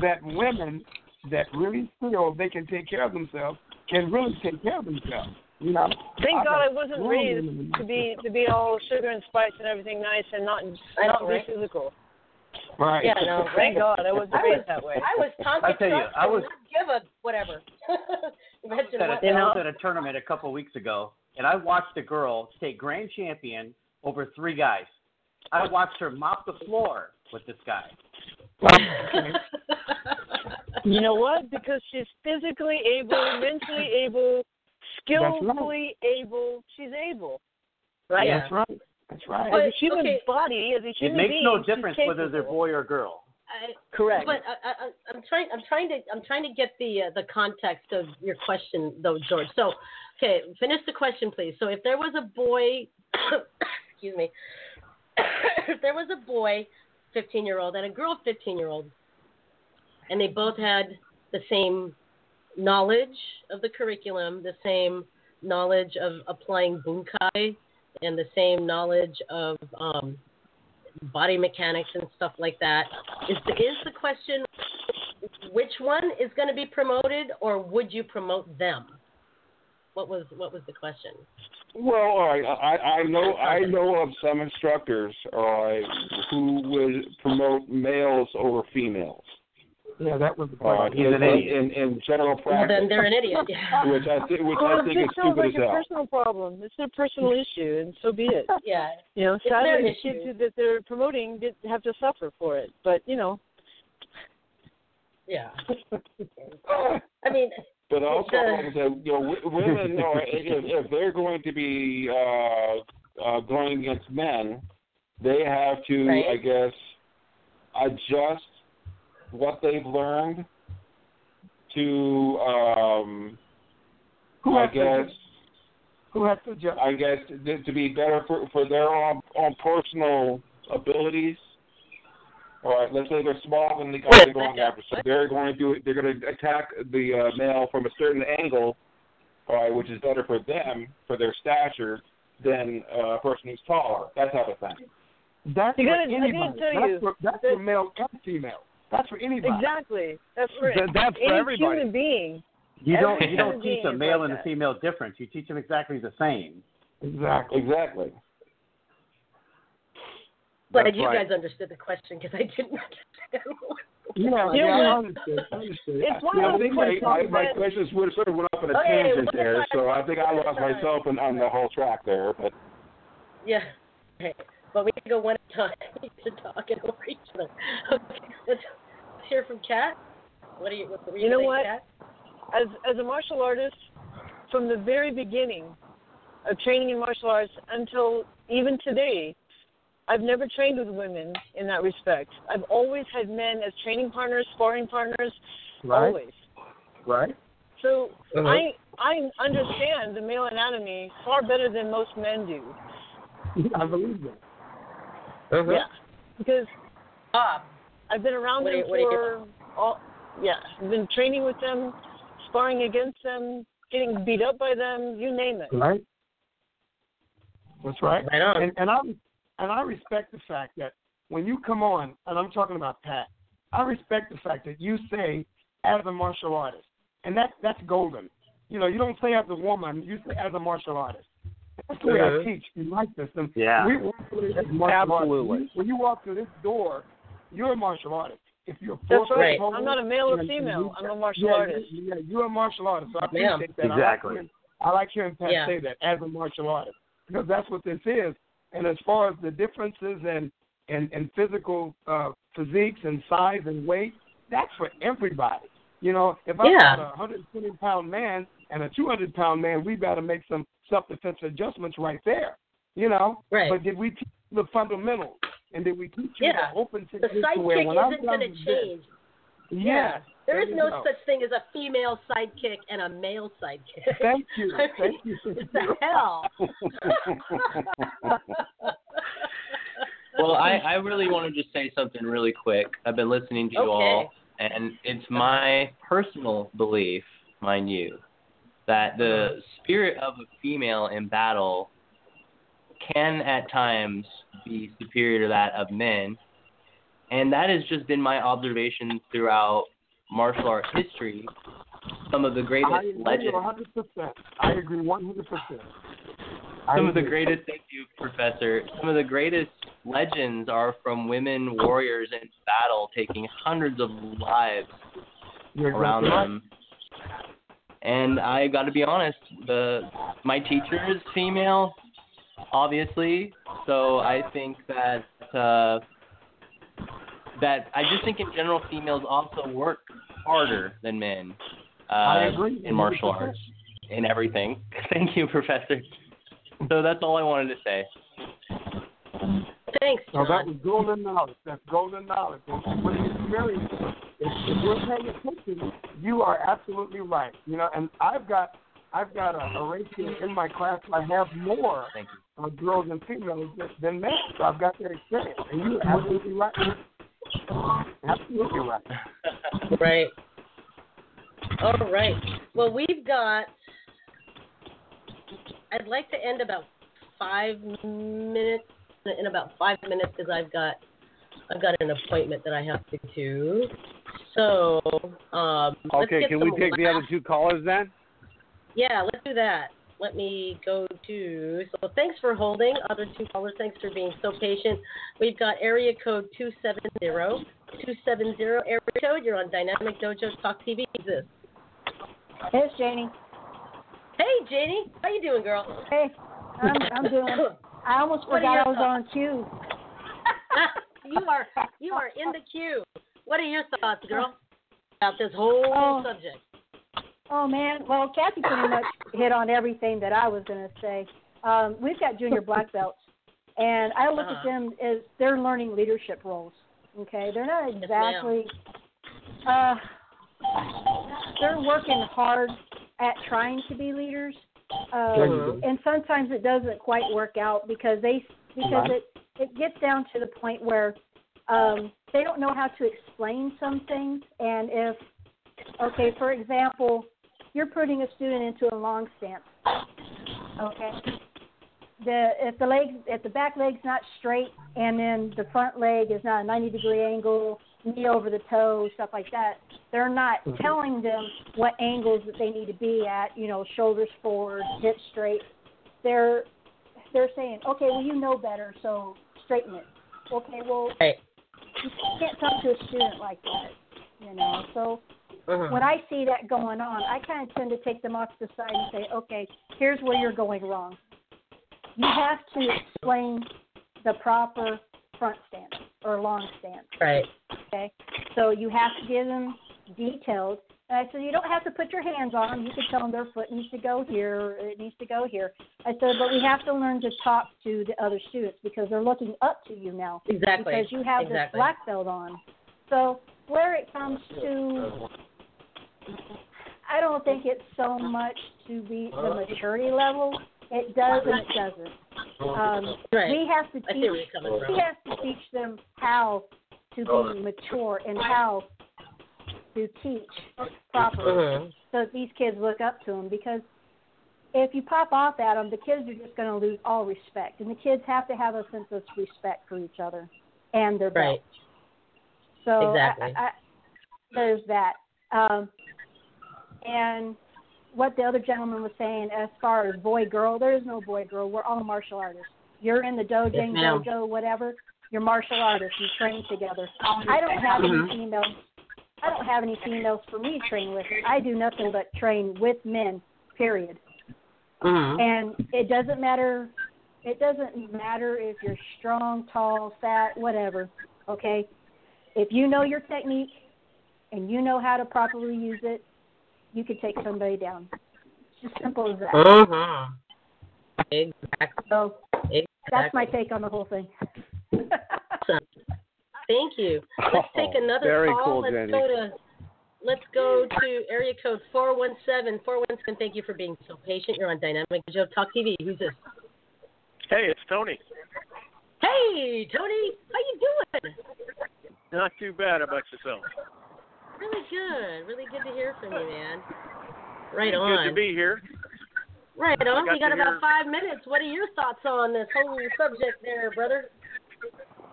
Speaker 22: that women that really feel they can take care of themselves can really take care of themselves. You know.
Speaker 8: Thank
Speaker 22: I've
Speaker 8: God
Speaker 22: got
Speaker 8: I wasn't
Speaker 22: grown
Speaker 8: raised
Speaker 22: women in my
Speaker 8: to be to be all sugar and spice and everything nice and not
Speaker 4: I
Speaker 8: not be physical.
Speaker 22: Right.
Speaker 4: Yeah, no.
Speaker 8: Thank God I wasn't
Speaker 4: I
Speaker 8: raised
Speaker 4: was,
Speaker 8: that way.
Speaker 4: I was taught
Speaker 9: I
Speaker 4: to
Speaker 9: tell you, I was-
Speaker 4: not give a whatever. Imagine
Speaker 9: at a,
Speaker 4: what
Speaker 8: You
Speaker 9: I was at a tournament a couple of weeks ago, and I watched a girl take grand champion over three guys. I watched her mop the floor with this guy.
Speaker 8: You know what? Because she's physically able, mentally able, skillfully able. She's able, right?
Speaker 4: Yeah.
Speaker 22: That's right. That's right.
Speaker 8: As a human
Speaker 4: okay.
Speaker 8: body, as a
Speaker 9: It makes
Speaker 8: being,
Speaker 9: no difference whether they're boy or girl.
Speaker 4: I,
Speaker 8: Correct.
Speaker 4: But I, I, I'm trying. I'm trying to. I'm trying to get the uh, the context of your question, though, George. So, okay, finish the question, please. So, if there was a boy, excuse me, if there was a boy, 15 year old, and a girl, 15 year old, and they both had the same knowledge of the curriculum, the same knowledge of applying bunkai, and the same knowledge of um, body mechanics and stuff like that. Is the, is the question which one is going to be promoted, or would you promote them? What was what was the question?
Speaker 23: Well, I, I know I know of some instructors, who would promote males over females.
Speaker 22: Yeah, that was the
Speaker 23: Uh,
Speaker 22: point.
Speaker 23: in, in, in general practice.
Speaker 4: Well, then they're an idiot. Yeah.
Speaker 23: Which I think, which
Speaker 8: well,
Speaker 23: I think
Speaker 8: it
Speaker 23: is
Speaker 8: sounds
Speaker 23: stupid
Speaker 8: like
Speaker 23: as
Speaker 8: a personal problem. It's a personal issue, and so be it.
Speaker 4: Yeah.
Speaker 8: You know,
Speaker 4: It's
Speaker 8: sadly, the
Speaker 4: issue.
Speaker 8: kids that they're promoting did have to suffer for it. But you know,
Speaker 4: Yeah. I mean,
Speaker 23: But also,
Speaker 4: the-
Speaker 23: the, you know, w- women, are, if, if they're going to be uh, uh, going against men, they have to,
Speaker 4: Right.
Speaker 23: I guess, adjust what they've learned to, um,
Speaker 22: Who
Speaker 23: I
Speaker 22: has to-
Speaker 23: guess,
Speaker 22: Who has to judge?
Speaker 23: I guess, to, to be better for, for their own, own personal abilities. All right, let's say they're small and the guys are going after, so they're going to do it they're going to attack the uh, male from a certain angle, all right, which is better for them for their stature than uh, a person who's taller. That type of thing.
Speaker 22: That's
Speaker 8: You
Speaker 22: for
Speaker 8: gotta-
Speaker 22: anybody. that's
Speaker 8: you
Speaker 22: for, that's for male and female. That's for anybody.
Speaker 8: exactly. That's for
Speaker 22: That- that's for
Speaker 8: any
Speaker 22: everybody.
Speaker 8: human being.
Speaker 9: You don't you don't teach a male
Speaker 8: like
Speaker 9: and a female difference. You teach them exactly the same.
Speaker 22: Exactly.
Speaker 23: Exactly.
Speaker 4: glad
Speaker 9: That's
Speaker 4: you
Speaker 9: right.
Speaker 4: guys understood the question because I didn't understand.
Speaker 22: Yeah,
Speaker 8: You know
Speaker 22: yeah. I understood. I understood.
Speaker 8: It's one
Speaker 23: Yeah,
Speaker 8: of
Speaker 23: I think my,
Speaker 8: questions
Speaker 23: my, my questions would sort of went off on a
Speaker 4: Okay,
Speaker 23: tangent there, so. I think I
Speaker 4: One at a
Speaker 23: lost myself on, on the whole track there. But
Speaker 4: Yeah. Okay. But we can go one at a time to talk and over each other. Okay. Let's hear from Kat. What do you? What were
Speaker 8: You know what?
Speaker 4: Kat?
Speaker 8: as as a martial artist, from the very beginning of training in martial arts until even today, I've never trained with women in that respect. I've always had men as training partners, sparring partners,
Speaker 22: Right.
Speaker 8: always.
Speaker 22: Right.
Speaker 8: So
Speaker 22: Uh-huh.
Speaker 8: I I understand the male anatomy far better than most men do.
Speaker 22: I believe that. Uh-huh.
Speaker 8: Yeah, because
Speaker 4: Bob.
Speaker 8: I've been around
Speaker 4: What
Speaker 8: them
Speaker 4: you- what do you
Speaker 8: for all. Yeah, I've been training with them, sparring against them, getting beat up by them. You name it.
Speaker 22: Right. That's right.
Speaker 4: Right on.
Speaker 22: And and I and I respect the fact that when you come on, and I'm talking about Pat, I respect the fact that you say as a martial artist, and that that's golden. You know, you don't say as a woman, you say as a martial artist. That's the way I
Speaker 9: Uh-huh.
Speaker 22: teach in my system.
Speaker 9: Yeah.
Speaker 22: We work with as martial
Speaker 9: Absolutely.
Speaker 22: artists. When you walk through this door, you're a martial artist. If you're
Speaker 8: That's
Speaker 22: four
Speaker 8: right.
Speaker 22: foot
Speaker 8: I'm not a male or
Speaker 22: and- and
Speaker 8: female.
Speaker 22: you-
Speaker 8: I'm a martial
Speaker 22: yeah,
Speaker 8: artist.
Speaker 22: you- Yeah, you're a martial artist. So I
Speaker 4: Ma'am.
Speaker 22: appreciate that.
Speaker 9: Exactly.
Speaker 22: I like hearing, I like hearing Pat
Speaker 4: Yeah.
Speaker 22: say that as a martial artist because that's what this is. And as far as the differences and and and physical uh, physiques and size and weight, that's for everybody. You know, if I'm
Speaker 4: Yeah.
Speaker 22: a 120 pound man and a 200 pound man, we got to make some self defense adjustments right there. You know,
Speaker 4: Right.
Speaker 22: but did we teach the fundamentals and did we teach you
Speaker 4: Yeah.
Speaker 22: the open to where
Speaker 4: sidekick isn't going
Speaker 22: with
Speaker 4: to
Speaker 22: this-
Speaker 4: change.
Speaker 22: Yes.
Speaker 4: There
Speaker 22: there
Speaker 4: is no
Speaker 22: go.
Speaker 4: such thing as a female sidekick and a male sidekick.
Speaker 22: Thank you.
Speaker 4: I mean,
Speaker 22: Thank you.
Speaker 4: What the hell?
Speaker 1: Well, I, I really want to just say something really quick. I've been listening to you all, and it's my personal belief, mind you, that the spirit of a female in battle can at times be superior to that of men. And that has just been my observation throughout martial art history. Some of the greatest
Speaker 22: I agree
Speaker 1: legends
Speaker 22: 100%. I agree 100%. I
Speaker 1: some of the greatest thank you professor some of the greatest legends are from women warriors in battle taking hundreds of lives
Speaker 22: You're
Speaker 1: around
Speaker 22: right.
Speaker 1: them and i got to be honest the my teacher is female obviously so i think that uh that i just think in general females also work harder than men uh
Speaker 22: I agree,
Speaker 1: in martial
Speaker 22: 100%.
Speaker 1: arts in everything thank you professor so that's all i wanted to say
Speaker 4: Thanks,
Speaker 22: So
Speaker 4: John.
Speaker 22: that was golden knowledge. That's golden knowledge. And when you really, if, if you're paying attention, you are absolutely right. You know, and I've got, I've got a, a ratio in my class. I have more
Speaker 1: Thank
Speaker 22: uh, girls and females than, than men. So I've got that experience. And you're absolutely right. Absolutely right.
Speaker 4: Right. All right. Well, we've got. I'd like to end about five minutes in about five minutes because I've got I've got an appointment that I have to do. So, um, let's
Speaker 5: Okay,
Speaker 4: get
Speaker 5: can we
Speaker 4: some
Speaker 5: take the other two callers then?
Speaker 4: Yeah, let's do that. Let me go to. So thanks for holding. Other two callers, thanks for being so patient. We've got area code 270. 270 area code. You're on Dynamic Dojo Talk TV. This?
Speaker 24: It's Janie.
Speaker 4: Hey, Janie. How you doing, girl?
Speaker 24: Hey, I'm, I'm doing. I almost forgot I was
Speaker 4: thoughts?
Speaker 24: on cue.
Speaker 4: you are you are in the queue. What are your thoughts, girl, about this whole
Speaker 24: Oh.
Speaker 4: subject?
Speaker 24: Oh man, well Kathy pretty much hit on everything that I was going to say. Um, we've got junior black belts, and I look at
Speaker 4: Uh-huh.
Speaker 24: them as they're learning leadership roles. Okay, they're not
Speaker 4: ma'am.
Speaker 24: exactly. uh, they're working hard at trying to be leaders, um, and sometimes it doesn't quite work out because they because it it gets down to the point where um, they don't know how to explain some things, and if okay, for example, you're putting a student into a long stance. Okay. The if the leg if the back leg's not straight and then the front leg is not a 90 degree angle, knee over the toe, stuff like that, they're not mm-hmm. telling them what angles that they need to be at. You know, shoulders forward, hips straight. They're they're saying, okay, well you know better, so straighten it. Okay, well
Speaker 4: Right.
Speaker 24: you can't talk to a student like that. You know, so
Speaker 4: Uh-huh.
Speaker 24: when I see that going on, I kind of tend to take them off to the side and say, okay, here's where you're going wrong. You have to explain the proper front stance or long stance.
Speaker 4: Right.
Speaker 24: Okay, so you have to give them details. And I said, you don't have to put your hands on them. You can tell them their foot needs to go here, or it needs to go here. I said, but we have to learn to talk to the other students because they're looking up to you now.
Speaker 4: Exactly.
Speaker 24: Because you have this black belt on. So where it comes to I don't think it's so much to be the maturity level. It does and it doesn't. Um,
Speaker 4: Right.
Speaker 24: We have to teach.
Speaker 4: where you're coming from.
Speaker 24: We have to teach them how to be mature and how to teach properly,
Speaker 4: Mhm.
Speaker 24: so that these kids look up to them. Because if you pop off at them, the kids are just going to lose all respect, and the kids have to have a sense of respect for each other and their.
Speaker 4: Right.
Speaker 24: So
Speaker 4: Exactly.
Speaker 24: I, I, there's that. Um, and what the other gentleman was saying, as far as boy girl, there is no boy girl. We're all martial artists. You're in the dojo,
Speaker 4: Yes, ma'am.
Speaker 24: dojo, whatever. You're martial artists. You train together. I don't have
Speaker 4: Mhm.
Speaker 24: any females. I don't have any females for me to train with. I do nothing but train with men. Period.
Speaker 4: Mhm.
Speaker 24: And it doesn't matter. It doesn't matter if you're strong, tall, fat, whatever. Okay. If you know your technique and you know how to properly use it, you could take somebody down. It's just simple as that.
Speaker 4: Mhm. Exactly.
Speaker 24: So
Speaker 4: Exactly.
Speaker 24: that's my take on the whole thing.
Speaker 4: Awesome. Thank you. Let's take another
Speaker 5: Very
Speaker 4: call.
Speaker 5: cool,
Speaker 4: let's
Speaker 5: Jenny.
Speaker 4: go to let's go to area code four one seven. Four one seven. Thank you for being so patient. You're on Dynamic Dojo Talk TV. Who's this?
Speaker 25: Hey, it's Tony.
Speaker 4: Hey, Tony. How you doing?
Speaker 25: Not too bad. How about yourself?
Speaker 4: Really good. Really good to hear from you, man. Right on.
Speaker 25: Good to be here.
Speaker 4: Right on.
Speaker 25: got
Speaker 4: We got about
Speaker 25: hear-
Speaker 4: five minutes. What are your thoughts on this whole subject there, brother?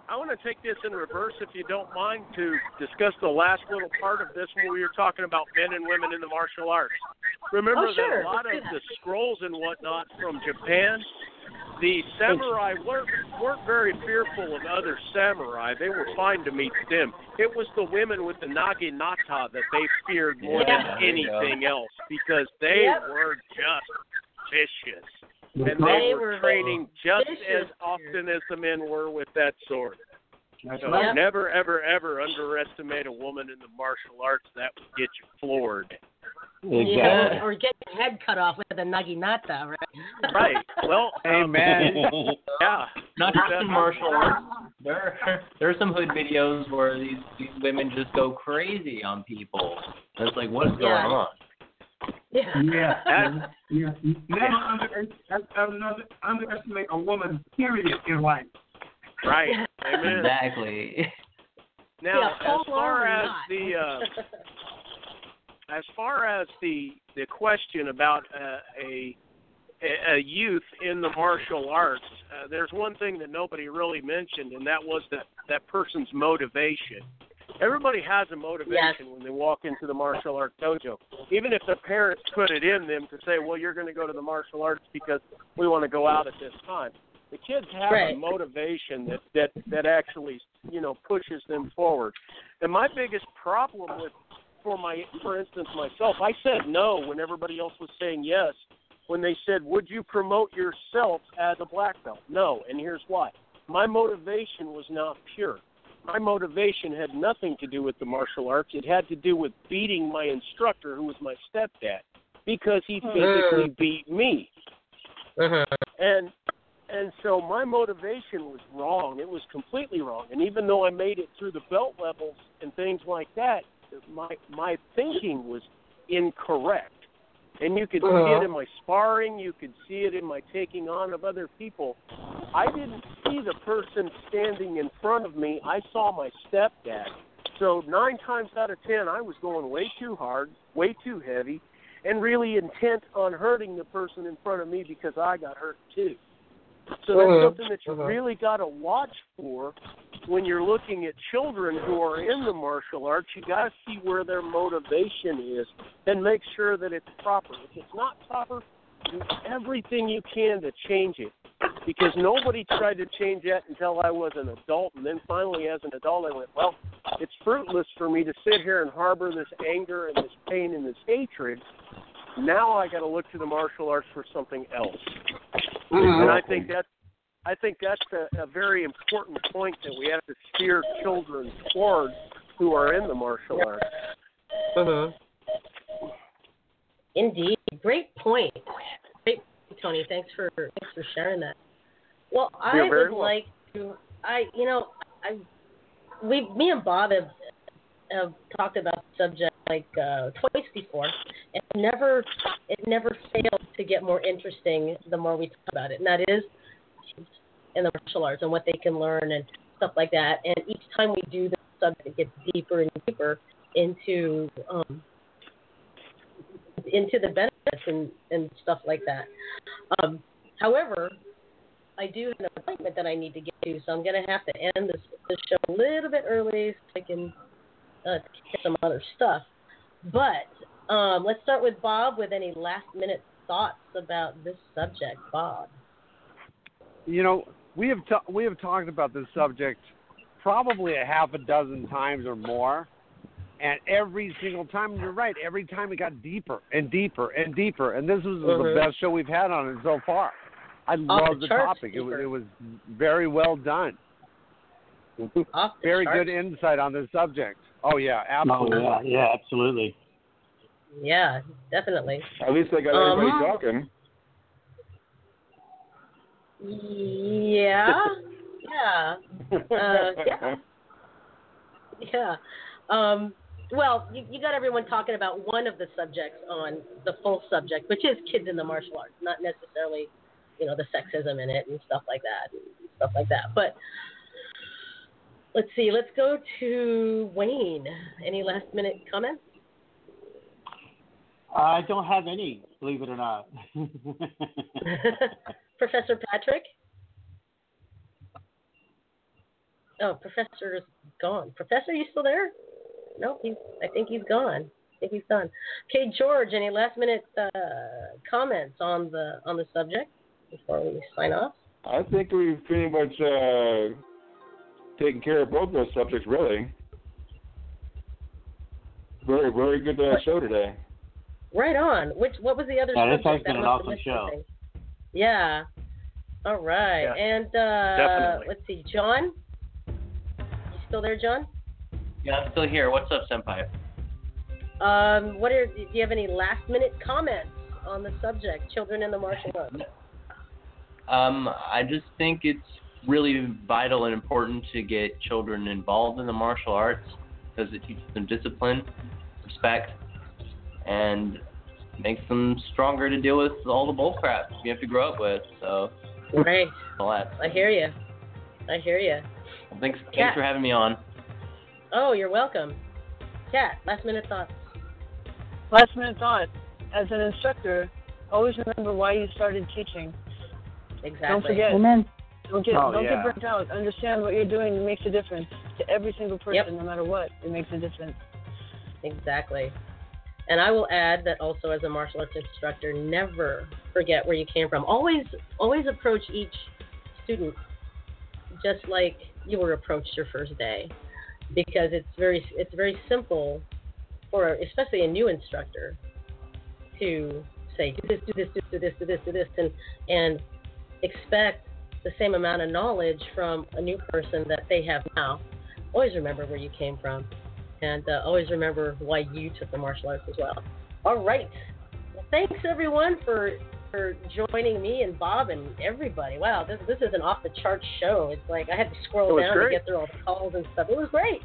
Speaker 25: I want to take this in reverse, if you don't mind, to discuss the last little part of this when we were talking about men and women in the martial arts. Remember
Speaker 4: Oh, sure.
Speaker 25: that a lot
Speaker 4: Let's
Speaker 25: of the scrolls and whatnot from Japan, the samurai weren't, weren't very fearful of other samurai. They were fine to meet them. It was the women with the naginata that they feared more
Speaker 4: Yeah.
Speaker 25: than anything else because they
Speaker 4: Yep.
Speaker 25: were just vicious. And
Speaker 4: They
Speaker 25: they
Speaker 4: were
Speaker 25: were training just
Speaker 4: vicious,
Speaker 25: as often as the men were with that sword.
Speaker 22: That's
Speaker 25: So
Speaker 4: right.
Speaker 25: never, ever, ever underestimate a woman in the martial arts. That would get you floored.
Speaker 4: Yeah, or get your head cut off with a naginata, right?
Speaker 25: Right. Well, um,
Speaker 5: Amen.
Speaker 25: yeah.
Speaker 1: Not just in martial arts. There, there are some hood videos where these these women just go crazy on people. It's like, what is going
Speaker 4: Yeah.
Speaker 1: on?
Speaker 4: Yeah.
Speaker 22: Yeah. yeah. Never under, under, underestimate a woman, period, in life.
Speaker 25: Right. Amen.
Speaker 1: Exactly.
Speaker 25: Now,
Speaker 4: Yeah,
Speaker 25: as far as
Speaker 4: not.
Speaker 25: the uh, as far as the the question about uh, a a youth in the martial arts, uh, there's one thing that nobody really mentioned, and that was that that person's motivation. Everybody has a motivation when they walk into the martial art dojo. Even if the parents put it in them to say, "Well, you're going to go to the martial arts because we want to go out at this time." The kids have
Speaker 4: Right.
Speaker 25: a motivation that that that actually, you know, pushes them forward. And my biggest problem with for my for instance myself, I said no when everybody else was saying yes. When they said, "Would you promote yourself as a black belt?" No, and here's why. My motivation was not pure my motivation had nothing to do with the martial arts. It had to do with beating my instructor, who was my stepdad, because he hmm. physically beat me. Uh-huh. And and so my motivation was wrong. It was completely wrong. And even though I made it through the belt levels and things like that, my my thinking was incorrect. And you could see
Speaker 22: Uh-huh.
Speaker 25: it in my sparring. You could see it in my taking on of other people. I didn't see the person standing in front of me. I saw my stepdad. So nine times out of ten, I was going way too hard, way too heavy, and really intent on hurting the person in front of me because I got hurt too. So that's something that you really got to watch for when you're looking at children who are in the martial arts. You got to see where their motivation is and make sure that it's proper. If it's not proper, do everything you can to change it. Because nobody tried to change that until I was an adult, and then finally, as an adult, I went, "Well, it's fruitless for me to sit here and harbor this anger and this pain and this hatred." Now I got to look to the martial arts for something else. And I think that I think that's a, a very important point that we have to steer children towards who are in the martial arts.
Speaker 4: Mhm. Indeed, great point. Great, Tony. Thanks for thanks for sharing that. Well, I
Speaker 25: You're very
Speaker 4: would
Speaker 25: welcome.
Speaker 4: like to. I you know I we me and Bob have, have talked about the subject like uh, twice before. It never it never fails to get more interesting the more we talk about it, and that is in the martial arts and what they can learn and stuff like that. And each time we do the subject, it gets deeper and deeper into um, into the benefits and, and stuff like that. Um, however, I do have an appointment that I need to get to, so I'm going to have to end this, this show a little bit early so I can uh, get some other stuff. But um, let's start with Bob with any last minute thoughts about this subject. Bob.
Speaker 5: You know, we have ta- we have talked about this subject probably a half a dozen times or more, and every single time, you're right. Every time it got deeper and deeper and deeper, and this was
Speaker 4: Mhm.
Speaker 5: the best show we've had on it so far. I love
Speaker 4: the
Speaker 5: the topic. It was, it was very well done. Very good insight on this subject. Oh yeah, absolutely.
Speaker 9: Oh, yeah, yeah, absolutely.
Speaker 4: Yeah, definitely.
Speaker 23: At least they got
Speaker 4: Um,
Speaker 23: everybody talking.
Speaker 4: Yeah. yeah. Uh, yeah. Yeah. Um, well, you, you got everyone talking about one of the subjects on the full subject, which is kids in the martial arts, not necessarily, you know, the sexism in it and stuff like that, and stuff like that. But let's see. Let's go to Wayne. Any last minute comments?
Speaker 9: I don't have any, believe it or not.
Speaker 4: Professor Patrick? Oh, Professor is gone. Professor, you still there? No, he's. I think he's gone. I think he's done. Okay, George. Any last minute uh, comments on the on the subject before we sign off?
Speaker 23: I think we've pretty much uh, taken care of both those subjects, really. Very, very good uh, show today.
Speaker 4: Right on. Which what was the other
Speaker 9: Yeah, this has been an awesome show.
Speaker 4: something. Yeah. All right.
Speaker 25: Yeah,
Speaker 4: and uh,
Speaker 25: definitely.
Speaker 4: let's see, John. You still there, John?
Speaker 1: Yeah, I'm still here. What's up, Senpai?
Speaker 4: Um, what are do you have any last minute comments on the subject, children in the martial arts?
Speaker 1: Um, I just think it's really vital and important to get children involved in the martial arts because it teaches them discipline, respect, and makes them stronger to deal with all the bull crap you have to grow up with. So,
Speaker 4: Right.
Speaker 1: all.
Speaker 4: I hear you. I hear you.
Speaker 1: Well, thanks,
Speaker 4: Yeah.
Speaker 1: thanks for having me on.
Speaker 4: Oh, you're welcome. Kat, last minute thoughts.
Speaker 8: Last minute thought. As an instructor, always remember why you started teaching.
Speaker 4: Exactly.
Speaker 8: Don't forget.
Speaker 24: Amen.
Speaker 8: Don't get
Speaker 5: Oh,
Speaker 8: don't
Speaker 5: yeah.
Speaker 8: get burnt out. Understand what you're doing makes a difference. to every single person,
Speaker 4: Yep.
Speaker 8: no matter what. It makes a difference.
Speaker 4: Exactly. And I will add that also as a martial arts instructor, never forget where you came from. Always always approach each student just like you were approached your first day. Because it's very it's very simple for especially a new instructor to say do this, do this, do this, do this, do this and and expect the same amount of knowledge from a new person that they have now. Always remember where you came from and uh, always remember why you took the martial arts as well. All right. Well, thanks everyone for for joining me and Bob and everybody. Wow, this this is an off the chart show. It's like I had to scroll down to get through all the calls and stuff. It was great.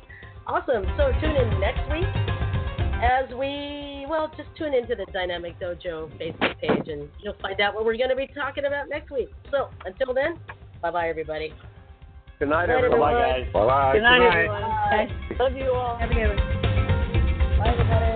Speaker 4: Awesome. So tune in next week as we well just tune into the Dynamic Dojo Facebook page and you'll find out what we're going to be talking about next week. So until then, bye bye everybody.
Speaker 25: Good night,
Speaker 4: Bye,
Speaker 25: everyone.
Speaker 4: everyone.
Speaker 23: Bye-bye.
Speaker 8: Good night,
Speaker 23: Good night.
Speaker 8: everyone. Love you all. Have a good one.
Speaker 4: Bye everybody.